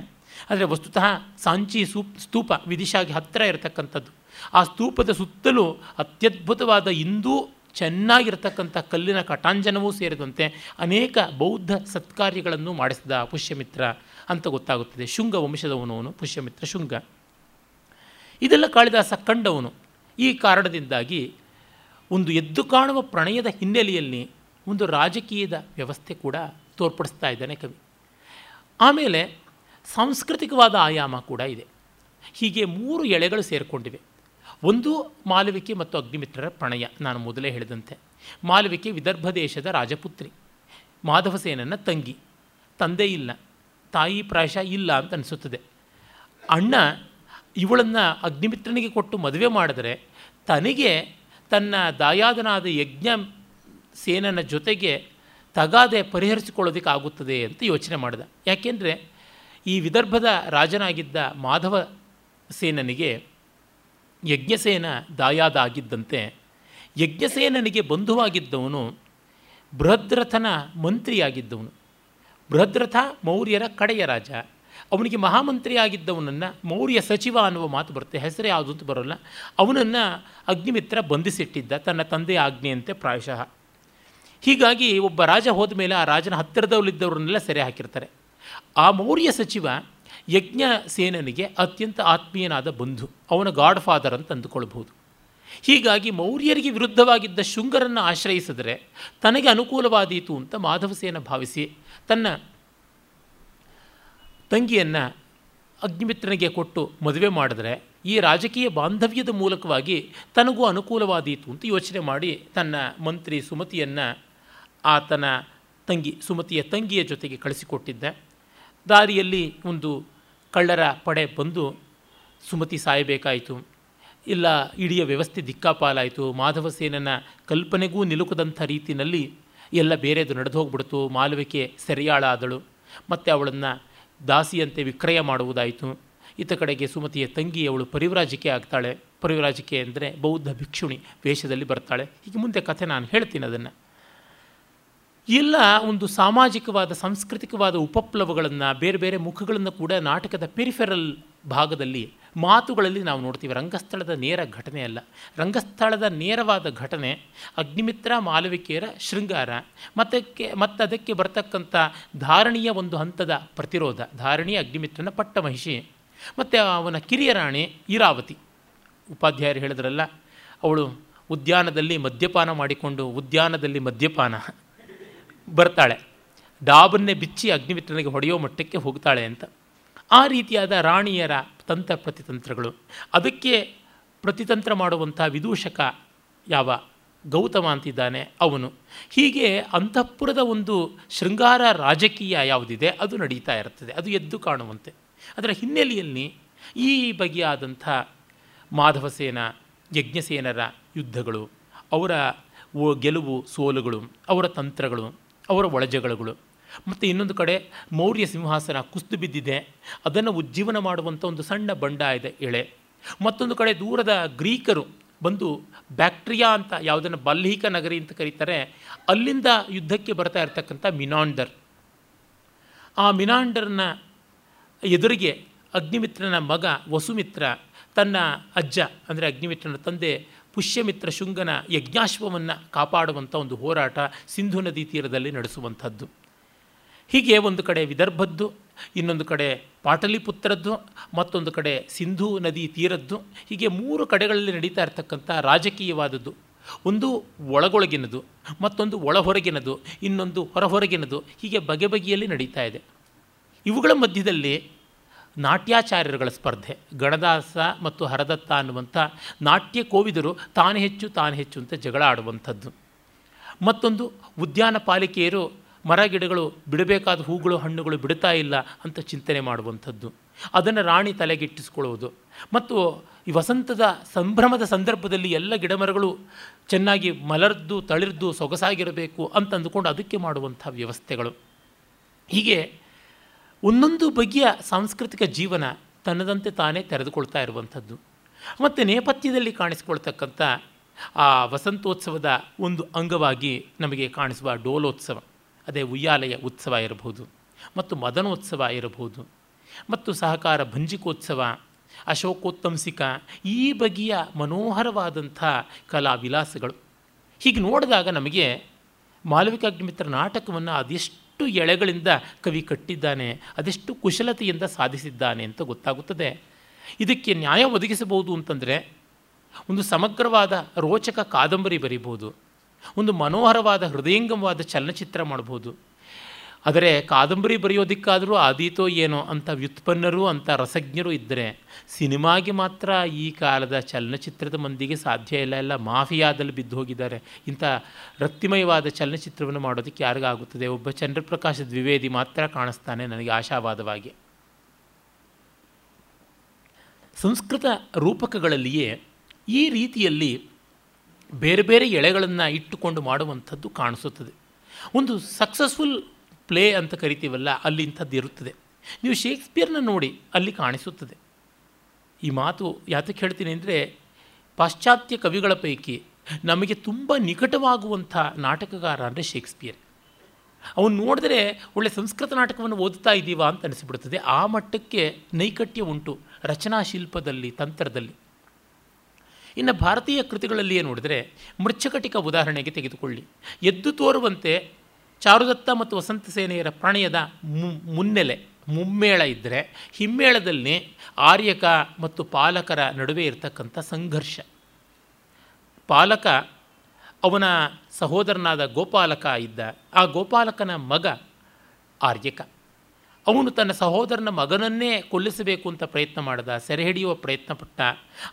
ಆದರೆ ವಸ್ತುತಃ ಸಾಂಚಿ ಸೂಪ್, ಸ್ತೂಪ ವಿದಿಶಾಗಿ ಹತ್ತಿರ ಇರತಕ್ಕಂಥದ್ದು. ಆ ಸ್ತೂಪದ ಸುತ್ತಲೂ ಅತ್ಯದ್ಭುತವಾದ ಇಂದೂ ಚೆನ್ನಾಗಿರ್ತಕ್ಕಂಥ ಕಲ್ಲಿನ ಕಟಾಂಜನವೂ ಸೇರಿದಂತೆ ಅನೇಕ ಬೌದ್ಧ ಸತ್ಕಾರ್ಯಗಳನ್ನು ಮಾಡಿಸಿದ ಪುಷ್ಯಮಿತ್ರ. ಅಂತ ಗೊತ್ತಾಗುತ್ತದೆ. ಶುಂಗ ವಂಶದವನವನು, ಪುಷ್ಯಮಿತ್ರ ಶುಂಗ. ಇದೆಲ್ಲ ಕಾಳಿದಾಸ ಕಂಡವನು. ಈ ಕಾರಣದಿಂದಾಗಿ ಒಂದು ಎದ್ದು ಕಾಣುವ ಪ್ರಣಯದ ಹಿನ್ನೆಲೆಯಲ್ಲಿ ಒಂದು ರಾಜಕೀಯದ ವ್ಯವಸ್ಥೆ ಕೂಡ ತೋರ್ಪಡಿಸ್ತಾ ಇದ್ದಾನೆ ಕವಿ. ಆಮೇಲೆ ಸಾಂಸ್ಕೃತಿಕವಾದ ಆಯಾಮ ಕೂಡ ಇದೆ. ಹೀಗೆ ಮೂರು ಎಳೆಗಳು ಸೇರಿಕೊಂಡಿವೆ. ಒಂದು ಮಾಲವಿಕೆ ಮತ್ತು ಅಗ್ನಿಮಿತ್ರರ ಪ್ರಣಯ, ನಾನು ಮೊದಲೇ ಹೇಳಿದಂತೆ. ಮಾಲವಿಕೆ ವಿದರ್ಭ ದೇಶದ ರಾಜಪುತ್ರಿ, ಮಾಧವಸೇನನ ತಂಗಿ, ತಂದೆ ಇಲ್ಲ. ತಾಯಿ ಪ್ರಾಯಶಃ ಇಲ್ಲ ಅಂತ ಅನಿಸುತ್ತದೆ. ಅಣ್ಣ ಇವಳನ್ನು ಅಗ್ನಿಮಿತ್ರನಿಗೆ ಕೊಟ್ಟು ಮದುವೆ ಮಾಡಿದರೆ ತನಗೆ ತನ್ನ ದಾಯಾದನಾದ ಯಜ್ಞ ಸೇನನ ಜೊತೆಗೆ ತಗಾದೆ ಪರಿಹರಿಸಿಕೊಳ್ಳೋದಕ್ಕೆ ಆಗುತ್ತದೆ ಅಂತ ಯೋಚನೆ ಮಾಡಿದ. ಯಾಕೆಂದರೆ ಈ ವಿದರ್ಭದ ರಾಜನಾಗಿದ್ದ ಮಾಧವ ಸೇನನಿಗೆ ಯಜ್ಞಸೇನ ದಾಯಾದ ಆಗಿದ್ದಂತೆ ಯಜ್ಞಸೇನನಿಗೆ ಬಂಧುವಾಗಿದ್ದವನು ಬೃಹದ್ರಥನ ಮಂತ್ರಿಯಾಗಿದ್ದವನು. ಬೃಹದ್ರಥ ಮೌರ್ಯರ ಕಡೆಯ ರಾಜ. ಅವನಿಗೆ ಮಹಾಮಂತ್ರಿ ಆಗಿದ್ದವನನ್ನು ಮೌರ್ಯ ಸಚಿವ ಅನ್ನುವ ಮಾತು ಬರುತ್ತೆ, ಹೆಸರು ಯಾವುದು ಅಂತ ಬರೋಲ್ಲ. ಅವನನ್ನು ಅಗ್ನಿಮಿತ್ರ ಬಂಧಿಸಿಟ್ಟಿದ್ದ, ತನ್ನ ತಂದೆಯ ಆಜ್ಞೆಯಂತೆ ಪ್ರಾಯಶಃ. ಹೀಗಾಗಿ ಒಬ್ಬ ರಾಜ ಹೋದ ಮೇಲೆ ಆ ರಾಜನ ಹತ್ತಿರದವಲ್ಲಿದ್ದವರನ್ನೆಲ್ಲ ಸೆರೆ ಹಾಕಿರ್ತಾರೆ. ಆ ಮೌರ್ಯ ಸಚಿವ ಯಜ್ಞ ಸೇನನಿಗೆ ಅತ್ಯಂತ ಆತ್ಮೀಯನಾದ ಬಂಧು, ಅವನ ಗಾಡ್ ಫಾದರ್ ಅಂತ ಅಂದುಕೊಳ್ಬಹುದು. ಹೀಗಾಗಿ ಮೌರ್ಯರಿಗೆ ವಿರುದ್ಧವಾಗಿದ್ದ ಶೃಂಗರನ್ನು ಆಶ್ರಯಿಸಿದರೆ ತನಗೆ ಅನುಕೂಲವಾದೀತು ಅಂತ ಮಾಧವಸೇನ ಭಾವಿಸಿ. ತನ್ನ ತಂಗಿಯನ್ನು ಅಗ್ನಿಮಿತ್ರನಿಗೆ ಕೊಟ್ಟು ಮದುವೆ ಮಾಡಿದ್ರೆ ಈ ರಾಜಕೀಯ ಬಾಂಧವ್ಯದ ಮೂಲಕವಾಗಿ ತನಗೂ ಅನುಕೂಲವಾದೀತು ಅಂತ ಯೋಚನೆ ಮಾಡಿ ತನ್ನ ಮಂತ್ರಿ ಸುಮತಿಯನ್ನು ಆತನ ತಂಗಿ, ಸುಮತಿಯ ತಂಗಿಯ ಜೊತೆಗೆ ಕಳಿಸಿಕೊಟ್ಟಿದ್ದೆ. ದಾರಿಯಲ್ಲಿ ಒಂದು ಕಳ್ಳರ ಪಡೆ ಬಂದು, ಸುಮತಿ ಸಾಯಬೇಕಾಯಿತು. ಇಲ್ಲ ಇಡೀ ವ್ಯವಸ್ಥೆ ದಿಕ್ಕಾಪಾಲಾಯಿತು. ಮಾಧವಸೇನನ ಕಲ್ಪನೆಗೂ ನಿಲುಕದಂಥ ರೀತಿಯಲ್ಲಿ ಎಲ್ಲ ಬೇರೆದು ನಡೆದು ಹೋಗ್ಬಿಡ್ತು. ಮಾಲವಿಕೆ ಸೆರೆಯಾಳ ಆದಳು ಮತ್ತು ಅವಳನ್ನು ದಾಸಿಯಂತೆ ವಿಕ್ರಯ ಮಾಡುವುದಾಯಿತು. ಇತ ಕಡೆಗೆ ಸುಮತಿಯ ತಂಗಿ ಅವಳು ಪರಿವ್ರಾಜಿಕೆ ಆಗ್ತಾಳೆ. ಪರಿವ್ರಾಜಿಕೆ ಅಂದರೆ ಬೌದ್ಧ ಭಿಕ್ಷುಣಿ ವೇಷದಲ್ಲಿ ಬರ್ತಾಳೆ. ಹೀಗೆ ಮುಂದೆ ಕಥೆ ನಾನು ಹೇಳ್ತೀನಿ ಅದನ್ನು. ಎಲ್ಲ ಒಂದು ಸಾಮಾಜಿಕವಾದ, ಸಾಂಸ್ಕೃತಿಕವಾದ ಉಪಪ್ಲವಗಳನ್ನು, ಬೇರೆ ಬೇರೆ ಮುಖಗಳನ್ನು ಕೂಡ ನಾಟಕದ ಪೆರಿಫೆರಲ್ ಭಾಗದಲ್ಲಿ ಮಾತುಗಳಲ್ಲಿ ನಾವು ನೋಡ್ತೀವಿ, ರಂಗಸ್ಥಳದ ನೇರ ಘಟನೆ ಅಲ್ಲ. ರಂಗಸ್ಥಳದ ನೇರವಾದ ಘಟನೆ ಅಗ್ನಿಮಿತ್ರ ಮಾಲವಿಕೆಯರ ಶೃಂಗಾರ. ಮತ್ತಕ್ಕೆ ಮತ್ತು ಅದಕ್ಕೆ ಬರ್ತಕ್ಕಂಥ ಧಾರಣೀಯ ಒಂದು ಹಂತದ ಪ್ರತಿರೋಧ, ಧಾರಣಿ ಅಗ್ನಿಮಿತ್ರನ ಪಟ್ಟಮಹಿಷಿ. ಮತ್ತು ಅವನ ಕಿರಿಯ ರಾಣಿ ಇರಾವತಿ ಉಪಾಧ್ಯಾಯರು ಹೇಳಿದ್ರಲ್ಲ, ಅವಳು ಉದ್ಯಾನದಲ್ಲಿ ಮದ್ಯಪಾನ ಮಾಡಿಕೊಂಡು, ಉದ್ಯಾನದಲ್ಲಿ ಮದ್ಯಪಾನ ಬರ್ತಾಳೆ. ಡಾಬನ್ನೇ ಬಿಚ್ಚಿ ಅಗ್ನಿಮಿತ್ರನಿಗೆ ಹೊಡೆಯೋ ಮಟ್ಟಕ್ಕೆ ಹೋಗ್ತಾಳೆ ಅಂತ. ಆ ರೀತಿಯಾದ ರಾಣಿಯರ ತಂತ್ರ ಪ್ರತಿತಂತ್ರಗಳು. ಅದಕ್ಕೆ ಪ್ರತಿತಂತ್ರ ಮಾಡುವಂಥ ವಿದೂಷಕ ಯಾವ? ಗೌತಮ ಅಂತಿದ್ದಾನೆ, ಅವನು. ಹೀಗೆ ಅಂತಃಪುರದ ಒಂದು ಶೃಂಗಾರ ರಾಜಕೀಯ ಯಾವುದಿದೆ, ಅದು ನಡೀತಾ ಇರ್ತದೆ ಅದು ಎದ್ದು ಕಾಣುವಂತೆ. ಅದರ ಹಿನ್ನೆಲೆಯಲ್ಲಿ ಈ ಬಗೆಯಾದಂಥ ಮಾಧವಸೇನ, ಯಜ್ಞಸೇನರ ಯುದ್ಧಗಳು, ಅವರ ಗೆಲುವು ಸೋಲುಗಳು, ಅವರ ತಂತ್ರಗಳು, ಅವರ ಒಳಜಗಳಗಳು ಮತ್ತು ಇನ್ನೊಂದು ಕಡೆ ಮೌರ್ಯ ಸಿಂಹಾಸನ ಕುಸಿದು ಬಿದ್ದಿದೆ. ಅದನ್ನು ಉಜ್ಜೀವನ ಮಾಡುವಂಥ ಒಂದು ಸಣ್ಣ ಬಂಡ ಇದೆ ಎಳೆ. ಮತ್ತೊಂದು ಕಡೆ ದೂರದ ಗ್ರೀಕರು ಬಂದು ಬ್ಯಾಕ್ಟ್ರಿಯಾ ಅಂತ ಯಾವುದನ್ನು ಬಲ್ಹಿಕ ನಗರಿ ಅಂತ ಕರೀತಾರೆ, ಅಲ್ಲಿಂದ ಯುದ್ಧಕ್ಕೆ ಬರ್ತಾ ಇರತಕ್ಕಂಥ ಮಿನಾಂಡರ್. ಆ ಮಿನಾಂಡರ್ನ ಎದುರಿಗೆ ಅಗ್ನಿಮಿತ್ರನ ಮಗ ವಸುಮಿತ್ರ, ತನ್ನ ಅಜ್ಜ ಅಂದರೆ ಅಗ್ನಿಮಿತ್ರನ ತಂದೆ ಪುಷ್ಯಮಿತ್ರ ಶುಂಗನ ಯಜ್ಞಾಶ್ವವನ್ನು ಕಾಪಾಡುವಂಥ ಒಂದು ಹೋರಾಟ ಸಿಂಧು ನದಿ ತೀರದಲ್ಲಿ ನಡೆಸುವಂಥದ್ದು. ಹೀಗೆ ಒಂದು ಕಡೆ ವಿದರ್ಭದ್ದು, ಇನ್ನೊಂದು ಕಡೆ ಪಾಟಲಿಪುತ್ರದ್ದು, ಮತ್ತೊಂದು ಕಡೆ ಸಿಂಧೂ ನದಿ ತೀರದ್ದು, ಹೀಗೆ ಮೂರು ಕಡೆಗಳಲ್ಲಿ ನಡೀತಾ ಇರತಕ್ಕಂಥ ರಾಜಕೀಯವಾದದ್ದು. ಒಂದು ಒಳಗೊಳಗಿನದು, ಮತ್ತೊಂದು ಒಳಹೊರಗಿನದು, ಇನ್ನೊಂದು ಹೊರಹೊರಗಿನದು ಹೀಗೆ ಬಗೆ ಬಗೆಯಲ್ಲಿ ನಡೀತಾ ಇದೆ. ಇವುಗಳ ಮಧ್ಯದಲ್ಲಿ ನಾಟ್ಯಾಚಾರ್ಯರುಗಳ ಸ್ಪರ್ಧೆ, ಗಣದಾಸ ಮತ್ತು ಹರದತ್ತ ಅನ್ನುವಂಥ ನಾಟ್ಯ ಕೋವಿದರು ತಾನೇ ಹೆಚ್ಚು ತಾನೇ ಹೆಚ್ಚು ಅಂತ ಜಗಳ ಆಡುವಂಥದ್ದು. ಮತ್ತೊಂದು ಉದ್ಯಾನ ಪಾಲಿಕೆಯರು ಮರ ಗಿಡಗಳು ಬಿಡಬೇಕಾದ ಹೂಗಳು ಹಣ್ಣುಗಳು ಬಿಡ್ತಾ ಇಲ್ಲ ಅಂತ ಚಿಂತನೆ ಮಾಡುವಂಥದ್ದು. ಅದನ್ನು ರಾಣಿ ತಲೆಗೆಟ್ಟಿಸ್ಕೊಳ್ಳುವುದು ಮತ್ತು ಈ ವಸಂತದ ಸಂಭ್ರಮದ ಸಂದರ್ಭದಲ್ಲಿ ಎಲ್ಲ ಗಿಡಮರಗಳು ಚೆನ್ನಾಗಿ ಮಲರ್ದು, ತಳಿರ್ದು, ಸೊಗಸಾಗಿರಬೇಕು ಅಂತ ಅಂದುಕೊಂಡು ಅದಕ್ಕೆ ಮಾಡುವಂಥ ವ್ಯವಸ್ಥೆಗಳು. ಹೀಗೆ ಒಂದೊಂದು ಬಗೆಯ ಸಾಂಸ್ಕೃತಿಕ ಜೀವನ ತನ್ನದಂತೆ ತಾನೇ ತೆರೆದುಕೊಳ್ತಾ ಇರುವಂಥದ್ದು. ಮತ್ತು ನೇಪಥ್ಯದಲ್ಲಿ ಕಾಣಿಸ್ಕೊಳ್ತಕ್ಕಂಥ ಆ ವಸಂತೋತ್ಸವದ ಒಂದು ಅಂಗವಾಗಿ ನಮಗೆ ಕಾಣಿಸುವ ಡೋಲೋತ್ಸವ. ಅದೇ ಉಯ್ಯಾಲೆಯ ಉತ್ಸವ ಇರಬಹುದು ಮತ್ತು ಮದನೋತ್ಸವ ಇರಬಹುದು ಮತ್ತು ಸಹಕಾರ ಭಂಜಿಕೋತ್ಸವ, ಅಶೋಕೋತ್ತಂಸಿಕ ಈ ಬಗೆಯ ಮನೋಹರವಾದಂಥ ಕಲಾ ವಿಲಾಸಗಳು ಹೀಗೆ ನೋಡಿದಾಗ ನಮಗೆ ಮಾಲವಿಕಾಗ್ನಿಮಿತ್ರ ನಾಟಕವನ್ನು ಅದೆಷ್ಟು ಎಳೆಗಳಿಂದ ಕವಿ ಕಟ್ಟಿದ್ದಾನೆ, ಅದೆಷ್ಟು ಕುಶಲತೆಯಿಂದ ಸಾಧಿಸಿದ್ದಾನೆ ಅಂತ ಗೊತ್ತಾಗುತ್ತದೆ. ಇದಕ್ಕೆ ನ್ಯಾಯ ಒದಗಿಸಬಹುದು ಅಂತಂದರೆ ಒಂದು ಸಮಗ್ರವಾದ ರೋಚಕ ಕಾದಂಬರಿ ಬರೀಬೋದು ಒಂದು ಮನೋಹರವಾದ ಹೃದಯಂಗಮವಾದ ಚಲನಚಿತ್ರ ಮಾಡ್ಬೋದು. ಆದರೆ ಕಾದಂಬರಿ ಬರೆಯೋದಕ್ಕಾದರೂ ಆದೀತೋ ಏನೋ ಅಂಥ ವ್ಯುತ್ಪನ್ನರು ಅಂಥ ರಸಜ್ಞರು ಇದ್ದರೆ ಸಿನಿಮಾಗೆ ಮಾತ್ರ ಈ ಕಾಲದ ಚಲನಚಿತ್ರದ ಮಂದಿಗೆ ಸಾಧ್ಯ ಇಲ್ಲ. ಎಲ್ಲ ಮಾಫಿಯಾದಲ್ಲಿ ಬಿದ್ದು ಹೋಗಿದ್ದಾರೆ. ಇಂಥ ರಕ್ತಿಮಯವಾದ ಚಲನಚಿತ್ರವನ್ನು ಮಾಡೋದಕ್ಕೆ ಯಾರಿಗಾಗುತ್ತದೆ? ಒಬ್ಬ ಚಂದ್ರಪ್ರಕಾಶ ದ್ವಿವೇದಿ ಮಾತ್ರ ಕಾಣಿಸ್ತಾನೆ ನನಗೆ ಆಶಾವಾದವಾಗಿ. ಸಂಸ್ಕೃತ ರೂಪಕಗಳಲ್ಲಿಯೇ ಈ ರೀತಿಯಲ್ಲಿ ಬೇರೆ ಬೇರೆ ಎಳೆಗಳನ್ನು ಇಟ್ಟುಕೊಂಡು ಮಾಡುವಂಥದ್ದು ಕಾಣಿಸುತ್ತದೆ. ಒಂದು ಸಕ್ಸಸ್ಫುಲ್ ಪ್ಲೇ ಅಂತ ಕರಿತೀವಲ್ಲ, ಅಲ್ಲಿ ಇಂಥದ್ದು ಇರುತ್ತದೆ. ನೀವು ಶೇಕ್ಸ್ಪಿಯರ್ನ ನೋಡಿ, ಅಲ್ಲಿ ಕಾಣಿಸುತ್ತದೆ. ಈ ಮಾತು ಯಾತಕ್ಕೆ ಹೇಳ್ತೀನಿ ಅಂದರೆ, ಪಾಶ್ಚಾತ್ಯ ಕವಿಗಳ ಪೈಕಿ ನಮಗೆ ತುಂಬ ನಿಕಟವಾಗುವಂಥ ನಾಟಕಗಾರ ಅಂದರೆ ಶೇಕ್ಸ್ಪಿಯರ್ ಅವನು ನೋಡಿದ್ರೆ ಒಳ್ಳೆ ಸಂಸ್ಕೃತ ನಾಟಕವನ್ನು ಓದುತ್ತಾ ಇದ್ದೀವಾ ಅಂತ ಅನಿಸ್ಬಿಡ್ತದೆ. ಆ ಮಟ್ಟಕ್ಕೆ ನೈಕಟ್ಯ ಉಂಟು ರಚನಾ ತಂತ್ರದಲ್ಲಿ. ಇನ್ನು ಭಾರತೀಯ ಕೃತಿಗಳಲ್ಲಿಯೇ ನೋಡಿದರೆ ಮೃಚ್ಛಕಟಿಕ ಉದಾಹರಣೆಗೆ ತೆಗೆದುಕೊಳ್ಳಿ. ಎದ್ದು ತೋರುವಂತೆ ಚಾರುದತ್ತ ಮತ್ತು ವಸಂತ ಸೇನೆಯರ ಪ್ರಣಯದ ಮುನ್ನೆಲೆ, ಮುಮ್ಮೇಳ ಇದ್ದರೆ ಹಿಮ್ಮೇಳದಲ್ಲಿ ಆರ್ಯಕ ಮತ್ತು ಪಾಲಕರ ನಡುವೆ ಇರತಕ್ಕಂಥ ಸಂಘರ್ಷ. ಪಾಲಕ ಅವನ ಸಹೋದರನಾದ ಗೋಪಾಲಕ ಇದ್ದ, ಆ ಗೋಪಾಲಕನ ಮಗ ಆರ್ಯಕ. ಅವನು ತನ್ನ ಸಹೋದರನ ಮಗನನ್ನೇ ಕೊಲ್ಲಿಸಬೇಕು ಅಂತ ಪ್ರಯತ್ನ ಮಾಡಿದ, ಸೆರೆ ಹಿಡಿಯುವ ಪ್ರಯತ್ನ ಪಟ್ಟ.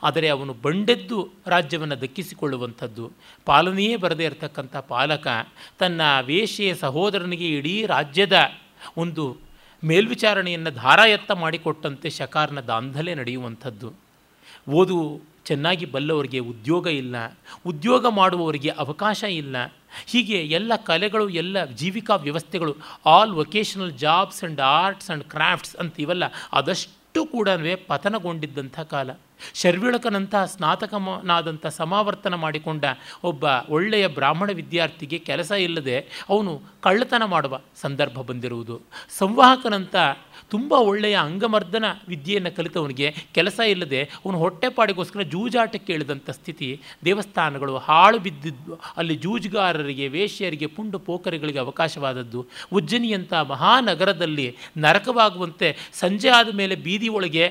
ಆದರೆ ಅವನು ಬಂಡೆದ್ದು ರಾಜ್ಯವನ್ನು ದಕ್ಕಿಸಿಕೊಳ್ಳುವಂಥದ್ದು ಪಾಲನೆಯೇ ಬರದೇ ಇರತಕ್ಕಂಥ ಪಾಲಕ ತನ್ನ ವೇಷೆಯ ಸಹೋದರನಿಗೆ ಇಡೀ ರಾಜ್ಯದ ಒಂದು ಮೇಲ್ವಿಚಾರಣೆಯನ್ನು ಧಾರಾಯತ್ತ ಮಾಡಿಕೊಟ್ಟಂತೆ ಶಕಾರ್ನ ದಾಂಧಲೆ ನಡೆಯುವಂಥದ್ದು. ಓದು ಚೆನ್ನಾಗಿ ಬಲ್ಲವರಿಗೆ ಉದ್ಯೋಗ ಇಲ್ಲ, ಉದ್ಯೋಗ ಮಾಡುವವರಿಗೆ ಅವಕಾಶ ಇಲ್ಲ. ಹೀಗೆ ಎಲ್ಲ ಕಲೆಗಳು, ಎಲ್ಲ ಜೀವಿಕಾ ವ್ಯವಸ್ಥೆಗಳು all vocational jobs and arts and crafts ಅಂತ ಇವೆಲ್ಲ ಅದಷ್ಟು ಕೂಡ ಪತನಗೊಂಡಿದ್ದಂಥ ಕಾಲ. ಶರ್ವಿಳಕನಂತಹ ಸ್ನಾತಕನಾದಂಥ ಸಮಾವರ್ತನ ಮಾಡಿಕೊಂಡ ಒಬ್ಬ ಒಳ್ಳೆಯ ಬ್ರಾಹ್ಮಣ ವಿದ್ಯಾರ್ಥಿಗೆ ಕೆಲಸ ಇಲ್ಲದೆ ಅವನು ಕಳ್ಳತನ ಮಾಡುವ ಸಂದರ್ಭ ಬಂದಿರುವುದು. ಸಂವಾಹಕನಂಥ ತುಂಬ ಒಳ್ಳೆಯ ಅಂಗಮರ್ದನ ವಿದ್ಯೆಯನ್ನು ಕಲಿತವನಿಗೆ ಕೆಲಸ ಇಲ್ಲದೆ ಅವನು ಹೊಟ್ಟೆಪಾಡಿಗೋಸ್ಕರ ಜೂಜಾಟಕ್ಕೆ ಇಳಿದಂಥ ಸ್ಥಿತಿ, ದೇವಸ್ಥಾನಗಳು ಹಾಳು ಬಿದ್ದಿದ್ದು ಅಲ್ಲಿ ಜೂಜುಗಾರರಿಗೆ, ವೇಶ್ಯರಿಗೆ, ಪುಂಡು ಪೋಖರಿಗಳಿಗೆ ಅವಕಾಶವಾದದ್ದು. ಉಜ್ಜನಿಯಂಥ ಮಹಾನಗರದಲ್ಲಿ ನರಕವಾಗುವಂತೆ ಸಂಜೆ ಆದ ಮೇಲೆ ಬೀದಿ ಒಳಗೆ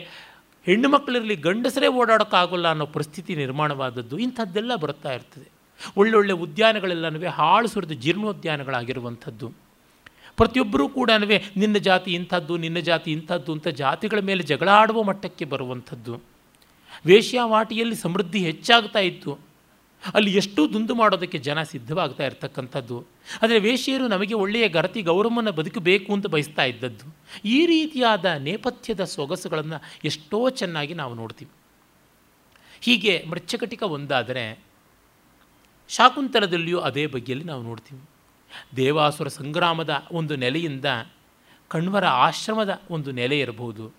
ಹೆಣ್ಣು ಮಕ್ಕಳಿರಲಿ ಗಂಡಸರೇ ಓಡಾಡೋಕ್ಕಾಗೋಲ್ಲ ಅನ್ನೋ ಪರಿಸ್ಥಿತಿ ನಿರ್ಮಾಣವಾದದ್ದು. ಇಂಥದ್ದೆಲ್ಲ ಬರುತ್ತಾ ಇರ್ತದೆ. ಒಳ್ಳೊಳ್ಳೆ ಉದ್ಯಾನಗಳೆಲ್ಲನೂ ಹಾಳು ಸುರಿದು ಜೀರ್ಣೋದ್ಯಾನಗಳಾಗಿರುವಂಥದ್ದು. ಪ್ರತಿಯೊಬ್ಬರೂ ಕೂಡ ನಿನ್ನ ಜಾತಿ ಇಂಥದ್ದು, ನಿನ್ನ ಜಾತಿ ಇಂಥದ್ದು ಅಂತ ಜಾತಿಗಳ ಮೇಲೆ ಜಗಳ ಆಡುವ ಮಟ್ಟಕ್ಕೆ ಬರುವಂಥದ್ದು. ವೇಶ್ಯಾವಾಟಿಯಲ್ಲಿ ಸಮೃದ್ಧಿ ಹೆಚ್ಚಾಗ್ತಾ ಇತ್ತು. ಅಲ್ಲಿ ಎಷ್ಟು ದುಂದು ಮಾಡೋದಕ್ಕೆ ಜನ ಸಿದ್ಧವಾಗ್ತಾ ಇರ್ತಕ್ಕಂಥದ್ದು. ಆದರೆ ವೇಶ್ಯರು ನಮಗೆ ಒಳ್ಳೆಯ ಗರತಿ ಗೌರವವನ್ನು ಬದುಕಬೇಕು ಅಂತ ಬಯಸ್ತಾ ಇದ್ದದ್ದು. ಈ ರೀತಿಯಾದ ನೇಪಥ್ಯದ ಸೊಗಸುಗಳನ್ನು ಎಷ್ಟೋ ಚೆನ್ನಾಗಿ ನಾವು ನೋಡ್ತೀವಿ. ಹೀಗೆ ಮೃಚ್ಛಕಟಿಕ ಒಂದಾದರೆ ಶಾಕುಂತಲದಲ್ಲಿಯೂ ಅದೇ ಬಗೆಯಲ್ಲಿ ನಾವು ನೋಡ್ತೀವಿ. ದೇವಾಸುರ ಸಂಗ್ರಾಮದ ಒಂದು ನೆಲೆಯಿಂದ ಕಣ್ವರ ಆಶ್ರಮದ ಒಂದು ನೆಲೆ ಇರಬಹುದು,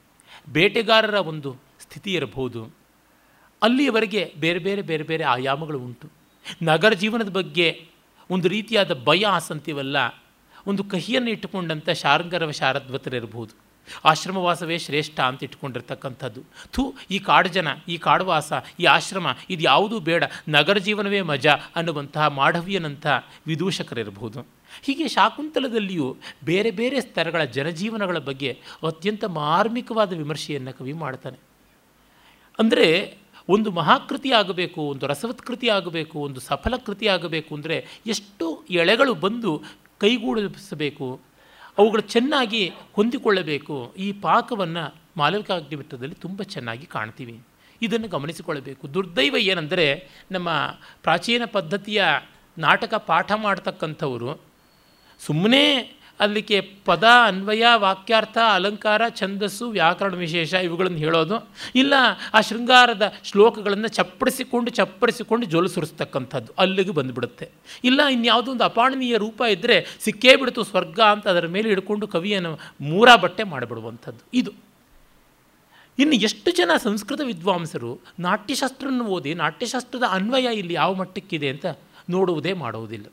ಬೇಟೆಗಾರರ ಒಂದು ಸ್ಥಿತಿ ಇರಬಹುದು. ಅಲ್ಲಿಯವರೆಗೆ ಬೇರೆ ಬೇರೆ ಬೇರೆ ಬೇರೆ ಆಯಾಮಗಳು ಉಂಟು. ನಗರ ಜೀವನದ ಬಗ್ಗೆ ಒಂದು ರೀತಿಯಾದ ಭಯ ಅಂತೀವಲ್ಲ, ಒಂದು ಕಹಿಯನ್ನು ಇಟ್ಟುಕೊಂಡಂಥ ಶಾರಂಗರವ ಶಾರದ್ವತರಿರಬಹುದು ಆಶ್ರಮವಾಸವೇ ಶ್ರೇಷ್ಠ ಅಂತ ಇಟ್ಕೊಂಡಿರ್ತಕ್ಕಂಥದ್ದು. ಥೂ, ಈ ಕಾಡು ಜನ, ಈ ಕಾಡುವಾಸ, ಈ ಆಶ್ರಮ, ಇದು ಯಾವುದೂ ಬೇಡ, ನಗರ ಜೀವನವೇ ಮಜಾ ಅನ್ನುವಂತಹ ಮಾಢವ್ಯನಂಥ ವಿದೂಷಕರಿರಬಹುದು ಹೀಗೆ ಶಾಕುಂತಲದಲ್ಲಿಯೂ ಬೇರೆ ಬೇರೆ ಸ್ತರಗಳ ಜನಜೀವನಗಳ ಬಗ್ಗೆ ಅತ್ಯಂತ ಮಾರ್ಮಿಕವಾದ ವಿಮರ್ಶೆಯನ್ನು ಕವಿ ಮಾಡ್ತಾನೆ. ಅಂದರೆ ಒಂದು ಮಹಾಕೃತಿ ಆಗಬೇಕು, ಒಂದು ರಸವತ್ಕೃತಿ ಆಗಬೇಕು, ಒಂದು ಸಫಲ ಕೃತಿ ಆಗಬೇಕು ಅಂದರೆ ಎಷ್ಟು ಎಳೆಗಳು ಬಂದು ಕೈಗೂಡಿಸಬೇಕು ಅವುಗಳು ಚೆನ್ನಾಗಿ ಹೊಂದಿಕೊಳ್ಳಬೇಕು. ಈ ಪಾಕವನ್ನು ಮಾಲವಿಕಾಗ್ನಿಮಿತ್ರದಲ್ಲಿ ತುಂಬ ಚೆನ್ನಾಗಿ ಕಾಣ್ತೀವಿ. ಇದನ್ನು ಗಮನಿಸಿಕೊಳ್ಳಬೇಕು. ದುರ್ದೈವ ಏನೆಂದರೆ, ನಮ್ಮ ಪ್ರಾಚೀನ ಪದ್ಧತಿಯ ನಾಟಕ ಪಾಠ ಮಾಡ್ತಕ್ಕಂಥವರು ಸುಮ್ಮನೆ ಅಲ್ಲಿಗೆ ಪದ, ಅನ್ವಯ, ವಾಕ್ಯಾರ್ಥ, ಅಲಂಕಾರ, ಛಂದಸ್ಸು, ವ್ಯಾಕರಣ ವಿಶೇಷ ಇವುಗಳನ್ನು ಹೇಳೋದು. ಇಲ್ಲ, ಆ ಶೃಂಗಾರದ ಶ್ಲೋಕಗಳನ್ನು ಚಪ್ಪಡಿಸಿಕೊಂಡು ಚಪ್ಪಡಿಸಿಕೊಂಡು ಜೋಲು ಸುರಿಸ್ತಕ್ಕಂಥದ್ದು ಅಲ್ಲಿಗೆ ಬಂದುಬಿಡುತ್ತೆ. ಇಲ್ಲ, ಇನ್ಯಾವುದೋ ಒಂದು ಅಪಾಣನೀಯ ರೂಪ ಇದ್ದರೆ ಸಿಕ್ಕೇ ಬಿಡ್ತು ಸ್ವರ್ಗ ಅಂತ ಅದರ ಮೇಲೆ ಹಿಡ್ಕೊಂಡು ಕವಿಯನ್ನು ಮೂರಾ ಬಟ್ಟೆ ಮಾಡಿಬಿಡುವಂಥದ್ದು. ಇದು. ಇನ್ನು ಎಷ್ಟು ಜನ ಸಂಸ್ಕೃತ ವಿದ್ವಾಂಸರು ನಾಟ್ಯಶಾಸ್ತ್ರವನ್ನು ಓದಿ, ನಾಟ್ಯಶಾಸ್ತ್ರದ ಅನ್ವಯ ಇಲ್ಲಿ ಯಾವ ಮಟ್ಟಕ್ಕಿದೆ ಅಂತ ನೋಡುವುದೇ ಮಾಡುವುದಿಲ್ಲ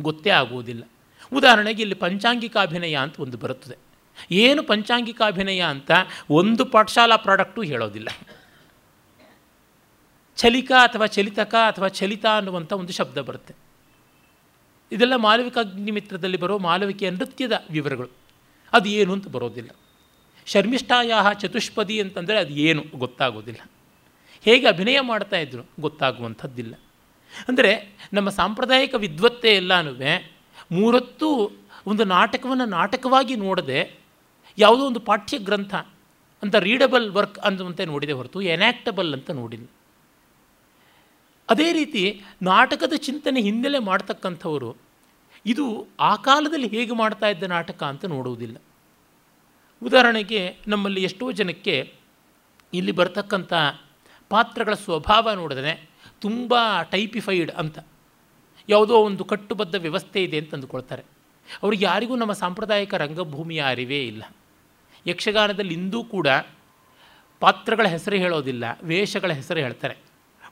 ಗೊತ್ತೇ ಆಗುವುದಿಲ್ಲ. ಉದಾಹರಣೆಗೆ ಇಲ್ಲಿ ಪಂಚಾಂಗಿಕಾಭಿನಯ ಅಂತ ಒಂದು ಬರುತ್ತದೆ. ಏನು ಪಂಚಾಂಗಿಕಾಭಿನಯ ಅಂತ ಒಂದು ಪಾಠಶಾಲಾ ಪ್ರಾಡಕ್ಟು ಹೇಳೋದಿಲ್ಲ. ಚಲಿಕ ಅಥವಾ ಚಲಿತಕ ಅಥವಾ ಚಲಿತ ಅನ್ನುವಂಥ ಒಂದು ಶಬ್ದ ಬರುತ್ತೆ. ಇದೆಲ್ಲ ಮಾಲವಿಕ ಅಗ್ನಿಮಿತ್ರದಲ್ಲಿ ಬರೋ ಮಾಲವಿಕೆಯ ನೃತ್ಯದ ವಿವರಗಳು. ಅದು ಏನು ಅಂತ ಬರೋದಿಲ್ಲ. ಶರ್ಮಿಷ್ಠಾಯ ಚತುಷ್ಪದಿ ಅಂತಂದರೆ ಅದು ಏನು ಗೊತ್ತಾಗೋದಿಲ್ಲ. ಹೇಗೆ ಅಭಿನಯ ಮಾಡ್ತಾ ಇದ್ರು ಗೊತ್ತಾಗುವಂಥದ್ದಿಲ್ಲ. ಅಂದರೆ ನಮ್ಮ ಸಾಂಪ್ರದಾಯಿಕ ವಿದ್ವತ್ತೆ ಎಲ್ಲನೂ ಮೂರೊತ್ತು ಒಂದು ನಾಟಕವನ್ನು ನಾಟಕವಾಗಿ ನೋಡದೆ ಯಾವುದೋ ಒಂದು ಪಾಠ್ಯ ಗ್ರಂಥ ಅಂತ ರೀಡಬಲ್ ವರ್ಕ್ ಅನ್ನುವಂತೆ ನೋಡಿದೆ ಹೊರತು ಎನ್ಯಾಕ್ಟಬಲ್ ಅಂತ ನೋಡಿಲ್ಲ. ಅದೇ ರೀತಿ ನಾಟಕದ ಚಿಂತನೆ ಹಿನ್ನೆಲೆ ಮಾಡ್ತಕ್ಕಂಥವರು ಇದು ಆ ಕಾಲದಲ್ಲಿ ಹೇಗೆ ಮಾಡ್ತಾ ಇದ್ದ ನಾಟಕ ಅಂತ ನೋಡುವುದಿಲ್ಲ. ಉದಾಹರಣೆಗೆ ನಮ್ಮಲ್ಲಿ ಎಷ್ಟೋ ಜನಕ್ಕೆ ಇಲ್ಲಿ ಬರ್ತಕ್ಕಂಥ ಪಾತ್ರಗಳ ಸ್ವಭಾವ ನೋಡಿದ್ರೆ ತುಂಬ ಟೈಪಿಫೈಡ್ ಅಂತ. ಯಾವುದೋ ಒಂದು ಕಟ್ಟುಬದ್ಧ ವ್ಯವಸ್ಥೆ ಇದೆ ಅಂತ ಅಂದುಕೊಳ್ತಾರೆ. ಅವ್ರಿಗೆ ಯಾರಿಗೂ ನಮ್ಮ ಸಾಂಪ್ರದಾಯಿಕ ರಂಗಭೂಮಿಯ ಅರಿವೇ ಇಲ್ಲ. ಯಕ್ಷಗಾನದಲ್ಲಿ ಇಂದೂ ಕೂಡ ಪಾತ್ರಗಳ ಹೆಸರು ಹೇಳೋದಿಲ್ಲ, ವೇಷಗಳ ಹೆಸರು ಹೇಳ್ತಾರೆ.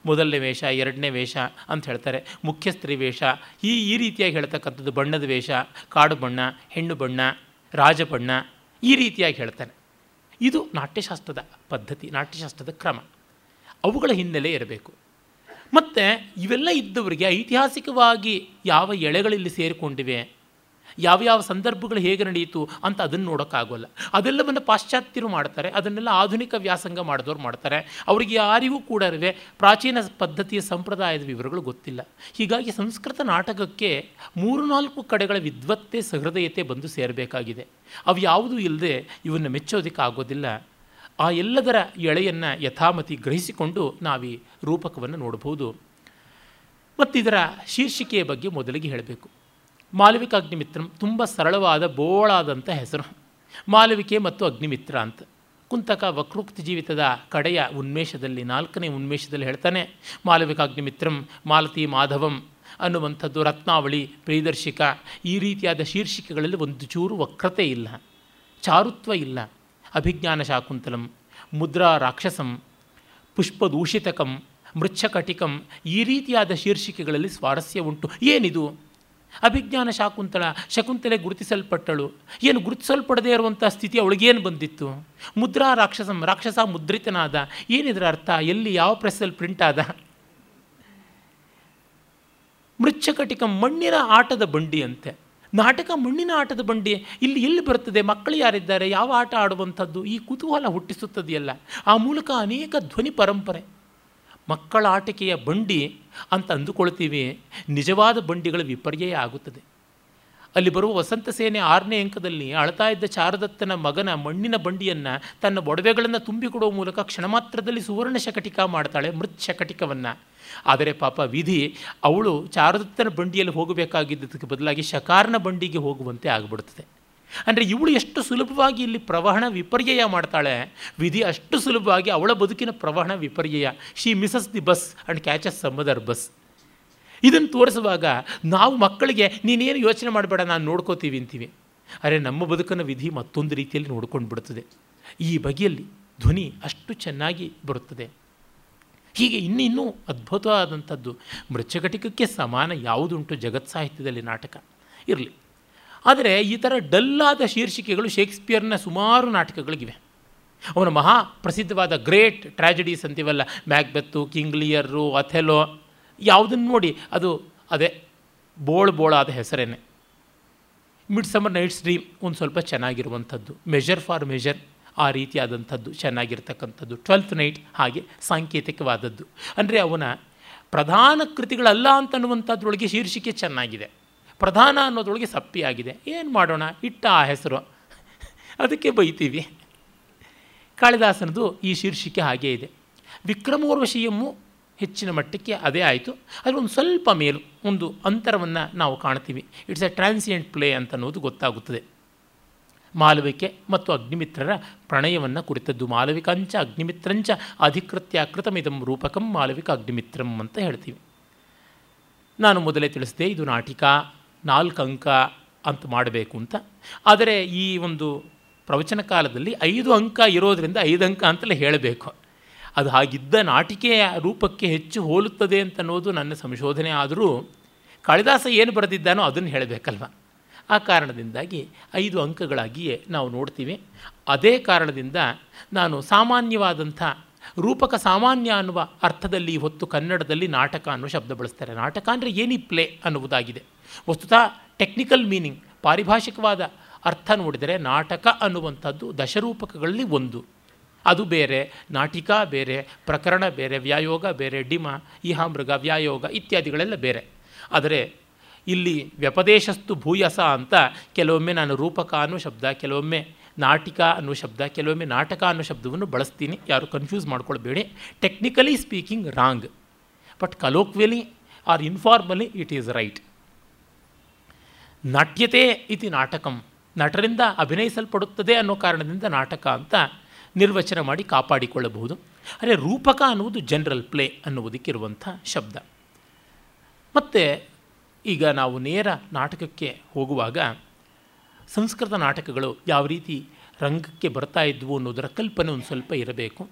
ಮೊದಲನೇ ವೇಷ, ಎರಡನೇ ವೇಷ ಅಂತ ಹೇಳ್ತಾರೆ. ಮುಖ್ಯ ಸ್ತ್ರೀ ವೇಷ, ಈ ಈ ರೀತಿಯಾಗಿ ಹೇಳ್ತಕ್ಕಂಥದ್ದು ಬಣ್ಣದ ವೇಷ, ಕಾಡು ಬಣ್ಣ, ಹೆಣ್ಣು ಬಣ್ಣ, ರಾಜ ಬಣ್ಣ, ಈ ರೀತಿಯಾಗಿ ಹೇಳ್ತಾನೆ ಇದು ನಾಟ್ಯಶಾಸ್ತ್ರದ ಪದ್ಧತಿ, ನಾಟ್ಯಶಾಸ್ತ್ರದ ಕ್ರಮ. ಅವುಗಳ ಹಿನ್ನೆಲೆ ಇರಬೇಕು. ಮತ್ತು ಇವೆಲ್ಲ ಇದ್ದವರಿಗೆ ಐತಿಹಾಸಿಕವಾಗಿ ಯಾವ ಎಳೆಗಳಿಲ್ಲಿ ಸೇರಿಕೊಂಡಿವೆ? ಯಾವ ಯಾವ ಸಂದರ್ಭಗಳು ಹೇಗೆ ನಡೆಯಿತು ಅಂತ ಅದನ್ನು ನೋಡೋಕ್ಕಾಗೋಲ್ಲ. ಅದೆಲ್ಲವನ್ನು ಪಾಶ್ಚಾತ್ಯರು ಮಾಡ್ತಾರೆ, ಅದನ್ನೆಲ್ಲ ಆಧುನಿಕ ವ್ಯಾಸಂಗ ಮಾಡಿದವ್ರು ಮಾಡ್ತಾರೆ. ಅವರಿಗೆ ಯಾರಿಗೂ ಕೂಡ ಪ್ರಾಚೀನ ಪದ್ಧತಿಯ ಸಂಪ್ರದಾಯದ ವಿವರಗಳು ಗೊತ್ತಿಲ್ಲ. ಹೀಗಾಗಿ ಸಂಸ್ಕೃತ ನಾಟಕಕ್ಕೆ ಮೂರು ನಾಲ್ಕು ಕಡೆಗಳ ವಿದ್ವತ್ತೆ ಸಹೃದಯತೆ ಬಂದು ಸೇರಬೇಕಾಗಿದೆ. ಅವು ಯಾವುದೂ ಇಲ್ಲದೆ ಇವನ್ನು ಮೆಚ್ಚೋದಕ್ಕೆ ಆಗೋದಿಲ್ಲ ಆ ಎಲ್ಲದರ ಎಳೆಯನ್ನು ಯಥಾಮತಿ ಗ್ರಹಿಸಿಕೊಂಡು ನಾವೀ ರೂಪಕವನ್ನು ನೋಡಬಹುದು. ಮತ್ತಿದರ ಶೀರ್ಷಿಕೆಯ ಬಗ್ಗೆ ಮೊದಲಿಗೆ ಹೇಳಬೇಕು. ಮಾಲವಿಕ ಅಗ್ನಿಮಿತ್ರಂ ತುಂಬ ಸರಳವಾದ ಬೋಳಾದಂಥ ಹೆಸರು. ಮಾಲವಿಕೆ ಮತ್ತು ಅಗ್ನಿಮಿತ್ರ ಅಂತ. ಕುಂತಕ ವಕ್ರೋಕ್ತಿ ಜೀವಿತದ ಕಡೆಯ ಉನ್ಮೇಷದಲ್ಲಿ, ನಾಲ್ಕನೇ ಉನ್ಮೇಷದಲ್ಲಿ ಹೇಳ್ತಾನೆ ಮಾಲವಿಕಾಗ್ನಿಮಿತ್ರಂ ಮಾಲತಿ ಮಾಧವಂ ಅನ್ನುವಂಥದ್ದು ರತ್ನಾವಳಿ, ಪ್ರಿಯದರ್ಶಿಕ, ಈ ರೀತಿಯಾದ ಶೀರ್ಷಿಕೆಗಳಲ್ಲಿ ಒಂದು ಚೂರು ವಕ್ರತೆ ಇಲ್ಲ, ಚಾರುತ್ವ ಇಲ್ಲ. ಅಭಿಜ್ಞಾನ ಶಾಕುಂತಲಂ, ಮುದ್ರಾ ರಾಕ್ಷಸಂ, ಪುಷ್ಪದೂಷಿತಕಂ, ಮೃಚ್ಛಕಟಿಕಂ ಈ ರೀತಿಯಾದ ಶೀರ್ಷಿಕೆಗಳಲ್ಲಿ ಸ್ವಾರಸ್ಯ ಉಂಟು. ಏನಿದು? ಅಭಿಜ್ಞಾನ ಶಾಕುಂತಳ ಶಕುಂತಲೆ ಗುರುತಿಸಲ್ಪಟ್ಟಳು. ಏನು ಗುರುತಿಸಲ್ಪಡದೇ ಇರುವಂಥ ಸ್ಥಿತಿ ಅವಳಿಗೇನು ಬಂದಿತ್ತು? ಮುದ್ರಾ ರಾಕ್ಷಸಂ ರಾಕ್ಷಸ ಮುದ್ರಿತನಾದ, ಏನಿದರ ಅರ್ಥ? ಎಲ್ಲಿ ಯಾವ ಪ್ರೆಸ್ಸಲ್ಲಿ ಪ್ರಿಂಟ್ ಆದ? ಮೃಚ್ಛಕಟಿಕಂ ಮಣ್ಣಿನ ಆಟದ ಬಂಡಿ ಅಂತೆ ನಾಟಕ ಮಣ್ಣಿನ ಆಟದ ಬಂಡಿ, ಇಲ್ಲಿ ಎಲ್ಲಿ ಬರ್ತದೆ ಮಕ್ಕಳು ಯಾರಿದ್ದಾರೆ, ಯಾವ ಆಟ ಆಡುವಂಥದ್ದು, ಈ ಕುತೂಹಲ ಹುಟ್ಟಿಸುತ್ತದೆಯಲ್ಲ? ಆ ಮೂಲಕ ಅನೇಕ ಧ್ವನಿ ಪರಂಪರೆ. ಮಕ್ಕಳ ಆಟಿಕೆಯ ಬಂಡಿ ಅಂತ ಅಂದುಕೊಳ್ತೀವಿ, ನಿಜವಾದ ಬಂಡಿಗಳ ವಿಪರ್ಯಯ ಆಗುತ್ತದೆ. ಅಲ್ಲಿ ಬರುವ ವಸಂತ ಸೇನೆ ಆರನೇ ಅಂಕದಲ್ಲಿ ಅಳ್ತಾ ಇದ್ದ ಚಾರದತ್ತನ ಮಗನ ಮಣ್ಣಿನ ಬಂಡಿಯನ್ನು ತನ್ನ ಒಡವೆಗಳನ್ನು ತುಂಬಿಕೊಡುವ ಮೂಲಕ ಕ್ಷಣ ಮಾತ್ರದಲ್ಲಿ ಸುವರ್ಣ ಶಕಟಿಕ ಮಾಡ್ತಾಳೆ ಮೃತ್ ಶಕಟಿಕವನ್ನು. ಆದರೆ ಪಾಪ ವಿಧಿ, ಅವಳು ಚಾರದತ್ತನ ಬಂಡಿಯಲ್ಲಿ ಹೋಗಬೇಕಾಗಿದ್ದಕ್ಕೆ ಬದಲಾಗಿ ಶಕಾರನ ಬಂಡಿಗೆ ಹೋಗುವಂತೆ ಆಗಿಬಿಡುತ್ತದೆ. ಅಂದರೆ ಇವಳು ಎಷ್ಟು ಸುಲಭವಾಗಿ ಇಲ್ಲಿ ಪ್ರವಹಣ ವಿಪರ್ಯಯ ಮಾಡ್ತಾಳೆ? ವಿಧಿ ಅಷ್ಟು ಸುಲಭವಾಗಿ ಅವಳ ಬದುಕಿನ ಪ್ರವಹಣ ವಿಪರ್ಯಯ. She misses the bus and catches some other bus ಇದನ್ನು ತೋರಿಸುವಾಗ ನಾವು ಮಕ್ಕಳಿಗೆ, ನೀನೇನು ಯೋಚನೆ ಮಾಡಬೇಡ, ನಾನು ನೋಡ್ಕೋತೀವಿ ಅಂತೀವಿ. ಅರೆ, ನಮ್ಮ ಬದುಕನ್ನು ವಿಧಿ ಮತ್ತೊಂದು ರೀತಿಯಲ್ಲಿ ನೋಡ್ಕೊಂಡು ಬಿಡುತ್ತದೆ ಈ ಬಗೆಯಲ್ಲಿ ಧ್ವನಿ ಅಷ್ಟು ಚೆನ್ನಾಗಿ ಬರುತ್ತದೆ. ಹೀಗೆ ಇನ್ನಿನ್ನೂ ಅದ್ಭುತವಾದಂಥದ್ದು. ಮೃಚ್ಛಘಟಿಕಕ್ಕೆ ಸಮಾನ ಯಾವುದುಂಟು ಜಗತ್ ಸಾಹಿತ್ಯದಲ್ಲಿ ನಾಟಕ. ಇರಲಿ. ಆದರೆ ಈ ಥರ ಡಲ್ಲಾದ ಶೀರ್ಷಿಕೆಗಳು ಶೇಕ್ಸ್ಪಿಯರ್ನ ಸುಮಾರು ನಾಟಕಗಳಿಗಿವೆ. ಅವನ ಮಹಾ ಪ್ರಸಿದ್ಧವಾದ ಗ್ರೇಟ್ ಟ್ರ್ಯಾಜಡೀಸ್ ಅಂತೀವಲ್ಲ, ಮ್ಯಾಕ್ಬೆತ್ತು, ಕಿಂಗ್ಲಿಯರು, ಅಥೆಲೋ ಯಾವುದನ್ನು ನೋಡಿ? ಅದು ಅದೇ ಬೋಳ್ ಬೋಳಾದ ಹೆಸರೇನೆ. ಮಿಡ್ ಸಮ್ಮರ್ ನೈಟ್ಸ್ ಡ್ರೀಮ್ ಒಂದು ಸ್ವಲ್ಪ ಚೆನ್ನಾಗಿರುವಂಥದ್ದು. ಮೆಜರ್ ಫಾರ್ ಮೆಜರ್ ಆ ರೀತಿಯಾದಂಥದ್ದು, ಚೆನ್ನಾಗಿರ್ತಕ್ಕಂಥದ್ದು. ಟ್ವೆಲ್ತ್ ನೈಟ್ ಹಾಗೆ ಸಾಂಕೇತಿಕವಾದದ್ದು. ಅಂದರೆ ಅವನ ಪ್ರಧಾನ ಕೃತಿಗಳಲ್ಲ ಅಂತನ್ನುವಂಥದ್ರೊಳಗೆ ಶೀರ್ಷಿಕೆ ಚೆನ್ನಾಗಿದೆ. ಪ್ರಧಾನ ಅನ್ನೋದ್ರೊಳಗೆ ಸಪ್ಪಿಯಾಗಿದೆ. ಏನು ಮಾಡೋಣ? ಇಟ್ಟ ಆ ಹೆಸರು. ಅದಕ್ಕೆ ಬೈತೀವಿ. ಕಾಳಿದಾಸನದು ಈ ಶೀರ್ಷಿಕೆ ಹಾಗೇ ಇದೆ. ವಿಕ್ರಮೋರ್ವಶೀಯಮ್ಮು ಹೆಚ್ಚಿನ ಮಟ್ಟಕ್ಕೆ ಅದೇ ಆಯಿತು. ಅದು ಒಂದು ಸ್ವಲ್ಪ ಮೇಲು ಒಂದು ಅಂತರವನ್ನು ನಾವು ಕಾಣ್ತೀವಿ. ಇಟ್ಸ್ ಎ ಟ್ರಾನ್ಸಿಯೆಂಟ್ ಪ್ಲೇ ಅಂತ ಅನ್ನೋದು ಗೊತ್ತಾಗುತ್ತದೆ. ಮಾಲವಿಕೆ ಮತ್ತು ಅಗ್ನಿಮಿತ್ರರ ಪ್ರಣಯವನ್ನು ಕುರಿತದ್ದು. ಮಾಲವಿಕಾಂಚ, ಅಗ್ನಿಮಿತ್ರಂಚ ಅಧಿಕೃತ್ಯ ಕೃತಮಿದಂ ರೂಪಕಂ, ಮಾಲವಿಕ ಅಗ್ನಿಮಿತ್ರಂ ಅಂತ ಹೇಳ್ತೀವಿ. ನಾನು ಮೊದಲೇ ತಿಳಿಸಿದೆ, ಇದು ನಾಟಿಕ ನಾಲ್ಕು ಅಂಕ ಅಂತ ಮಾಡಬೇಕು ಅಂತ. ಆದರೆ ಈ ಒಂದು ಪ್ರವಚನ ಕಾಲದಲ್ಲಿ ಐದು ಅಂಕ ಇರೋದರಿಂದ ಐದು ಅಂಕ ಅಂತಲೇ ಹೇಳಬೇಕು. ಅದು ಹಾಗಿದ್ದ ನಾಟಿಕೆಯ ರೂಪಕ್ಕೆ ಹೆಚ್ಚು ಹೋಲುತ್ತದೆ ಅಂತ ಅನ್ನೋದು ನನ್ನ ಸಂಶೋಧನೆ. ಆದರೂ ಕಾಳಿದಾಸ ಏನು ಬರೆದಿದ್ದಾನೋ ಅದನ್ನು ಹೇಳಬೇಕಲ್ವ? ಆ ಕಾರಣದಿಂದಾಗಿ ಐದು ಅಂಕಗಳಾಗಿಯೇ ನಾವು ನೋಡ್ತೀವಿ. ಅದೇ ಕಾರಣದಿಂದ ನಾನು ಸಾಮಾನ್ಯವಾದಂಥ ರೂಪಕ ಸಾಮಾನ್ಯ ಅನ್ನುವ ಅರ್ಥದಲ್ಲಿ ಹೊತ್ತು ಕನ್ನಡದಲ್ಲಿ ನಾಟಕ ಅನ್ನೋ ಶಬ್ದ ಬಳಸ್ತಾರೆ. ನಾಟಕ ಅಂದರೆ ಏನಿ ಪ್ಲೇ ಅನ್ನುವುದಾಗಿದೆ. ವಸ್ತುತಃ ಟೆಕ್ನಿಕಲ್ ಮೀನಿಂಗ್, ಪಾರಿಭಾಷಿಕವಾದ ಅರ್ಥ ನೋಡಿದರೆ ನಾಟಕ ಅನ್ನುವಂಥದ್ದು ದಶರೂಪಕಗಳಲ್ಲಿ ಒಂದು. ಅದು ಬೇರೆ, ನಾಟಿಕ ಬೇರೆ, ಪ್ರಕರಣ ಬೇರೆ, ವ್ಯಾಯೋಗ ಬೇರೆ, ಡಿಮ ಇಹಾಮೃಗ ವ್ಯಾಯೋಗ ಇತ್ಯಾದಿಗಳೆಲ್ಲ ಬೇರೆ. ಆದರೆ ಇಲ್ಲಿ ವ್ಯಪದೇಶಸ್ತು ಭೂಯಸ ಅಂತ ಕೆಲವೊಮ್ಮೆ ನಾನು ರೂಪಕ ಅನ್ನೋ ಶಬ್ದ, ಕೆಲವೊಮ್ಮೆ ನಾಟಿಕ ಅನ್ನೋ ಶಬ್ದ, ಕೆಲವೊಮ್ಮೆ ನಾಟಕ ಅನ್ನೋ ಶಬ್ದವನ್ನು ಬಳಸ್ತೀನಿ. ಯಾರು confuse ಮಾಡ್ಕೊಳ್ಬೇಡಿ. Technically speaking wrong but colloquially or informally it is right ನಾಟ್ಯತೆ ಇತಿ ನಾಟಕಂ. ನಟರಿಂದ ಅಭಿನಯಿಸಲ್ಪಡುತ್ತದೆ ಅನ್ನೋ ಕಾರಣದಿಂದ ನಾಟಕ ಅಂತ ನಿರ್ವಚನ ಮಾಡಿ ಕಾಪಾಡಿಕೊಳ್ಳಬಹುದು. ಅರೆ ರೂಪಕ ಅನ್ನುವುದು ಜನರಲ್ ಪ್ಲೇ ಅನ್ನುವುದಕ್ಕಿರುವಂಥ ಶಬ್ದ. ಮತ್ತು ಈಗ ನಾವು ನೇರ ನಾಟಕಕ್ಕೆ ಹೋಗುವಾಗ ಸಂಸ್ಕೃತ ನಾಟಕಗಳು ಯಾವ ರೀತಿ ರಂಗಕ್ಕೆ ಬರ್ತಾ ಇದ್ವು ಅನ್ನೋದರ ಕಲ್ಪನೆ ಒಂದು ಸ್ವಲ್ಪ ಇರಬೇಕು.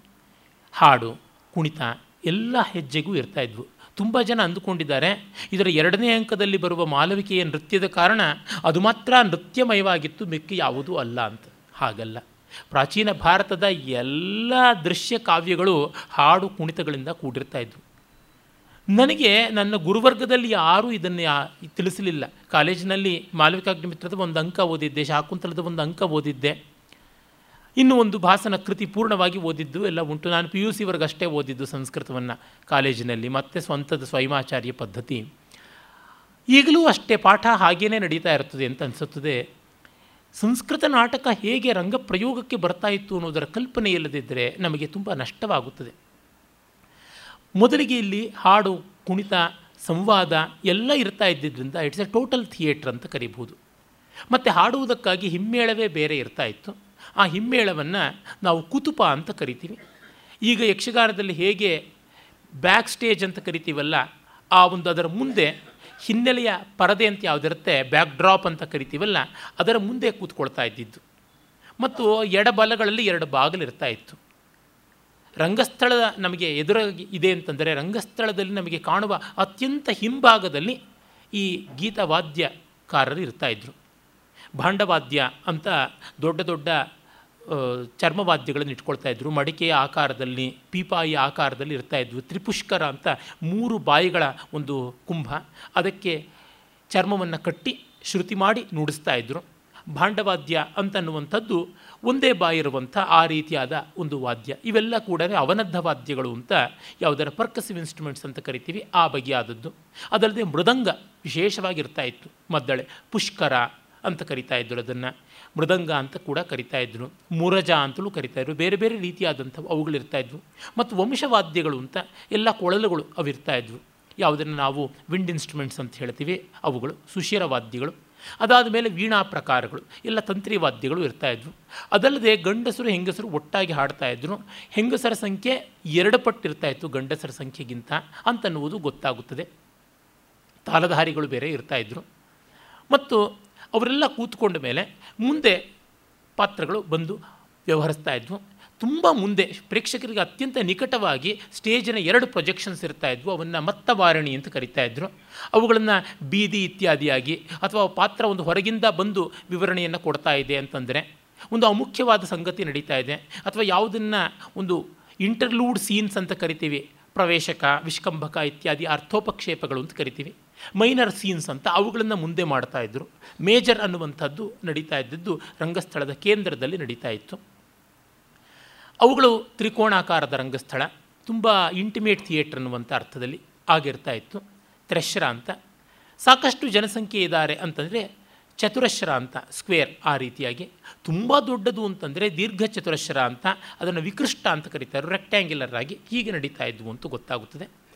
ಹಾಡು, ಕುಣಿತ ಎಲ್ಲ ಹೆಜ್ಜೆಗೂ ಇರ್ತಾ ಇದ್ವು. ತುಂಬ ಜನ ಅಂದುಕೊಂಡಿದ್ದಾರೆ, ಇದರ ಎರಡನೇ ಅಂಕದಲ್ಲಿ ಬರುವ ಮಾಲವಿಕೆಯ ನೃತ್ಯದ ಕಾರಣ ಅದು ಮಾತ್ರ ನೃತ್ಯಮಯವಾಗಿತ್ತು, ಮಿಕ್ಕಿ ಯಾವುದೂ ಅಲ್ಲ ಅಂತ. ಹಾಗಲ್ಲ. ಪ್ರಾಚೀನ ಭಾರತದ ಎಲ್ಲ ದೃಶ್ಯ ಕಾವ್ಯಗಳು ಹಾಡು ಕುಣಿತಗಳಿಂದ ಕೂಡಿರ್ತಾ ಇದ್ವು. ನನಗೆ ನನ್ನ ಗುರುವರ್ಗದಲ್ಲಿ ಯಾರೂ ಇದನ್ನು ತಿಳಿಸಲಿಲ್ಲ. ಕಾಲೇಜಿನಲ್ಲಿ ಮಾಲವಿಕಾಗ್ನಿಮಿತ್ರದ ಒಂದು ಅಂಕ ಓದಿದ್ದೆ, ಶಾಕುಂತಲದ ಒಂದು ಅಂಕ ಓದಿದ್ದೆ. ಇನ್ನು ಒಂದು ಭಾಸನ ಕೃತಿ ಪೂರ್ಣವಾಗಿ ಓದಿದ್ದು ಎಲ್ಲ ಉಂಟು. ನಾನು ಪಿ ಯು ಸಿವರೆಗಷ್ಟೇ ಓದಿದ್ದು ಸಂಸ್ಕೃತವನ್ನು ಕಾಲೇಜಿನಲ್ಲಿ, ಮತ್ತು ಸ್ವಂತದ ಸ್ವಯಮಾಚಾರ್ಯ ಪದ್ಧತಿ. ಈಗಲೂ ಅಷ್ಟೇ ಪಾಠ ಹಾಗೇ ನಡೀತಾ ಇರ್ತದೆ ಅಂತ ಅನಿಸುತ್ತದೆ. ಸಂಸ್ಕೃತ ನಾಟಕ ಹೇಗೆ ರಂಗಪ್ರಯೋಗಕ್ಕೆ ಬರ್ತಾ ಇತ್ತು ಅನ್ನೋದರ ಕಲ್ಪನೆ ಇಲ್ಲದಿದ್ದರೆ ನಮಗೆ ತುಂಬ ನಷ್ಟವಾಗುತ್ತದೆ. ಮೊದಲಿಗೆ ಇಲ್ಲಿ ಹಾಡು, ಕುಣಿತ, ಸಂವಾದ ಎಲ್ಲ ಇರ್ತಾ ಇದ್ದಿದ್ದರಿಂದ ಇಟ್ಸ್ ಎ ಟೋಟಲ್ ಥಿಯೇಟ್ರ್ ಅಂತ ಕರಿಬೋದು ಮತ್ತು ಹಾಡುವುದಕ್ಕಾಗಿ ಹಿಮ್ಮೇಳವೇ ಬೇರೆ ಇರ್ತಾ ಇತ್ತು. ಆ ಹಿಮ್ಮೇಳವನ್ನು ನಾವು ಕುತುಪ ಅಂತ ಕರಿತೀವಿ. ಈಗ ಯಕ್ಷಗಾನದಲ್ಲಿ ಹೇಗೆ ಬ್ಯಾಕ್ ಸ್ಟೇಜ್ ಅಂತ ಕರಿತೀವಲ್ಲ, ಆ ಒಂದು ಅದರ ಮುಂದೆ ಹಿನ್ನೆಲೆಯ ಪರದೆ ಅಂತ ಯಾವುದಿರುತ್ತೆ? ಬ್ಯಾಕ್ ಡ್ರಾಪ್ ಅಂತ ಕರಿತೀವಲ್ಲ, ಅದರ ಮುಂದೆ ಕೂತ್ಕೊಳ್ತಾ ಇದ್ದಿದ್ದು. ಮತ್ತು ಎಡಬಲಗಳಲ್ಲಿ ಎರಡು ಬಾಗಿಲಿರ್ತಾ ಇತ್ತು. ರಂಗಸ್ಥಳ ನಮಗೆ ಎದುರಾಗಿ ಇದೆ ಅಂತಂದರೆ, ರಂಗಸ್ಥಳದಲ್ಲಿ ನಮಗೆ ಕಾಣುವ ಅತ್ಯಂತ ಹಿಂಭಾಗದಲ್ಲಿ ಈ ಗೀತವಾದ್ಯಕಾರರು ಇರ್ತಾಯಿದ್ರು ಭಾಂಡವಾದ್ಯ ಅಂತ ದೊಡ್ಡ ದೊಡ್ಡ ಚರ್ಮವಾದ್ಯಗಳನ್ನು ಇಟ್ಕೊಳ್ತಾ ಇದ್ದರು ಮಡಿಕೆಯ ಆಕಾರದಲ್ಲಿ, ಪೀಪಾಯಿ ಆಕಾರದಲ್ಲಿ ಇರ್ತಾಯಿದ್ವು ತ್ರಿಪುಷ್ಕರ ಅಂತ ಮೂರು ಬಾಯಿಗಳ ಒಂದು ಕುಂಭ. ಅದಕ್ಕೆ ಚರ್ಮವನ್ನು ಕಟ್ಟಿ ಶ್ರುತಿ ಮಾಡಿ ನುಡಿಸ್ತಾ ಇದ್ದರು ಭಾಂಡವಾದ್ಯ ಅಂತನ್ನುವಂಥದ್ದು ಒಂದೇ ಬಾಯಿರುವಂಥ ಆ ರೀತಿಯಾದ ಒಂದು ವಾದ್ಯ. ಇವೆಲ್ಲ ಕೂಡ ಅವನದ್ಧ ವಾದ್ಯಗಳು ಅಂತ ಯಾವುದರ ಪರ್ಕಸಿವ್ ಇನ್ಸ್ಟ್ರೂಮೆಂಟ್ಸ್ ಅಂತ ಕರಿತೀವಿ, ಆ ಬಗೆಯಾದದ್ದು. ಅದಲ್ಲದೆ ಮೃದಂಗ ವಿಶೇಷವಾಗಿರ್ತಾ ಇತ್ತು ಮದ್ದಳೆ. ಪುಷ್ಕರ ಅಂತ ಕರಿತಾ ಇದ್ದರು ಅದನ್ನು. ಮೃದಂಗ ಅಂತ ಕೂಡ ಕರಿತಾ ಇದ್ದರು ಮುರಜ ಅಂತಲೂ ಕರಿತಾ ಇದ್ರು. ಬೇರೆ ಬೇರೆ ರೀತಿಯಾದಂಥವು ಅವುಗಳಿರ್ತಾ ಇದ್ವು. ಮತ್ತು ವಂಶವಾದ್ಯಗಳು ಅಂತ ಎಲ್ಲ ಕೊಳಲುಗಳು ಅವಿರ್ತಾ ಇದ್ವು. ಯಾವುದನ್ನು ನಾವು ವಿಂಡ್ ಇನ್ಸ್ಟ್ರೂಮೆಂಟ್ಸ್ ಅಂತ ಹೇಳ್ತೀವಿ. ಅವುಗಳು ಸುಶಿರ ವಾದ್ಯಗಳು ಅದಾದ ಮೇಲೆ ವೀಣಾ ಪ್ರಕಾರಗಳು. ಎಲ್ಲ ತಂತ್ರಿ ವಾದ್ಯಗಳು ಇರ್ತಾ ಇದ್ವು. ಅದಲ್ಲದೆ ಗಂಡಸರು ಹೆಂಗಸರು ಒಟ್ಟಾಗಿ ಹಾಡ್ತಾ ಇದ್ರು. ಹೆಂಗಸರ ಸಂಖ್ಯೆ ಎರಡು ಪಟ್ಟಿರ್ತಾ ಇತ್ತು ಗಂಡಸರ ಸಂಖ್ಯೆಗಿಂತ ಅಂತನ್ನುವುದು ಗೊತ್ತಾಗುತ್ತದೆ. ತಾಲಧಾರಿಗಳು ಬೇರೆ ಇರ್ತಾಯಿದ್ರು ಮತ್ತು ಅವರೆಲ್ಲ ಕೂತ್ಕೊಂಡ ಮೇಲೆ ಮುಂದೆ ಪಾತ್ರಗಳು ಬಂದು ವ್ಯವಹರಿಸ್ತಾ ಇದ್ವು. ತುಂಬ ಮುಂದೆ ಪ್ರೇಕ್ಷಕರಿಗೆ ಅತ್ಯಂತ ನಿಕಟವಾಗಿ ಸ್ಟೇಜಿನ ಎರಡು ಪ್ರೊಜೆಕ್ಷನ್ಸ್ ಇರ್ತಾ ಇದ್ವು. ಅವನ್ನು ಮತ್ತವಾರಣಿ ಅಂತ ಕರಿತಾ ಇದ್ದರು ಅವುಗಳನ್ನು ಬೀದಿ ಇತ್ಯಾದಿಯಾಗಿ ಅಥವಾ ಪಾತ್ರ ಒಂದು ಹೊರಗಿಂದ ಬಂದು ವಿವರಣೆಯನ್ನು ಕೊಡ್ತಾ ಇದೆ ಅಂತಂದರೆ ಒಂದು ಅಮುಖ್ಯವಾದ ಸಂಗತಿ ನಡೀತಾ ಇದೆ. ಅಥವಾ ಯಾವುದನ್ನು ಒಂದು ಇಂಟರ್ಲೂಡ್ ಸೀನ್ಸ್ ಅಂತ ಕರಿತೀವಿ. ಪ್ರವೇಶಕ, ವಿಷ್ಕಂಭಕ ಇತ್ಯಾದಿ ಅರ್ಥೋಪಕ್ಷೇಪಗಳು ಅಂತ ಕರಿತೀವಿ. ಮೈನರ್ ಸೀನ್ಸ್ ಅಂತ ಅವುಗಳನ್ನು ಮುಂದೆ ಮಾಡ್ತಾ ಇದ್ದರು ಮೇಜರ್ ಅನ್ನುವಂಥದ್ದು ನಡೀತಾ ಇದ್ದದ್ದು ರಂಗಸ್ಥಳದ ಕೇಂದ್ರದಲ್ಲಿ ನಡೀತಾ ಇತ್ತು. ಅವುಗಳು ತ್ರಿಕೋಣಾಕಾರದ ರಂಗಸ್ಥಳ, ತುಂಬ ಇಂಟಿಮೇಟ್ ಥಿಯೇಟ್ರ್ ಅನ್ನುವಂಥ ಅರ್ಥದಲ್ಲಿ ಆಗಿರ್ತಾ ಇತ್ತು. ತ್ರೆಶ್ರ ಅಂತ. ಸಾಕಷ್ಟು ಜನಸಂಖ್ಯೆ ಇದ್ದಾರೆ ಅಂತಂದರೆ ಚತುರಶ್ರ ಅಂತ, ಸ್ಕ್ವೇರ್ ಆ ರೀತಿಯಾಗಿ. ತುಂಬ ದೊಡ್ಡದು ಅಂತಂದರೆ ದೀರ್ಘ ಚತುರಶ್ರ ಅಂತ, ಅದನ್ನು ವಿಕೃಷ್ಟ ಅಂತ ಕರೀತಾರೆ ರೆಕ್ಟ್ಯಾಂಗ್ಯುಲರ್ ಆಗಿ ಹೀಗೆ ನಡೀತಾ ಇದ್ವು ಅಂತ ಗೊತ್ತಾಗುತ್ತದೆ.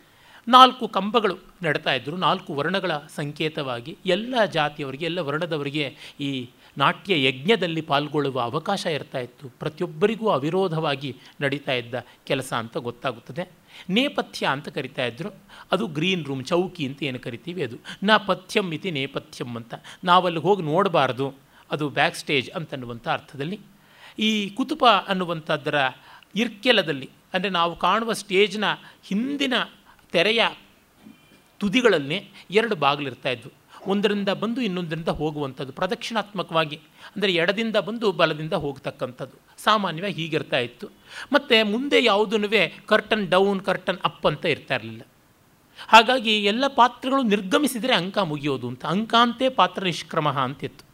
ನಾಲ್ಕು ಕಂಬಗಳು ನಡ್ತಾ ಇದ್ದರು ನಾಲ್ಕು ವರ್ಣಗಳ ಸಂಕೇತವಾಗಿ ಎಲ್ಲ ಜಾತಿಯವರಿಗೆ, ಎಲ್ಲ ವರ್ಣದವರಿಗೆ ಈ ನಾಟ್ಯ ಯಜ್ಞದಲ್ಲಿ ಪಾಲ್ಗೊಳ್ಳುವ ಅವಕಾಶ ಇರ್ತಾ ಇತ್ತು. ಪ್ರತಿಯೊಬ್ಬರಿಗೂ ಅವಿರೋಧವಾಗಿ ನಡೀತಾ ಇದ್ದ ಕೆಲಸ ಅಂತ ಗೊತ್ತಾಗುತ್ತದೆ. ನೇಪಥ್ಯ ಅಂತ ಕರಿತಾ ಇದ್ದರು ಅದು ಗ್ರೀನ್ ರೂಮ್, ಚೌಕಿ ಅಂತ ಏನು ಕರಿತೀವಿ ಅದು. ನಾ ಪಥ್ಯಂ ಇತಿ ನೇಪಥ್ಯಂ ಅಂತ. ನಾವಲ್ಲಿ ಹೋಗಿ ನೋಡಬಾರ್ದು. ಅದು ಬ್ಯಾಕ್ ಸ್ಟೇಜ್ ಅಂತನ್ನುವಂಥ ಅರ್ಥದಲ್ಲಿ. ಈ ಕುತುಪ ಅನ್ನುವಂಥದ್ದರ ಇರ್ಕೆಲದಲ್ಲಿ, ಅಂದರೆ ನಾವು ಕಾಣುವ ಸ್ಟೇಜ್ನ ಹಿಂದಿನ ತೆರೆಯ ತುದಿಗಳಲ್ಲಿ ಎರಡು ಬಾಗಿಲಿರ್ತಾ ಇದ್ವು. ಒಂದರಿಂದ ಬಂದು ಇನ್ನೊಂದರಿಂದ ಹೋಗುವಂಥದ್ದು, ಪ್ರದಕ್ಷಿಣಾತ್ಮಕವಾಗಿ. ಅಂದರೆ ಎಡದಿಂದ ಬಂದು ಬಲದಿಂದ ಹೋಗ್ತಕ್ಕಂಥದ್ದು. ಸಾಮಾನ್ಯವಾಗಿ ಹೀಗಿರ್ತಾ ಇತ್ತು. ಮತ್ತು ಮುಂದೆ ಯಾವುದೂ ಕರ್ಟನ್ ಡೌನ್ ಕರ್ಟನ್ ಅಪ್ ಅಂತ ಇರ್ತಾ ಇರಲಿಲ್ಲ. ಹಾಗಾಗಿ ಎಲ್ಲ ಪಾತ್ರಗಳು ನಿರ್ಗಮಿಸಿದರೆ ಅಂಕ ಮುಗಿಯೋದು ಅಂತ. ಅಂಕಾಂತೆ ಪಾತ್ರ ನಿಷ್ಕ್ರಮ ಅಂತಿತ್ತು.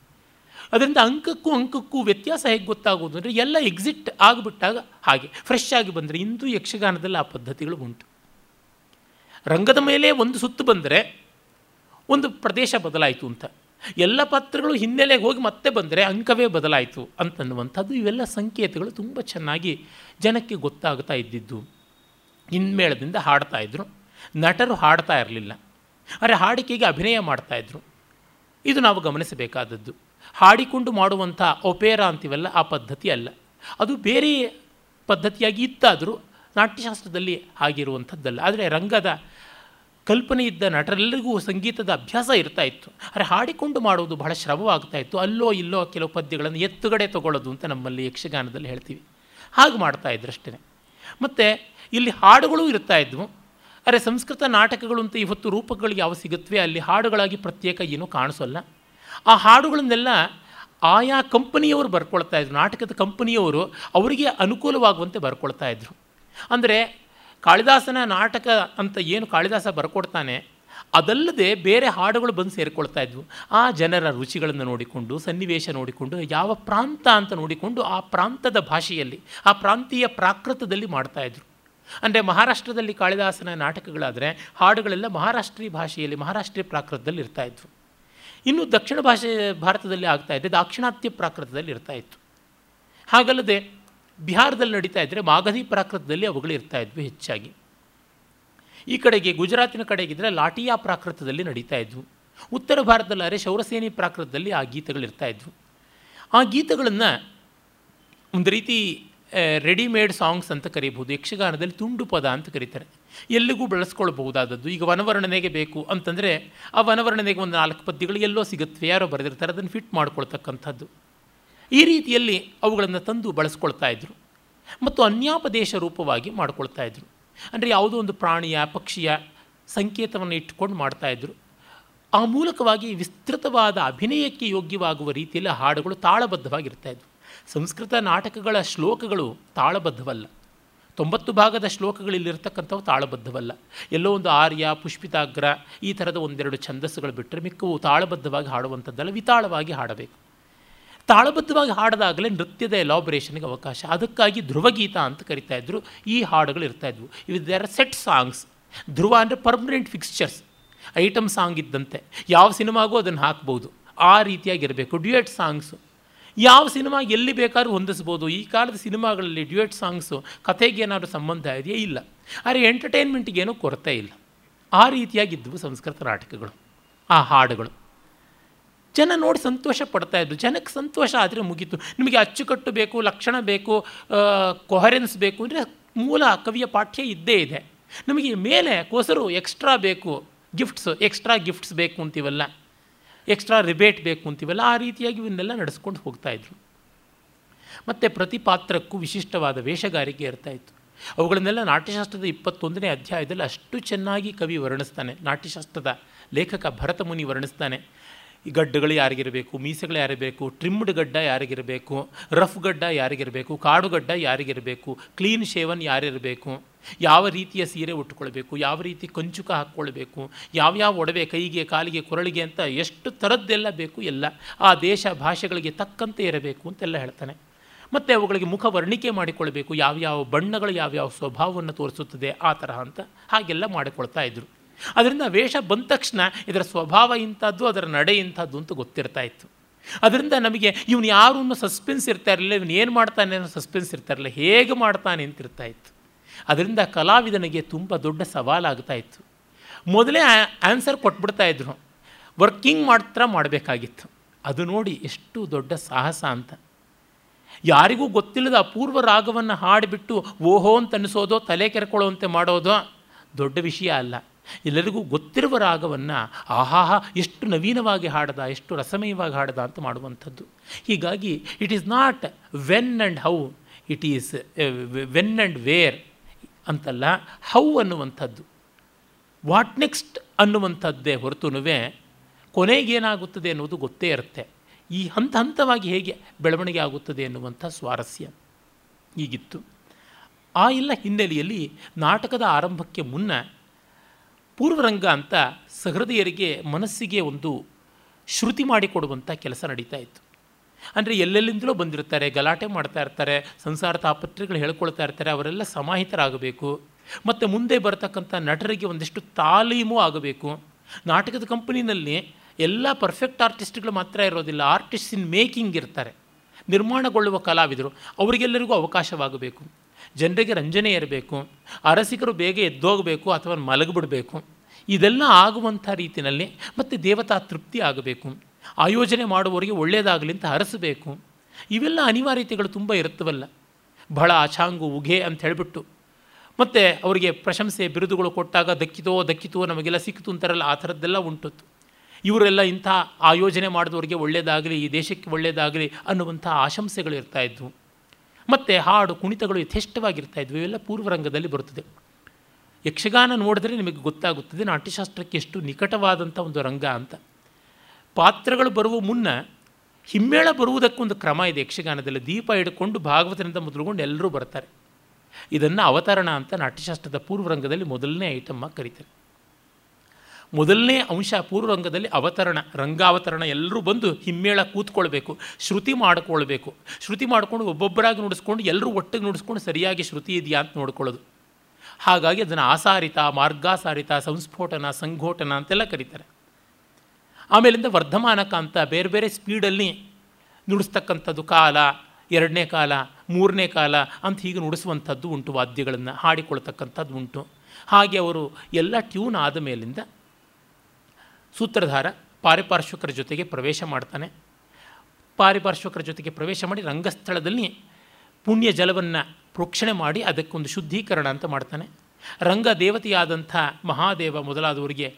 ಅದರಿಂದ ಅಂಕಕ್ಕೂ ಅಂಕಕ್ಕೂ ವ್ಯತ್ಯಾಸ ಹೇಗೆ ಗೊತ್ತಾಗೋದು ಅಂದರೆ ಎಲ್ಲ ಎಕ್ಸಿಟ್ ಆಗಿಬಿಟ್ಟಾಗ ಹಾಗೆ. ಫ್ರೆಶ್ ಆಗಿ ಬಂದರೆ ಇಂದು ಯಕ್ಷಗಾನದಲ್ಲಿ ಆ ಪದ್ಧತಿಗಳು ಉಂಟು. ರಂಗದ ಮೇಲೆ ಒಂದು ಸುತ್ತು ಬಂದರೆ ಒಂದು ಪ್ರದೇಶ ಬದಲಾಯಿತು ಅಂತ. ಎಲ್ಲ ಪಾತ್ರಗಳು ಹಿನ್ನೆಲೆಗೆ ಹೋಗಿ ಮತ್ತೆ ಬಂದರೆ ಅಂಕವೇ ಬದಲಾಯಿತು ಅಂತನ್ನುವಂಥದ್ದು ಇವೆಲ್ಲ ಸಂಕೇತಗಳು ತುಂಬ ಚೆನ್ನಾಗಿ ಜನಕ್ಕೆ ಗೊತ್ತಾಗ್ತಾ ಇದ್ದಿದ್ದು. ಹಿನ್ಮೇಳದಿಂದ ಹಾಡ್ತಾ ಇದ್ದರು ನಟರು ಹಾಡ್ತಾ ಇರಲಿಲ್ಲ. ಆದರೆ ಹಾಡಿಕೆಗೆ ಅಭಿನಯ ಮಾಡ್ತಾಯಿದ್ರು ಇದು ನಾವು ಗಮನಿಸಬೇಕಾದದ್ದು. ಹಾಡಿಕೊಂಡು ಮಾಡುವಂಥ ಒಪೇರಾ ಅಂತೀವಲ್ಲ ಆ ಪದ್ಧತಿ ಅಲ್ಲ. ಅದು ಬೇರೆ ಪದ್ಧತಿಯಾಗಿ ಇತ್ತಾದರೂ ನಾಟ್ಯಶಾಸ್ತ್ರದಲ್ಲಿ ಆಗಿರುವಂಥದ್ದಲ್ಲ. ಆದರೆ ರಂಗದ ಕಲ್ಪನೆ ಇದ್ದ ನಟರೆಲ್ಲರಿಗೂ ಸಂಗೀತದ ಅಭ್ಯಾಸ ಇರ್ತಾ ಇತ್ತು. ಆದರೆ ಹಾಡಿಕೊಂಡು ಮಾಡೋದು ಬಹಳ ಶ್ರಮವಾಗ್ತಾ ಇತ್ತು. ಅಲ್ಲೋ ಇಲ್ಲೋ ಕೆಲವು ಪದ್ಯಗಳನ್ನು ಎತ್ತುಗಡೆ ತಗೊಳ್ಳೋದು ಅಂತ ನಮ್ಮಲ್ಲಿ ಯಕ್ಷಗಾನದಲ್ಲಿ ಹೇಳ್ತೀವಿ. ಹಾಗೆ ಮಾಡ್ತಾ ಇದ್ರಷ್ಟೇ ಮತ್ತು ಇಲ್ಲಿ ಹಾಡುಗಳು ಇರ್ತಾ ಇದ್ವು. ಅರೆ ಸಂಸ್ಕೃತ ನಾಟಕಗಳು ಅಂತ ಇವತ್ತು ರೂಪಗಳಿಗೆ ಯಾವ ಸಿಗುತ್ತವೆ, ಅಲ್ಲಿ ಹಾಡುಗಳಾಗಿ ಪ್ರತ್ಯೇಕ ಏನೂ ಕಾಣಿಸೋಲ್ಲ. ಆ ಹಾಡುಗಳನ್ನೆಲ್ಲ ಆಯಾ ಕಂಪನಿಯವರು ಬರ್ಕೊಳ್ತಾ ಇದ್ರು. ನಾಟಕದ ಕಂಪನಿಯವರು ಅವರಿಗೆ ಅನುಕೂಲವಾಗುವಂತೆ ಬರ್ಕೊಳ್ತಾ ಇದ್ರು. ಅಂದರೆ ಕಾಳಿದಾಸನ ನಾಟಕ ಅಂತ ಏನು ಕಾಳಿದಾಸ ಬರ್ಕೊಡ್ತಾನೆ, ಅದಲ್ಲದೆ ಬೇರೆ ಹಾಡುಗಳು ಬಂದು ಸೇರಿಕೊಳ್ತಾ ಇದ್ವು. ಆ ಜನರ ರುಚಿಗಳನ್ನು ನೋಡಿಕೊಂಡು, ಸನ್ನಿವೇಶ ನೋಡಿಕೊಂಡು, ಯಾವ ಪ್ರಾಂತ ಅಂತ ನೋಡಿಕೊಂಡು ಆ ಪ್ರಾಂತದ ಭಾಷೆಯಲ್ಲಿ, ಆ ಪ್ರಾಂತೀಯ ಪ್ರಾಕೃತದಲ್ಲಿ ಮಾಡ್ತಾಯಿದ್ರು ಅಂದರೆ ಮಹಾರಾಷ್ಟ್ರದಲ್ಲಿ ಕಾಳಿದಾಸನ ನಾಟಕಗಳಾದರೆ ಹಾಡುಗಳೆಲ್ಲ ಮಹಾರಾಷ್ಟ್ರೀಯ ಭಾಷೆಯಲ್ಲಿ ಮಹಾರಾಷ್ಟ್ರೀಯ ಪ್ರಾಕೃತದಲ್ಲಿ ಇರ್ತಾ ಇರ್ತಾಯಿದ್ವು ಇನ್ನು ದಕ್ಷಿಣ ಭಾಷೆ ಭಾರತದಲ್ಲಿ ಆಗ್ತಾ ಇದೆ ದಾಕ್ಷಿಣಾತ್ಯ ಪ್ರಾಕೃತದಲ್ಲಿ ಇರ್ತಾ ಇತ್ತು. ಹಾಗಲ್ಲದೆ ಬಿಹಾರದಲ್ಲಿ ನಡೀತಾ ಇದ್ದರೆ ಮಾಗಧಿ ಪ್ರಾಕೃತದಲ್ಲಿ ಅವುಗಳು ಇರ್ತಾ ಇದ್ವು ಹೆಚ್ಚಾಗಿ. ಈ ಕಡೆಗೆ ಗುಜರಾತಿನ ಕಡೆಗಿದ್ದರೆ ಲಾಟಿಯಾ ಪ್ರಾಕೃತದಲ್ಲಿ ನಡೀತಾ ಇದ್ವು. ಉತ್ತರ ಭಾರತದಲ್ಲಾದರೆ ಶೌರಸೇನಿ ಪ್ರಾಕೃತದಲ್ಲಿ ಆ ಗೀತೆಗಳು ಇರ್ತಾ ಇದ್ವು. ಆ ಗೀತೆಗಳನ್ನು ಒಂದು ರೀತಿ ರೆಡಿಮೇಡ್ ಸಾಂಗ್ಸ್ ಅಂತ ಕರೀಬಹುದು, ಯಕ್ಷಗಾನದಲ್ಲಿ ತುಂಡು ಪದ ಅಂತ ಕರೀತಾರೆ. ಎಲ್ಲಿಗೂ ಬಳಸ್ಕೊಳ್ಬಹುದಾದದ್ದು. ಈಗ ವನವರ್ಣನೆಗೆ ಬೇಕು ಅಂತಂದರೆ ಆ ವನವರ್ಣನೆಗೆ ಒಂದು ನಾಲ್ಕು ಪದ್ಯಗಳು ಎಲ್ಲೋ ಸಿಗುತ್ತವೆ ಯಾರೋ ಬರೆದಿರ್ತಾರೆ, ಅದನ್ನು ಫಿಟ್ ಮಾಡ್ಕೊಳ್ತಕ್ಕಂಥದ್ದು. ಈ ರೀತಿಯಲ್ಲಿ ಅವುಗಳನ್ನು ತಂದು ಬಳಸ್ಕೊಳ್ತಾ ಇದ್ದರು ಮತ್ತು ಅನ್ಯಾಪದೇಶ ರೂಪವಾಗಿ ಮಾಡ್ಕೊಳ್ತಾ ಇದ್ದರು ಅಂದರೆ ಯಾವುದೋ ಒಂದು ಪ್ರಾಣಿಯ, ಪಕ್ಷಿಯ ಸಂಕೇತವನ್ನು ಇಟ್ಟುಕೊಂಡು ಮಾಡ್ತಾಯಿದ್ರು ಆ ಮೂಲಕವಾಗಿ ವಿಸ್ತೃತವಾದ ಅಭಿನಯಕ್ಕೆ ಯೋಗ್ಯವಾಗುವ ರೀತಿಯಲ್ಲಿ ಹಾಡುಗಳು ತಾಳಬದ್ಧವಾಗಿರ್ತಾ ಇದ್ವು. ಸಂಸ್ಕೃತ ನಾಟಕಗಳ ಶ್ಲೋಕಗಳು ತಾಳಬದ್ಧವಲ್ಲ. ತೊಂಬತ್ತು ಭಾಗದ ಶ್ಲೋಕಗಳಲ್ಲಿರ್ತಕ್ಕಂಥವು ತಾಳಬದ್ಧವಲ್ಲ. ಎಲ್ಲೋ ಒಂದು ಆರ್ಯ, ಪುಷ್ಪಿತಾಗ್ರ, ಈ ಥರದ ಒಂದೆರಡು ಛಂದಸ್ಸುಗಳು ಬಿಟ್ಟರೆ ಮಿಕ್ಕವು ತಾಳಬದ್ಧವಾಗಿ ಹಾಡುವಂಥದ್ದಲ್ಲ, ವಿತಾಳವಾಗಿ ಹಾಡಬೇಕು. ತಾಳಬದ್ಧವಾಗಿ ಹಾಡದಾಗಲೇ ನೃತ್ಯದ ಎಲಾಬ್ರೇಷನ್ಗೆ ಅವಕಾಶ. ಅದಕ್ಕಾಗಿ ಧ್ರುವಗೀತ ಅಂತ ಕರಿತಾ ಇದ್ದರು ಈ ಹಾಡುಗಳು ಇರ್ತಾ ಇದ್ವು. ಇವು ದೇರ್ ಸೆಟ್ ಸಾಂಗ್ಸ್ ಧ್ರುವ ಅಂದರೆ ಪರ್ಮನೆಂಟ್ ಫಿಕ್ಸ್ಚರ್ಸ್ ಐಟಮ್ ಸಾಂಗ್ ಇದ್ದಂತೆ. ಯಾವ ಸಿನಿಮಾಗೂ ಅದನ್ನು ಹಾಕ್ಬೋದು. ಆ ರೀತಿಯಾಗಿರಬೇಕು. ಡ್ಯೂಯೆಟ್ ಸಾಂಗ್ಸು ಯಾವ ಸಿನಿಮಾ ಎಲ್ಲಿ ಬೇಕಾದ್ರೂ ಹೊಂದಿಸ್ಬೋದು. ಈ ಕಾಲದ ಸಿನಿಮಾಗಳಲ್ಲಿ ಡ್ಯೂಯೆಟ್ ಸಾಂಗ್ಸು ಕಥೆಗೆ ಏನಾದರೂ ಸಂಬಂಧ ಇದೆಯೇ? ಇಲ್ಲ. ಆದರೆ ಎಂಟರ್ಟೈನ್ಮೆಂಟಿಗೇನೂ ಕೊರತೆ ಇಲ್ಲ. ಆ ರೀತಿಯಾಗಿದ್ದವು ಸಂಸ್ಕೃತ ನಾಟಕಗಳು. ಆ ಹಾಡುಗಳು. ಜನ ನೋಡಿ ಸಂತೋಷ ಪಡ್ತಾ ಇದ್ರು. ಜನಕ್ಕೆ ಸಂತೋಷ ಆದರೆ ಮುಗೀತು. ನಿಮಗೆ ಅಚ್ಚುಕಟ್ಟು ಬೇಕು, ಲಕ್ಷಣ ಬೇಕು ಕೊಹರೆನ್ಸ್ ಬೇಕು ಅಂದರೆ ಮೂಲ ಕವಿಯ ಪಾಠ್ಯ ಇದ್ದೇ ಇದೆ. ನಮಗೆ ಮೇಲೆ ಕೊಸರು ಎಕ್ಸ್ಟ್ರಾ ಬೇಕು ಗಿಫ್ಟ್ಸ್ ಎಕ್ಸ್ಟ್ರಾ ಗಿಫ್ಟ್ಸ್ ಬೇಕು ಅಂತೀವಲ್ಲ ಎಕ್ಸ್ಟ್ರಾ ರಿಬೇಟ್ ಬೇಕು ಅಂತೀವಲ್ಲ, ಆ ರೀತಿಯಾಗಿ ಇವನ್ನೆಲ್ಲ ನಡೆಸ್ಕೊಂಡು ಹೋಗ್ತಾಯಿದ್ರು ಮತ್ತು ಪ್ರತಿ ಪಾತ್ರಕ್ಕೂ ವಿಶಿಷ್ಟವಾದ ವೇಷಗಾರಿಕೆ ಇರ್ತಾಯಿತ್ತು ಅವುಗಳನ್ನೆಲ್ಲ ನಾಟ್ಯಶಾಸ್ತ್ರದ ಇಪ್ಪತ್ತೊಂದನೇ ಅಧ್ಯಾಯದಲ್ಲಿ ಅಷ್ಟು ಚೆನ್ನಾಗಿ ಕವಿ ವರ್ಣಿಸ್ತಾನೆ. ನಾಟ್ಯಶಾಸ್ತ್ರದ ಲೇಖಕ ಭರತಮುನಿ ವರ್ಣಿಸ್ತಾನೆ. ಈ ಗಡ್ಡಗಳು ಯಾರಿಗಿರಬೇಕು? ಮೀಸೆಗಳು ಯಾರಿರಬೇಕು? ಟ್ರಿಮ್ಡ್ ಗಡ್ಡ ಯಾರಿಗಿರಬೇಕು? ರಫ್ ಗಡ್ಡ ಯಾರಿಗಿರಬೇಕು? ಕಾಡು ಗಡ್ಡ ಯಾರಿಗಿರಬೇಕು? Clean shaven ಯಾರಿರಬೇಕು? ಯಾವ ರೀತಿಯ ಸೀರೆ ಉಟ್ಕೊಳ್ಬೇಕು? ಯಾವ ರೀತಿ ಕಂಚುಕ ಹಾಕ್ಕೊಳ್ಬೇಕು? ಯಾವ್ಯಾವ ಒಡವೆ ಕೈಗೆ, ಕಾಲಿಗೆ, ಕೊರಳಿಗೆ ಅಂತ ಎಷ್ಟು ಥರದ್ದೆಲ್ಲ ಬೇಕು ಎಲ್ಲ ಆ ದೇಶ ಭಾಷೆಗಳಿಗೆ ತಕ್ಕಂತೆ ಇರಬೇಕು ಅಂತೆಲ್ಲ ಹೇಳ್ತಾನೆ. ಮತ್ತು ಅವುಗಳಿಗೆ ಮುಖ ವರ್ಣಿಕೆ ಮಾಡಿಕೊಳ್ಬೇಕು. ಯಾವ್ಯಾವ ಬಣ್ಣಗಳು ಯಾವ್ಯಾವ ಸ್ವಭಾವವನ್ನು ತೋರಿಸುತ್ತದೆ ಆ ತರಹ ಅಂತ ಹಾಗೆಲ್ಲ ಮಾಡಿಕೊಳ್ತಾ ಇದ್ದರು ಅದರಿಂದ ವೇಷ ಬಂದ ತಕ್ಷಣ ಇದರ ಸ್ವಭಾವ ಇಂಥದ್ದು, ಅದರ ನಡೆ ಇಂಥದ್ದು ಅಂತ ಗೊತ್ತಿರ್ತಾ ಇತ್ತು. ಅದರಿಂದ ನಮಗೆ ಇವನು ಯಾರು ಅನ್ನೋ ಸಸ್ಪೆನ್ಸ್ ಇರ್ತಾ ಇರಲಿಲ್ಲ, ಇವನು ಏನು ಮಾಡ್ತಾನೆ ಅನ್ನೋ ಸಸ್ಪೆನ್ಸ್ ಇರ್ತಾ ಇರಲಿಲ್ಲ, ಹೇಗೆ ಮಾಡ್ತಾನೆ ಅಂತಿರ್ತಾ ಇತ್ತು. ಅದರಿಂದ ಕಲಾವಿದನಿಗೆ ತುಂಬ ದೊಡ್ಡ ಸವಾಲಾಗ್ತಾ ಇತ್ತು. ಮೊದಲೇ ಆನ್ಸರ್ ಕೊಟ್ಬಿಡ್ತಾ ಇದ್ರು. ವರ್ಕಿಂಗ್ ಮಾತ್ರ ಮಾಡಬೇಕಾಗಿತ್ತು. ಅದು ನೋಡಿ ಎಷ್ಟು ದೊಡ್ಡ ಸಾಹಸ ಅಂತ. ಯಾರಿಗೂ ಗೊತ್ತಿಲ್ಲದ ಅಪೂರ್ವ ರಾಗವನ್ನು ಹಾಡಿಬಿಟ್ಟು ಓಹೋ ಅಂತ ಅನ್ನಿಸೋದೋ, ತಲೆ ಕೆರ್ಕೊಳ್ಳೋವಂತೆ ಮಾಡೋದೋ, ದೊಡ್ಡ ವಿಷಯ ಅಲ್ಲ. ಎಲ್ಲರಿಗೂ ಗೊತ್ತಿರುವ ರಾಗವನ್ನು, ಆಹಾಹ, ಎಷ್ಟು ನವೀನವಾಗಿ ಹಾಡದ, ಎಷ್ಟು ರಸಮಯವಾಗಿ ಹಾಡದ ಅಂತ ಮಾಡುವಂಥದ್ದು. ಹೀಗಾಗಿ it is not when and how it is when and where ಅಂತಲ್ಲ ಹೌ ಅನ್ನುವಂಥದ್ದು. ವಾಟ್ ನೆಕ್ಸ್ಟ್ ಅನ್ನುವಂಥದ್ದೇ ಹೊರತುನುವೆ ಕೊನೆಗೇನಾಗುತ್ತದೆ ಅನ್ನೋದು ಗೊತ್ತೇ ಇರುತ್ತೆ. ಈ ಹಂತ ಹಂತವಾಗಿ ಹೇಗೆ ಬೆಳವಣಿಗೆ ಆಗುತ್ತದೆ ಎನ್ನುವಂಥ ಸ್ವಾರಸ್ಯ. ಹೀಗಿತ್ತು. ಆ ಎಲ್ಲ ಹಿನ್ನೆಲೆಯಲ್ಲಿ ನಾಟಕದ ಆರಂಭಕ್ಕೆ ಮುನ್ನ ಪೂರ್ವರಂಗ ಅಂತ ಸಹೃದಯರಿಗೆ ಮನಸ್ಸಿಗೆ ಒಂದು ಶ್ರುತಿ ಮಾಡಿಕೊಡುವಂಥ ಕೆಲಸ ನಡೀತಾ ಇತ್ತು. ಅಂದರೆ ಎಲ್ಲೆಲ್ಲಿಂದಲೂ ಬಂದಿರ್ತಾರೆ ಗಲಾಟೆ ಮಾಡ್ತಾ ಇರ್ತಾರೆ, ಸಂಸಾರ ತಾಪತ್ರೆಗಳು ಹೇಳ್ಕೊಳ್ತಾ ಇರ್ತಾರೆ, ಅವರೆಲ್ಲ ಸಮಾಹಿತರಾಗಬೇಕು. ಮತ್ತು ಮುಂದೆ ಬರತಕ್ಕಂಥ ನಟರಿಗೆ ಒಂದಿಷ್ಟು ತಾಲೀಮು ಆಗಬೇಕು. ನಾಟಕದ ಕಂಪನಿನಲ್ಲಿ ಎಲ್ಲ ಪರ್ಫೆಕ್ಟ್ ಆರ್ಟಿಸ್ಟ್ಗಳು ಮಾತ್ರ ಇರೋದಿಲ್ಲ ಆರ್ಟಿಸ್ಟ್ ಇನ್ ಮೇಕಿಂಗ್ ಇರ್ತಾರೆ. ನಿರ್ಮಾಣಗೊಳ್ಳುವ ಕಲಾವಿದರು, ಅವರಿಗೆಲ್ಲರಿಗೂ ಅವಕಾಶವಾಗಬೇಕು. ಜನರಿಗೆ ರಂಜನೆ ಇರಬೇಕು, ಅರಸಿಕರು ಬೇಗ ಎದ್ದೋಗಬೇಕು ಅಥವಾ ಮಲಗಿಬಿಡಬೇಕು. ಇದೆಲ್ಲ ಆಗುವಂಥ ರೀತಿಯಲ್ಲಿ ಮತ್ತು ದೇವತಾ ತೃಪ್ತಿ ಆಗಬೇಕು. ಆಯೋಜನೆ ಮಾಡುವವರಿಗೆ ಒಳ್ಳೆಯದಾಗಲಿ ಅಂತ ಹರಸಬೇಕು ಇವೆಲ್ಲ ಅನಿವಾರ್ಯತೆಗಳು ತುಂಬ ಇರುತ್ತವಲ್ಲ. ಬಹಳ ಆಚಾಂಗು ಉಘೆ ಅಂತ ಹೇಳಿಬಿಟ್ಟು. ಮತ್ತು ಅವರಿಗೆ ಪ್ರಶಂಸೆ, ಬಿರುದುಗಳು ಕೊಟ್ಟಾಗ ದಕ್ಕಿತೋ ದಕ್ಕಿತೋ ನಮಗೆಲ್ಲ ಸಿಕ್ಕಿತು ಅಂತಾರಲ್ಲ, ಆ ಥರದ್ದೆಲ್ಲ ಉಂಟು. ಇವರೆಲ್ಲ ಇಂಥ ಆಯೋಜನೆ ಮಾಡಿದವರಿಗೆ ಒಳ್ಳೆಯದಾಗಲಿ ಈ ದೇಶಕ್ಕೆ ಒಳ್ಳೆಯದಾಗಲಿ ಅನ್ನುವಂಥ ಆಶಂಸೆಗಳು ಇರ್ತಾಯಿದ್ವು ಮತ್ತು ಹಾಡು, ಕುಣಿತಗಳು ಯಥೇಷ್ಟವಾಗಿರ್ತಾ ಇದ್ವು. ಇವೆಲ್ಲ ಪೂರ್ವರಂಗದಲ್ಲಿ ಬರುತ್ತದೆ. ಯಕ್ಷಗಾನ ನೋಡಿದ್ರೆ ನಿಮಗೆ ಗೊತ್ತಾಗುತ್ತದೆ, ನಾಟ್ಯಶಾಸ್ತ್ರಕ್ಕೆ ಎಷ್ಟು ನಿಕಟವಾದಂಥ ಒಂದು ರಂಗ ಅಂತ. ಪಾತ್ರಗಳು ಬರುವ ಮುನ್ನ ಹಿಮ್ಮೇಳ ಬರುವುದಕ್ಕೊಂದು ಕ್ರಮ ಇದೆ ಯಕ್ಷಗಾನದಲ್ಲಿ. ದೀಪ ಹಿಡ್ಕೊಂಡು ಭಾಗವತನಿಂದ ಮೊದಲುಗೊಂಡು ಎಲ್ಲರೂ ಬರ್ತಾರೆ. ಇದನ್ನು ಅವತರಣ ಅಂತ ನಾಟ್ಯಶಾಸ್ತ್ರದ ಪೂರ್ವರಂಗದಲ್ಲಿ ಮೊದಲನೇ ಐಟಮ್ಮ ಕರೀತಾರೆ. ಮೊದಲನೇ ಅಂಶ ಪೂರ್ವರಂಗದಲ್ಲಿ ಅವತರಣ, ರಂಗಾವತರಣ ಎಲ್ಲರೂ ಬಂದು ಹಿಮ್ಮೇಳ ಕೂತ್ಕೊಳ್ಬೇಕು, ಶ್ರುತಿ ಮಾಡಿಕೊಳ್ಬೇಕು. ಶ್ರುತಿ ಮಾಡಿಕೊಂಡು ಒಬ್ಬೊಬ್ಬರಾಗಿ ನುಡಿಸ್ಕೊಂಡು ಎಲ್ಲರೂ ಒಟ್ಟಿಗೆ ನುಡಿಸ್ಕೊಂಡು ಸರಿಯಾಗಿ ಶ್ರುತಿ ಇದೆಯಾ ಅಂತ ನೋಡ್ಕೊಳ್ಳೋದು. ಹಾಗಾಗಿ ಅದನ್ನು ಆಸಾರಿತ, ಮಾರ್ಗಾಸಾರಿತ, ಸಂಸ್ಫೋಟನ, ಸಂಘೋಟನ ಅಂತೆಲ್ಲ ಕರೀತಾರೆ. ಆಮೇಲಿಂದ ವರ್ಧಮಾನಕ ಅಂತ ಬೇರೆ ಬೇರೆ ಸ್ಪೀಡಲ್ಲಿ ನುಡಿಸ್ತಕ್ಕಂಥದ್ದು ಕಾಲ, ಎರಡನೇ ಕಾಲ, ಮೂರನೇ ಕಾಲ ಅಂತ ಹೀಗೆ ನುಡಿಸುವಂಥದ್ದು ಉಂಟು ವಾದ್ಯಗಳನ್ನು, ಹಾಡಿಕೊಳ್ತಕ್ಕಂಥದ್ದು ಉಂಟು. ಹಾಗೆ ಅವರು ಎಲ್ಲ ಟ್ಯೂನ್ ಆದ ಮೇಲಿಂದ ಸೂತ್ರಧಾರ ಪಾರಿಪಾರ್ಶ್ವಕರ ಜೊತೆಗೆ ಪ್ರವೇಶ ಮಾಡ್ತಾನೆ. ಪಾರಿಪಾರ್ಶ್ವಕರ ಜೊತೆಗೆ ಪ್ರವೇಶ ಮಾಡಿ ರಂಗಸ್ಥಳದಲ್ಲಿ ಪುಣ್ಯ ಜಲವನ್ನು ಪ್ರೋಕ್ಷಣೆ ಮಾಡಿ ಅದಕ್ಕೊಂದು ಶುದ್ಧೀಕರಣ ಅಂತ ಮಾಡ್ತಾನೆ. ರಂಗ ದೇವತೆಯಾದಂಥ ಮಹಾದೇವ ಮೊದಲಾದವರಿಗೆ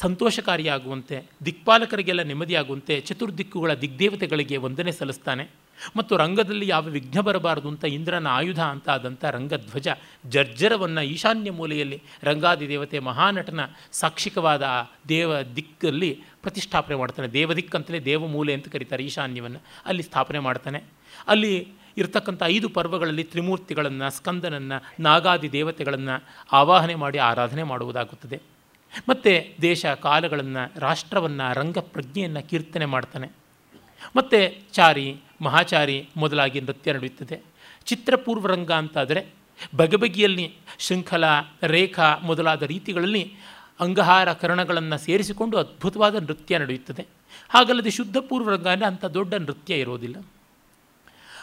ಸಂತೋಷಕಾರಿಯಾಗುವಂತೆ, ದಿಕ್ಪಾಲಕರಿಗೆಲ್ಲ ನೆಮ್ಮದಿಯಾಗುವಂತೆ, ಚತುರ್ದಿಕ್ಕುಗಳ ದಿಗ್ದೇವತೆಗಳಿಗೆ ವಂದನೆ ಸಲ್ಲಿಸ್ತಾನೆ. ಮತ್ತು ರಂಗದಲ್ಲಿ ಯಾವ ವಿಘ್ನ ಬರಬಾರದು ಅಂತ ಇಂದ್ರನ ಆಯುಧ ಅಂತ ಆದಂಥ ರಂಗಧ್ವಜ ಜರ್ಜರವನ್ನು ಈಶಾನ್ಯ ಮೂಲೆಯಲ್ಲಿ ರಂಗಾದಿ ದೇವತೆ ಮಹಾನಟನ ಸಾಕ್ಷಿಕವಾದ ದೇವ ದಿಕ್ಕಲ್ಲಿ ಪ್ರತಿಷ್ಠಾಪನೆ ಮಾಡ್ತಾನೆ. ದೇವದಿಕ್ ಅಂತಲೇ ದೇವಮೂಲೆ ಅಂತ ಕರೀತಾರೆ ಈಶಾನ್ಯವನ್ನು. ಅಲ್ಲಿ ಸ್ಥಾಪನೆ ಮಾಡ್ತಾನೆ. ಅಲ್ಲಿ ಇರತಕ್ಕಂಥ ಐದು ಪರ್ವಗಳಲ್ಲಿ ತ್ರಿಮೂರ್ತಿಗಳನ್ನು, ಸ್ಕಂದನನ್ನು ನಾಗಾದಿ ದೇವತೆಗಳನ್ನು ಆವಾಹನೆ ಮಾಡಿ, ಆರಾಧನೆ ಮಾಡುವುದಾಗುತ್ತದೆ. ಮತ್ತು ದೇಶ ಕಾಲಗಳನ್ನು, ರಾಷ್ಟ್ರವನ್ನು ರಂಗ ಪ್ರಜ್ಞೆಯನ್ನು ಕೀರ್ತನೆ ಮಾಡ್ತಾನೆ. ಮತ್ತು ಚಾರಿ, ಮಹಾಚಾರಿ ಮೊದಲಾಗಿ ನೃತ್ಯ ನಡೆಯುತ್ತದೆ. ಚಿತ್ರಪೂರ್ವರಂಗ ಅಂತಾದರೆ ಬಗೆಬಗೆಯಲ್ಲಿ ಶೃಂಖಲ, ರೇಖಾ ಮೊದಲಾದ ರೀತಿಗಳಲ್ಲಿ ಅಂಗಹಾರ ಕರಣಗಳನ್ನು ಸೇರಿಸಿಕೊಂಡು ಅದ್ಭುತವಾದ ನೃತ್ಯ ನಡೆಯುತ್ತದೆ. ಹಾಗಲ್ಲದೆ ಶುದ್ಧ ಅಂದರೆ ಅಂಥ ದೊಡ್ಡ ನೃತ್ಯ ಇರೋದಿಲ್ಲ.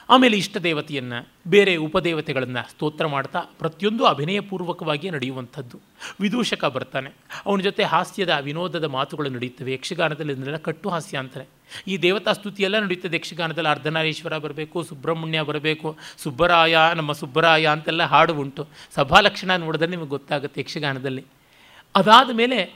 ಆಮೇಲೆ ಇಷ್ಟ ದೇವತೆಯನ್ನು, ಬೇರೆ ಉಪದೇವತೆಗಳನ್ನು ಸ್ತೋತ್ರ ಮಾಡ್ತಾ ಪ್ರತಿಯೊಂದು ಅಭಿನಯಪೂರ್ವಕವಾಗಿ ನಡೆಯುವಂಥದ್ದು. ವಿದೂಷಕ ಬರ್ತಾನೆ. ಅವನ ಜೊತೆ ಹಾಸ್ಯದ, ವಿನೋದದ ಮಾತುಗಳು ನಡೆಯುತ್ತವೆ. ಯಕ್ಷಗಾನದಲ್ಲಿ ಇದನ್ನೆಲ್ಲ ಕಟ್ಟು ಹಾಸ್ಯ ಅಂತಾರೆ. ಈ ದೇವತಾ ಸ್ತುತಿಯೆಲ್ಲ ನಡೆಯುತ್ತದೆ. ಯಕ್ಷಗಾನದಲ್ಲಿ ಅರ್ಧನಾರೀಶ್ವರ ಬರಬೇಕು, ಸುಬ್ರಹ್ಮಣ್ಯ ಬರಬೇಕು, ಸುಬ್ಬರಾಯ, ನಮ್ಮ ಸುಬ್ಬರಾಯ ಅಂತೆಲ್ಲ ಹಾಡು ಉಂಟು. ಸಭಾಲಕ್ಷಣ ನೋಡಿದ್ರೆ ನಿಮಗೆ ಗೊತ್ತಾಗುತ್ತೆ ಯಕ್ಷಗಾನದಲ್ಲಿ. ಅದಾದ ಮೇಲೆ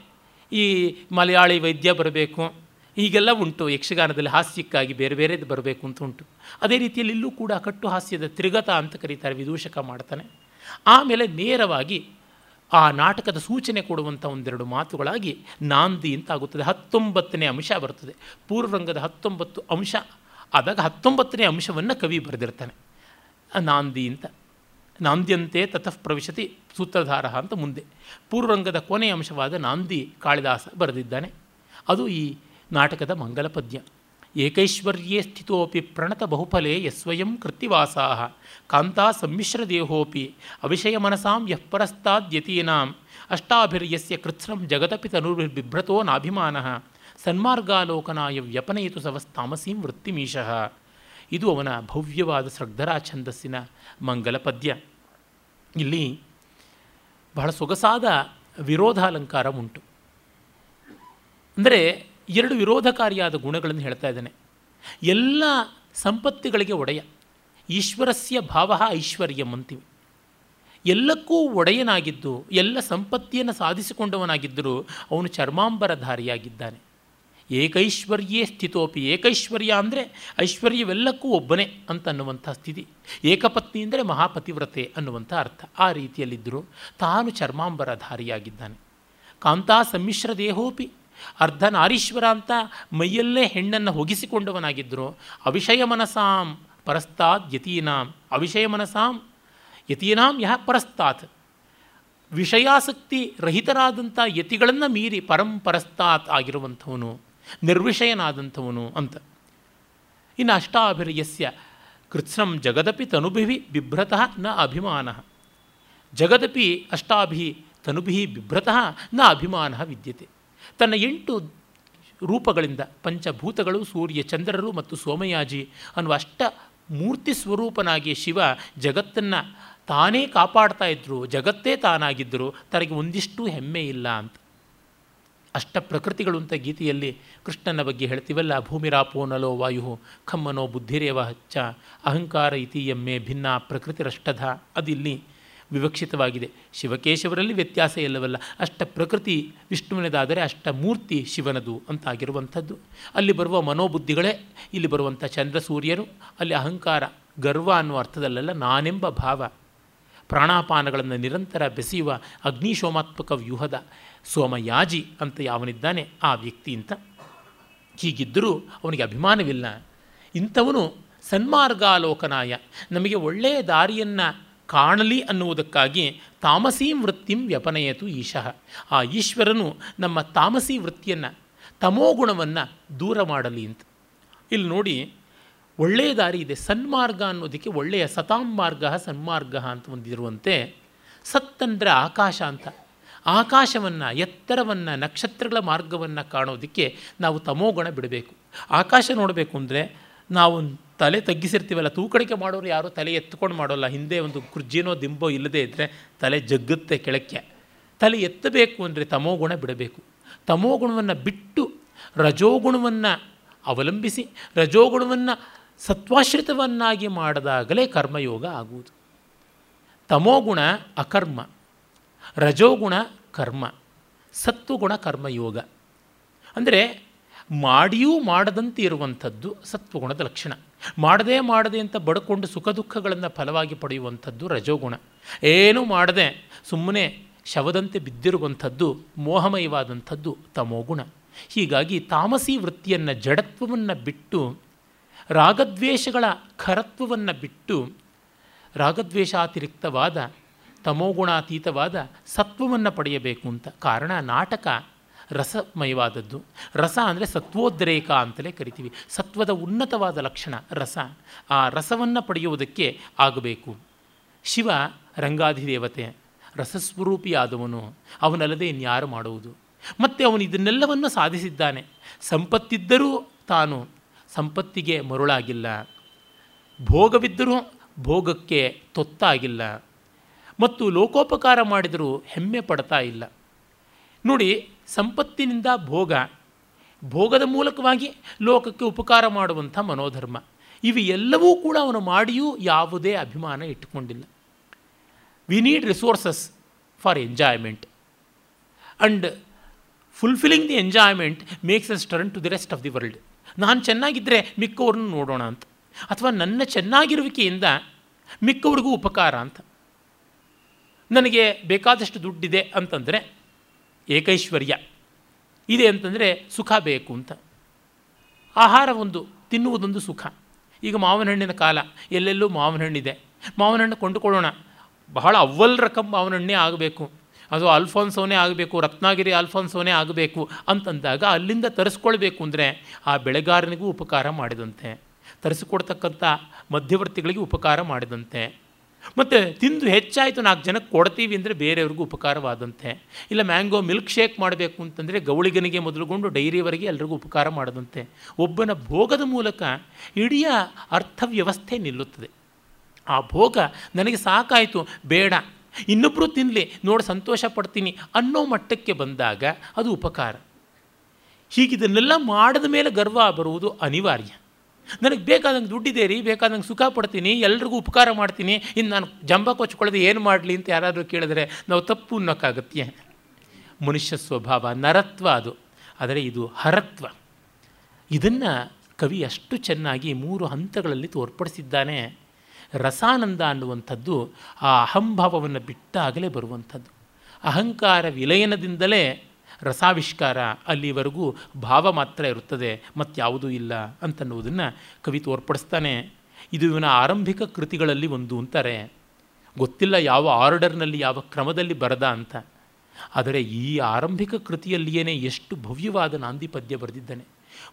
ಈ ಮಲಯಾಳಿ ವೈದ್ಯ ಬರಬೇಕು. ಹೀಗೆಲ್ಲ ಉಂಟು, ಯಕ್ಷಗಾನದಲ್ಲಿ ಹಾಸ್ಯಕ್ಕಾಗಿ ಬೇರೆ ಬೇರೆದು ಬರಬೇಕು ಅಂತ ಉಂಟು. ಅದೇ ರೀತಿಯಲ್ಲಿ ಇಲ್ಲೂ ಕೂಡ ಕಟ್ಟು ಹಾಸ್ಯದ ತ್ರಿಗತ ಅಂತ ಕರೀತಾರೆ, ವಿದೂಷಕ ಮಾಡ್ತಾನೆ. ಆಮೇಲೆ ನೇರವಾಗಿ ಆ ನಾಟಕದ ಸೂಚನೆ ಕೊಡುವಂಥ ಒಂದೆರಡು ಮಾತುಗಳಾಗಿ ನಾಂದಿ ಅಂತ ಆಗುತ್ತದೆ ಹತ್ತೊಂಬತ್ತನೇ ಅಂಶ ಬರ್ತದೆ. ಪೂರ್ವರಂಗದ ಹತ್ತೊಂಬತ್ತು ಅಂಶ ಆದಾಗ ಹತ್ತೊಂಬತ್ತನೇ ಅಂಶವನ್ನು ಕವಿ ಬರೆದಿರ್ತಾನೆ. ನಾಂದಿ ಅಂತ. ನಾಂದ್ಯಂತೆ ತತಃ ಪ್ರವಿಶತಿ ಸೂತ್ರಧಾರ ಅಂತ ಮುಂದೆ. ಪೂರ್ವರಂಗದ ಕೊನೆಯ ಅಂಶವಾದ ನಾಂದಿ ಕಾಳಿದಾಸ ಬರೆದಿದ್ದಾನೆ. ಅದು ಈ ನಾಟಕದ ಮಂಗಲ ಪದ್ಯ ಏಕೈಶ್ವರ್ಯೇ ಸ್ಥಿತೋಪಿ ಪ್ರಣತ ಬಹುಫಲೆ ಯಸ್ವಯಂ ಕೃತ್ತಿವಾಸಾ ಕಾಂತಾ ಸಮ್ಮಿಶ್ರ ದೇಹೋಪಿ ಅವಿಷಯ ಮನಸಾಂ ಯಃ ಪರಸ್ತಾದ್ಯತೀನಾಂ. ಅಷ್ಟಾಭಿರ್ಯಸ್ಯ ಕೃತ್ಸ್ನಂ ಜಗದಪಿ ತನುರ್ಬಿಭ್ರತೋ ನಾಭಿಮಾನ. ಸನ್ಮಾರ್ಗಾಲೋಕನಾಯ ವ್ಯಪನಯಿತು ಸವಸ್ತಾಮಸೀಂ ವೃತ್ತಿಮೀಶಃ. ಇದು ಅವನ ಭವ್ಯವಾದ ಶ್ರದ್ಧರಾ ಛಂದಸ್ಸಿನ ಮಂಗಲ ಪದ್ಯ ಇಲ್ಲಿ ಬಹಳ ಸೊಗಸಾದ ವಿರೋಧಾಲಂಕಾರ ಉಂಟು. ಅಂದರೆ ಎರಡು ವಿರೋಧಕಾರಿಯಾದ ಗುಣಗಳನ್ನು ಹೇಳ್ತಾ ಇದ್ದಾನೆ. ಎಲ್ಲ ಸಂಪತ್ತಿಗಳಿಗೆ ಒಡೆಯ. ಈಶ್ವರಸ್ಯ ಭಾವ ಐಶ್ವರ್ಯಂ ಅಂತೀವಿ ಎಲ್ಲಕ್ಕೂ ಒಡೆಯನಾಗಿದ್ದು, ಎಲ್ಲ ಸಂಪತ್ತಿಯನ್ನು ಸಾಧಿಸಿಕೊಂಡವನಾಗಿದ್ದರೂ ಅವನು ಚರ್ಮಾಂಬರಧಾರಿಯಾಗಿದ್ದಾನೆ. ಏಕೈಶ್ವರ್ಯೇ ಸ್ಥಿತೋಪಿ, ಏಕೈಶ್ವರ್ಯ ಅಂದರೆ ಐಶ್ವರ್ಯವೆಲ್ಲಕ್ಕೂ ಒಬ್ಬನೇ ಅಂತ ಅನ್ನುವಂಥ ಸ್ಥಿತಿ. ಏಕಪತ್ನಿ ಅಂದರೆ ಮಹಾಪತಿವ್ರತೆ ಅನ್ನುವಂಥ ಅರ್ಥ. ಆ ರೀತಿಯಲ್ಲಿದ್ದರೂ ತಾನು ಚರ್ಮಾಂಬರಧಾರಿಯಾಗಿದ್ದಾನೆ. ಕಾಂತಾ ಸಮ್ಮಿಶ್ರ ದೇಹೋಪಿ ಅರ್ಧ ನಾರೀಶ್ವರ ಅಂತ ಮೈಯಲ್ಲೇ ಹೆಣ್ಣನ್ನು ಹೊಗಿಸಿಕೊಂಡವನಾಗಿದ್ದರು ಅವಿಷಯ ಮನಸಾಂ ಪರಸ್ತಾತ್ ಯತೀನಾಂ. ಅವಿಷಯ ಮನಸಾಂ ಯತೀನಾಂ ಯಹ ಪರಸ್ತಾತ್. ವಿಷಯಾಸಕ್ತಿ ರಹಿತರಾದಂಥ ಯತಿಗಳನ್ನು ಮೀರಿ ಪರಂಪರಸ್ತಾತ್ ಆಗಿರುವಂಥವನು, ನಿರ್ವಿಷಯನಾದಂಥವನು ಅಂತ. ಇನ್ನು ಅಷ್ಟಾಭಿರಯಸ್ಯ ಕೃತ್ಸ್ನಂ ಜಗದಪಿ ತನುಭಿ ಬಿಭ್ರತಃ ನ ಅಭಿಮಾನ. ಜಗದಪಿ ಅಷ್ಟಾಭಿ ತನುಭಿ ಬಿಭ್ರತಃ ನ ಅಭಿಮಾನ ವಿದ್ಯತೆ. ತನ್ನ ಎಂಟು ರೂಪಗಳಿಂದ ಪಂಚಭೂತಗಳು, ಸೂರ್ಯ ಚಂದ್ರರು ಮತ್ತು ಸೋಮಯಾಜಿ ಅನ್ನುವ ಅಷ್ಟ ಮೂರ್ತಿ ಸ್ವರೂಪನಾಗಿ ಶಿವ ಜಗತ್ತನ್ನು ತಾನೇ ಕಾಪಾಡ್ತಾ ಇದ್ದರು ಜಗತ್ತೇ ತಾನಾಗಿದ್ದರು, ತನಗೆ ಒಂದಿಷ್ಟು ಹೆಮ್ಮೆ ಇಲ್ಲ ಅಂತ. ಅಷ್ಟ ಪ್ರಕೃತಿಗಳು ಅಂತ ಗೀತೆಯಲ್ಲಿ ಕೃಷ್ಣನ ಬಗ್ಗೆ ಹೇಳ್ತೀವಲ್ಲ ಭೂಮಿರಾಪೋ ನಲೋ ವಾಯು ಖಮ್ಮನೋ ಬುದ್ಧಿರೇವ ಹಚ್ಚ, ಅಹಂಕಾರ ಇತಿ ಎಮ್ಮೆ ಭಿನ್ನ ಪ್ರಕೃತಿರಷ್ಟಧ ಅದಿಲ್ಲಿ ವಿವಕ್ಷಿತವಾಗಿದೆ. ಶಿವಕೇಶವರಲ್ಲಿ ವ್ಯತ್ಯಾಸ ಇಲ್ಲವಲ್ಲ ಅಷ್ಟ ಪ್ರಕೃತಿ ವಿಷ್ಣುವಿನದಾದರೆ ಅಷ್ಟ ಮೂರ್ತಿ ಶಿವನದು ಅಂತಾಗಿರುವಂಥದ್ದು. ಅಲ್ಲಿ ಬರುವ ಮನೋಬುದ್ಧಿಗಳೇ, ಇಲ್ಲಿ ಬರುವಂಥ ಚಂದ್ರ ಸೂರ್ಯರು, ಅಲ್ಲಿ ಅಹಂಕಾರ, ಗರ್ವ ಅನ್ನುವ ಅರ್ಥದಲ್ಲೆಲ್ಲ ನಾನೆಂಬ ಭಾವ. ಪ್ರಾಣಾಪಾನಗಳನ್ನು ನಿರಂತರ ಬೆಸೆಯುವ ಅಗ್ನಿಶೋಮಾತ್ಮಕ ವ್ಯೂಹದ ಸೋಮಯಾಜಿ ಅಂತ ಯಾವನಿದ್ದಾನೆ, ಆ ವ್ಯಕ್ತಿ ಅಂತ ಹೀಗಿದ್ದರೂ ಅವನಿಗೆ ಅಭಿಮಾನವಿಲ್ಲ. ಇಂಥವನು ಸನ್ಮಾರ್ಗಾಲೋಕನಾಯ. ನಮಗೆ ಒಳ್ಳೆಯ ದಾರಿಯನ್ನು ಕಾಣಲಿ ಅನ್ನುವುದಕ್ಕಾಗಿ ತಾಮಸೀಂ ವೃತ್ತಿಂ ವ್ಯಪನಯತು ಈಶಃ. ಆ ಈಶ್ವರನು ನಮ್ಮ ತಾಮಸಿ ವೃತ್ತಿಯನ್ನು ತಮೋಗುಣವನ್ನು ದೂರ ಮಾಡಲಿ ಅಂತ. ಇಲ್ಲಿ ನೋಡಿ, ಒಳ್ಳೆಯ ದಾರಿ ಇದೆ, ಸನ್ಮಾರ್ಗ ಅನ್ನೋದಕ್ಕೆ ಒಳ್ಳೆಯ ಸತಾಂ ಮಾರ್ಗ ಸನ್ಮಾರ್ಗ ಅಂತ ಒಂದಿರುವಂತೆ ಸತ್ತಂದರೆ ಆಕಾಶ ಅಂತ. ಆಕಾಶವನ್ನು, ಎತ್ತರವನ್ನು, ನಕ್ಷತ್ರಗಳ ಮಾರ್ಗವನ್ನು ಕಾಣೋದಕ್ಕೆ ನಾವು ತಮೋಗುಣ ಬಿಡಬೇಕು. ಆಕಾಶ ನೋಡಬೇಕು ಅಂದರೆ ನಾವು ತಲೆ ತಗ್ಗಿಸಿರ್ತೀವಲ್ಲ, ತೂಕಡಿಕೆ ಮಾಡೋರು ಯಾರೂ? ತಲೆ ಎತ್ಕೊಂಡು ಮಾಡೋಲ್ಲ. ಹಿಂದೆ ಒಂದು ಕುರ್ಜಿನೋ ದಿಂಬೋ ಇಲ್ಲದೇ ಇದ್ದರೆ ತಲೆ ಜಗ್ಗುತ್ತೆ ಕೆಳಕ್ಕೆ. ತಲೆ ಎತ್ತಬೇಕು ಅಂದರೆ ತಮೋಗುಣ ಬಿಡಬೇಕು. ತಮೋಗುಣವನ್ನು ಬಿಟ್ಟು ರಜೋಗುಣವನ್ನು ಅವಲಂಬಿಸಿ ರಜೋಗುಣವನ್ನು ಸತ್ವಾಶ್ರಿತವನ್ನಾಗಿ ಮಾಡಿದಾಗಲೇ ಕರ್ಮಯೋಗ ಆಗುವುದು. ತಮೋಗುಣ ಅಕರ್ಮ ರಜೋಗುಣ ಕರ್ಮ ಸತ್ವಗುಣ ಕರ್ಮಯೋಗ. ಅಂದರೆ ಮಾಡಿಯೂ ಮಾಡದಂತೆ ಇರುವಂಥದ್ದು ಸತ್ವಗುಣದ ಲಕ್ಷಣ. ಮಾಡದೇ ಮಾಡದೆ ಅಂತ ಬಡ್ಕೊಂಡು ಸುಖ ದುಃಖಗಳನ್ನು ಫಲವಾಗಿ ಪಡೆಯುವಂಥದ್ದು ರಜೋಗುಣ. ಏನೂ ಮಾಡದೆ ಸುಮ್ಮನೆ ಶವದಂತೆ ಬಿದ್ದಿರುವಂಥದ್ದು ಮೋಹಮಯವಾದಂಥದ್ದು ತಮೋಗುಣ. ಹೀಗಾಗಿ ತಾಮಸಿ ವೃತ್ತಿಯನ್ನು ಜಡತ್ವವನ್ನು ಬಿಟ್ಟು, ರಾಗದ್ವೇಷಗಳ ಖರತ್ವವನ್ನು ಬಿಟ್ಟು, ರಾಗದ್ವೇಷಾತಿರಿಕ್ತವಾದ ತಮೋಗುಣಾತೀತವಾದ ಸತ್ವವನ್ನು ಪಡೆಯಬೇಕು ಅಂತ ಕಾರಣ ನಾಟಕ ರಸಮಯವಾದದ್ದು. ರಸ ಅಂದರೆ ಸತ್ವೋದ್ರೇಕ ಅಂತಲೇ ಕರಿತೀವಿ. ಸತ್ವದ ಉನ್ನತವಾದ ಲಕ್ಷಣ ರಸ. ಆ ರಸವನ್ನು ಪಡೆಯುವುದಕ್ಕೆ ಆಗಬೇಕು. ಶಿವ ರಂಗಾಧಿದೇವತೆ, ರಸಸ್ವರೂಪಿಯಾದವನು. ಅವನಲ್ಲದೆ ಇನ್ಯಾರು ಮಾಡುವುದು? ಮತ್ತು ಅವನು ಇದನ್ನೆಲ್ಲವನ್ನು ಸಾಧಿಸಿದ್ದಾನೆ. ಸಂಪತ್ತಿದ್ದರೂ ತಾನು ಸಂಪತ್ತಿಗೆ ಮರುಳಾಗಿಲ್ಲ. ಭೋಗವಿದ್ದರೂ ಭೋಗಕ್ಕೆ ತೊತ್ತಾಗಿಲ್ಲ. ಮತ್ತು ಲೋಕೋಪಕಾರ ಮಾಡಿದರೂ ಹೆಮ್ಮೆ ಪಡ್ತಾ ಇಲ್ಲ. ನೋಡಿ, ಸಂಪತ್ತಿನಿಂದ ಭೋಗ, ಭೋಗದ ಮೂಲಕವಾಗಿ ಲೋಕಕ್ಕೆ ಉಪಕಾರ ಮಾಡುವಂಥ ಮನೋಧರ್ಮ. ಇವು ಎಲ್ಲವೂ ಕೂಡ ಅವನು ಮಾಡಿಯೂ ಯಾವುದೇ ಅಭಿಮಾನ ಇಟ್ಟುಕೊಂಡಿಲ್ಲ. We need resources for enjoyment and fulfilling the enjoyment makes us turn to the rest of the world ನಾನು ಚೆನ್ನಾಗಿದ್ದರೆ ಮಿಕ್ಕವ್ರನ್ನ ನೋಡೋಣ ಅಂತ. ಅಥವಾ ನನ್ನ ಚೆನ್ನಾಗಿರುವಿಕೆಯಿಂದ ಮಿಕ್ಕವ್ರಿಗೂ ಉಪಕಾರ ಅಂತ. ನನಗೆ ಬೇಕಾದಷ್ಟು ದುಡ್ಡಿದೆ ಅಂತಂದರೆ ಏಕೈಶ್ವರ್ಯ. ಇದೆ ಅಂತಂದರೆ ಸುಖ ಬೇಕು ಅಂತ. ಆಹಾರ ಒಂದು, ತಿನ್ನುವುದೊಂದು ಸುಖ. ಈಗ ಮಾವಿನ ಹಣ್ಣಿನ ಕಾಲ, ಎಲ್ಲೆಲ್ಲೂ ಮಾವಿನ ಹಣ್ಣಿದೆ. ಮಾವಿನ ಹಣ್ಣು ಕೊಂಡುಕೊಳ್ಳೋಣ. ಬಹಳ ಅವ್ವಲ್ ರಕಂ ಮಾವಿನ ಹಣ್ಣೇ ಆಗಬೇಕು. ಅದು ಅಲ್ಫಾನ್ಸೋನೇ ಆಗಬೇಕು, ರತ್ನಾಗಿರಿ ಅಲ್ಫಾನ್ಸೋನೇ ಆಗಬೇಕು ಅಂತಂದಾಗ ಅಲ್ಲಿಂದ ತರಿಸ್ಕೊಳ್ಬೇಕು ಅಂದರೆ ಆ ಬೆಳೆಗಾರನಿಗೂ ಉಪಕಾರ ಮಾಡಿದಂತೆ. ತರಿಸಿಕೊಡ್ತಕ್ಕಂಥ ಮಧ್ಯವರ್ತಿಗಳಿಗೆ ಉಪಕಾರ ಮಾಡಿದಂತೆ. ಮತ್ತು ತಿಂದು ಹೆಚ್ಚಾಯಿತು ನಾಲ್ಕು ಜನಕ್ಕೆ ಕೊಡ್ತೀವಿ ಅಂದರೆ ಬೇರೆಯವ್ರಿಗೂ ಉಪಕಾರವಾದಂತೆ. ಇಲ್ಲ ಮ್ಯಾಂಗೋ ಮಿಲ್ಕ್ ಶೇಕ್ ಮಾಡಬೇಕು ಅಂತಂದರೆ ಗೌಳಿಗನಿಗೆ ಮೊದಲುಗೊಂಡು ಡೈರಿವರೆಗೆ ಎಲ್ರಿಗೂ ಉಪಕಾರ ಮಾಡದಂತೆ. ಒಬ್ಬನ ಭೋಗದ ಮೂಲಕ ಇಡೀ ಅರ್ಥವ್ಯವಸ್ಥೆ ನಿಲ್ಲುತ್ತದೆ. ಆ ಭೋಗ ನನಗೆ ಸಾಕಾಯಿತು, ಬೇಡ ಇನ್ನೊಬ್ಬರು ತಿನ್ನಲಿ ನೋಡಿ ಸಂತೋಷ ಪಡ್ತೀನಿ ಅನ್ನೋ ಮಟ್ಟಕ್ಕೆ ಬಂದಾಗ ಅದು ಉಪಕಾರ. ಹೀಗಿದನ್ನೆಲ್ಲ ಮಾಡಿದ ಮೇಲೆ ಗರ್ವ ಬರುವುದು ಅನಿವಾರ್ಯ. ನನಗೆ ಬೇಕಾದಂಗೆ ದುಡ್ಡಿದೆ ರೀ ಬೇಕಾದಂಗೆ ಸುಖ ಪಡ್ತೀನಿ, ಎಲ್ರಿಗೂ ಉಪಕಾರ ಮಾಡ್ತೀನಿ ಇನ್ನು ನಾನು ಜಂಬ ಕೊಚ್ಕೊಳ್ಳೋದು ಏನು ಮಾಡಲಿ ಅಂತ ಯಾರಾದರೂ ಕೇಳಿದ್ರೆ, ನಾವು ತಪ್ಪು ಅನ್ನೋಕ್ಕಾಗತ್ತೆ ಮನುಷ್ಯ ಸ್ವಭಾವ, ನರತ್ವ ಅದು. ಆದರೆ ಇದು ಹರತ್ವ. ಇದನ್ನು ಕವಿ ಅಷ್ಟು ಚೆನ್ನಾಗಿ ಮೂರು ಹಂತಗಳಲ್ಲಿ ತೋರ್ಪಡಿಸಿದ್ದಾನೆ. ರಸಾನಂದ ಅನ್ನುವಂಥದ್ದು ಆ ಅಹಂಭಾವವನ್ನು ಬಿಟ್ಟಾಗಲೇ ಬರುವಂಥದ್ದು. ಅಹಂಕಾರ ವಿಲಯನದಿಂದಲೇ ರಸಾವಿಷ್ಕಾರ ಅಲ್ಲಿವರೆಗೂ ಭಾವ ಮಾತ್ರ ಇರುತ್ತದೆ ಮತ್ತಾವುದೂ ಇಲ್ಲ ಅಂತನ್ನುವುದನ್ನು ಕವಿ ತೋರ್ಪಡಿಸ್ತಾನೆ. ಇದು ಇವನ ಆರಂಭಿಕ ಕೃತಿಗಳಲ್ಲಿ ಒಂದು ಅಂತಾರೆ. ಗೊತ್ತಿಲ್ಲ ಯಾವ ಆರ್ಡರ್ನಲ್ಲಿ ಯಾವ ಕ್ರಮದಲ್ಲಿ ಬರದ ಅಂತ. ಆದರೆ ಈ ಆರಂಭಿಕ ಕೃತಿಯಲ್ಲಿಯೇ ಎಷ್ಟು ಭವ್ಯವಾದ ನಾಂದಿ ಪದ್ಯ ಬರೆದಿದ್ದಾನೆ.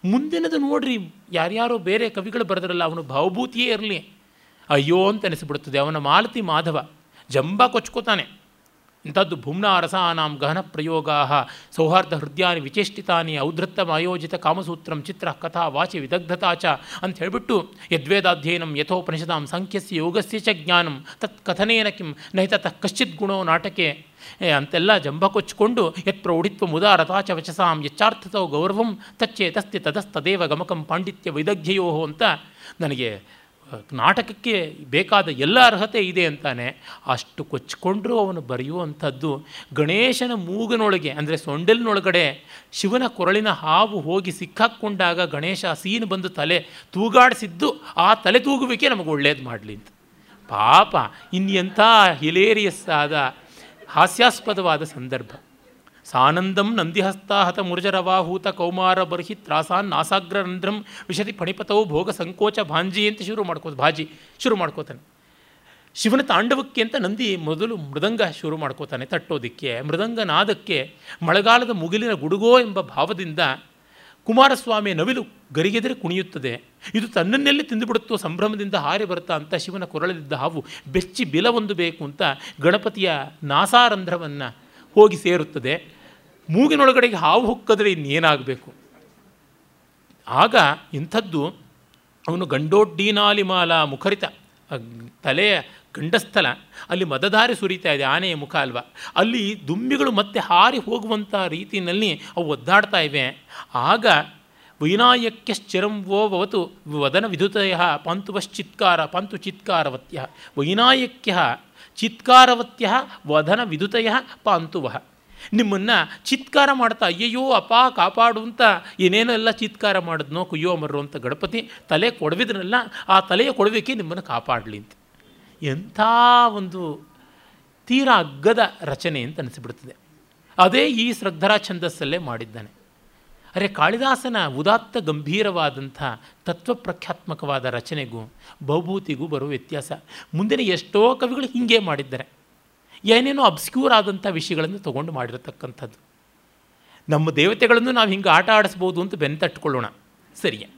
ಮುಂದಿನದು ನೋಡ್ರಿ, ಯಾರ್ಯಾರೋ ಬೇರೆ ಕವಿಗಳು ಬರೆದ್ರಲ್ಲ, ಅವನು ಭಾವಭೂತಿಯೇ ಇರಲಿ. ಅಯ್ಯೋ ಅಂತ ಅನಿಸ್ಬಿಡುತ್ತದೆ. ಅವನ ಮಾಲತಿ ಮಾಧವ, ಜಂಬ ಕೊಚ್ಕೋತಾನೆ. ಇಂಥದ್ದು ಭುಮ್ನಾ ರಸಾನಾಂ ಗಹನ ಪ್ರಯೋಗಾ ಸೌಹಾರ್ದ ಹೃದಯಾನಿ ವಿಚೇಷ್ಟಿತಾನಿ ಔಧೃತ್ತಮ ಆಯೋಜಿತ ಕಾಮಸೂತ್ರಂ ಚಿತ್ರ ಕಥಾ ವಾಚಿ ವಿದಗ್ಧತಾ ಚ ಅಂತ ಹೇಳಿಬಿಟ್ಟು ಯದ್ವೇದಾಧ್ಯಯನಂ ಯಥೋಪನಿಷದಾಂ ಸಂಖ್ಯಸ್ಯ ಯೋಗಸ್ಯ ಚ ಜ್ಞಾನಂ ತತ್ ಕಥನೇನ ಕಿಂ ನಹಿ ಕಶ್ಚಿತ್ ಗುಣೋ ನಾಟಕೆ. ಅಂತೆಲ್ಲ ಜಂಬ ಕೊಚ್ಚಿಕೊಂಡು ಯತ್ ಪ್ರೌಢಿತ್ವ ಮುದಾರತಾ ಚ ವಚಸಾಂ ಯಚ್ಚಾರ್ಥತೋ ಗೌರವಂ ತಚ್ಚೇತಸ್ತಿ ತದಸ್ತದೇವ ಗಮಕಂ ಪಾಂಡಿತ್ಯ ವೈದಗ್ಧ್ಯಯೋ ಅಂತ ನನಗೆ ನಾಟಕಕ್ಕೆ ಬೇಕಾದ ಎಲ್ಲ ಅರ್ಹತೆ ಇದೆ ಅಂತಾನೆ. ಅಷ್ಟು ಕೊಚ್ಚಿಕೊಂಡ್ರೂ ಅವನು ಬರೆಯುವಂಥದ್ದು ಗಣೇಶನ ಮೂಗನೊಳಗೆ, ಅಂದರೆ ಸೊಂಡೆಲಿನೊಳಗಡೆ ಶಿವನ ಕೊರಳಿನ ಹಾವು ಹೋಗಿ ಸಿಕ್ಕಾಕ್ಕೊಂಡಾಗ ಗಣೇಶ ಸೀನು ಬಂದು ತಲೆ ತೂಗಾಡಿಸಿದ್ದು, ಆ ತಲೆ ತೂಗುವಿಕೆ ನಮಗೆ ಒಳ್ಳೇದು ಮಾಡಲಿ ಅಂತ. ಪಾಪ ಇನ್ನೆಂಥ ಹಿಲೇರಿಯಸ್ ಆದ ಹಾಸ್ಯಾಸ್ಪದವಾದ ಸಂದರ್ಭ. ಸಾನಂದಂ ನಂದಿಹಸ್ತಾಹತ ಮುರುಜರವಾಹೂತ ಕೌಮಾರ ಬರ್ಹಿ ತ್ರಾಸಾನ್ ನಾಸಾಗ್ರರಂಧ್ರಂ ವಿಶತಿ ಫಣಿಪತವು ಭೋಗ ಸಂಕೋಚ ಭಾಂಜಿ ಅಂತ ಶುರು ಮಾಡ್ಕೋ ಭಾಜಿ ಶುರು ಮಾಡ್ಕೋತಾನೆ. ಶಿವನ ತಾಂಡವಕ್ಕೆ ಅಂತ ನಂದಿ ಮೊದಲು ಮೃದಂಗ ಶುರು ಮಾಡ್ಕೋತಾನೆ ತಟ್ಟೋದಕ್ಕೆ. ಮೃದಂಗ ನಾದಕ್ಕೆ ಮಳೆಗಾಲದ ಮುಗಿಲಿನ ಗುಡುಗೋ ಎಂಬ ಭಾವದಿಂದ ಕುಮಾರಸ್ವಾಮಿ ನವಿಲು ಗರಿಗೆದರೆ ಕುಣಿಯುತ್ತದೆ. ಇದು ತನ್ನನ್ನೆಲ್ಲಿ ತಿಂದುಬಿಡುತ್ತೋ ಸಂಭ್ರಮದಿಂದ ಹಾರಿ ಬರುತ್ತಾ ಅಂತ ಶಿವನ ಕೊರಳದಿದ್ದ ಹಾವು ಬೆಚ್ಚಿ ಬಿಲವೊಂದು ಬೇಕು ಅಂತ ಗಣಪತಿಯ ನಾಸಾರಂಧ್ರವನ್ನು ಹೋಗಿ ಸೇರುತ್ತದೆ. ಮೂಗಿನೊಳಗಡೆಗೆ ಹಾವು ಹೊಕ್ಕಿದ್ರೆ ಇನ್ನೇನಾಗಬೇಕು? ಆಗ ಇಂಥದ್ದು ಅವನು ಗಂಡೋಡ್ಡೀನಾಲಿಮಾಲ ಮುಖರಿತ ತಲೆಯ ಗಂಡಸ್ಥಲ, ಅಲ್ಲಿ ಮದಧಾರಿ ಸುರಿತಾ ಇದೆ, ಆನೆಯ ಮುಖ ಅಲ್ವಾ? ಅಲ್ಲಿ ದುಂಬಿಗಳು ಮತ್ತೆ ಹಾರಿ ಹೋಗುವಂಥ ರೀತಿಯಲ್ಲಿ ಅವು ಒದ್ದಾಡ್ತಾ ಇವೆ. ಆಗ ವೈನಾಯಕ್ಯಶ್ಚಿರಂ ವೋ ಭವತು ವದನ ವಿದುತಯ ಪಂತುವಶ್ಚಿತ್ಕಾರ ಪಂತು ಚಿತ್ಕಾರವತ್ಯ ವೈನಾಯಕ್ಯ ಚಿತ್ಕಾರವತ್ಯ ವದನ ವಿದುತಯ ಪಾಂತುವಃ. ನಿಮ್ಮನ್ನು ಚಿತ್ಕಾರ ಮಾಡ್ತಾ, ಅಯ್ಯಯ್ಯೋ, ಅಪ್ಪ, ಕಾಪಾಡು ಅಂತ ಏನೇನೋ ಎಲ್ಲ ಚಿತ್ಕಾರ ಮಾಡಿದ್ನೋ, ಕುಯ್ಯೋ ಮರ್ರೋ ಅಂತ ಗಣಪತಿ ತಲೆ ಕೊಡವಿದ್ರಲ್ಲ, ಆ ತಲೆಯ ಕೊಡವಿಕೆ ನಿಮ್ಮನ್ನು ಕಾಪಾಡಲಿ ಅಂತ. ಎಂಥ ಒಂದು ತೀರ ಅಗ್ಗದ ರಚನೆ ಅಂತ ಅನಿಸಿಬಿಡ್ತದೆ. ಅದೇ ಈ ಶ್ರದ್ಧರ ಛಂದಸ್ಸಲ್ಲೇ ಮಾಡಿದ್ದಾನೆ. ಅರೆ ಕಾಳಿದಾಸನ ಉದಾತ್ತ ಗಂಭೀರವಾದಂಥ ತತ್ವಪ್ರಖ್ಯಾತ್ಮಕವಾದ ರಚನೆಗೂ ಬಹುಭೂತಿಗೂ ಬರುವ ವ್ಯತ್ಯಾಸ. ಮುಂದಿನ ಎಷ್ಟೋ ಕವಿಗಳು ಹೀಗೆ ಮಾಡಿದ್ದಾರೆ. ಏನೇನೋ ಅಬ್ಸ್ಕ್ಯೂರ್ ಆದಂಥ ವಿಷಯಗಳನ್ನು ತೊಗೊಂಡು ಮಾಡಿರತಕ್ಕಂಥದ್ದು. ನಮ್ಮ ದೇವತೆಗಳನ್ನು ನಾವು ಹಿಂಗೆ ಆಟ ಆಡಿಸ್ಬೋದು ಅಂತ ಬೆನ್ನು ತಟ್ಕೊಳ್ಳೋಣ. ಸರಿಯೇ?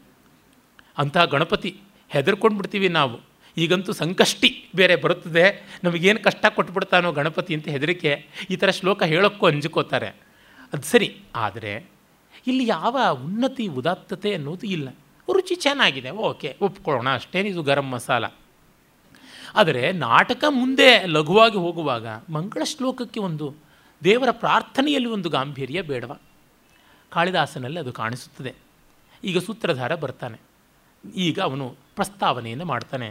ಅಂತಹ ಗಣಪತಿ ಹೆದರ್ಕೊಂಡು ಬಿಡ್ತೀವಿ ನಾವು. ಈಗಂತೂ ಸಂಕಷ್ಟಿ ಬೇರೆ ಬರುತ್ತದೆ. ನಮಗೇನು ಕಷ್ಟ ಕೊಟ್ಬಿಡ್ತಾನೋ ಗಣಪತಿ ಅಂತ ಹೆದರಿಕೆ, ಈ ಥರ ಶ್ಲೋಕ ಹೇಳೋಕ್ಕೂ ಅಂಜಿಕೋತಾರೆ. ಅದು ಸರಿ, ಆದರೆ ಇಲ್ಲಿ ಯಾವ ಉನ್ನತಿ, ಉದಾತ್ತತೆ ಅನ್ನೋದು ಇಲ್ಲ. ರುಚಿ ಚೆನ್ನಾಗಿದೆ. ಓಕೆ, ಒಪ್ಕೊಳ್ಳೋಣ. ಅಷ್ಟೇನಿದು ಗರಂ ಮಸಾಲ. ಆದರೆ ನಾಟಕ ಮುಂದೆ ಲಘುವಾಗಿ ಹೋಗುವಾಗ ಮಂಗಳ ಶ್ಲೋಕಕ್ಕೆ ಒಂದು ದೇವರ ಪ್ರಾರ್ಥನೆಯಲ್ಲಿ ಒಂದು ಗಾಂಭೀರ್ಯ ಬೇಡವ? ಕಾಳಿದಾಸನಲ್ಲಿ ಅದು ಕಾಣಿಸುತ್ತದೆ. ಈಗ ಸೂತ್ರಧಾರ ಬರ್ತಾನೆ. ಈಗ ಅವನು ಪ್ರಸ್ತಾವನೆಯನ್ನು ಮಾಡ್ತಾನೆ.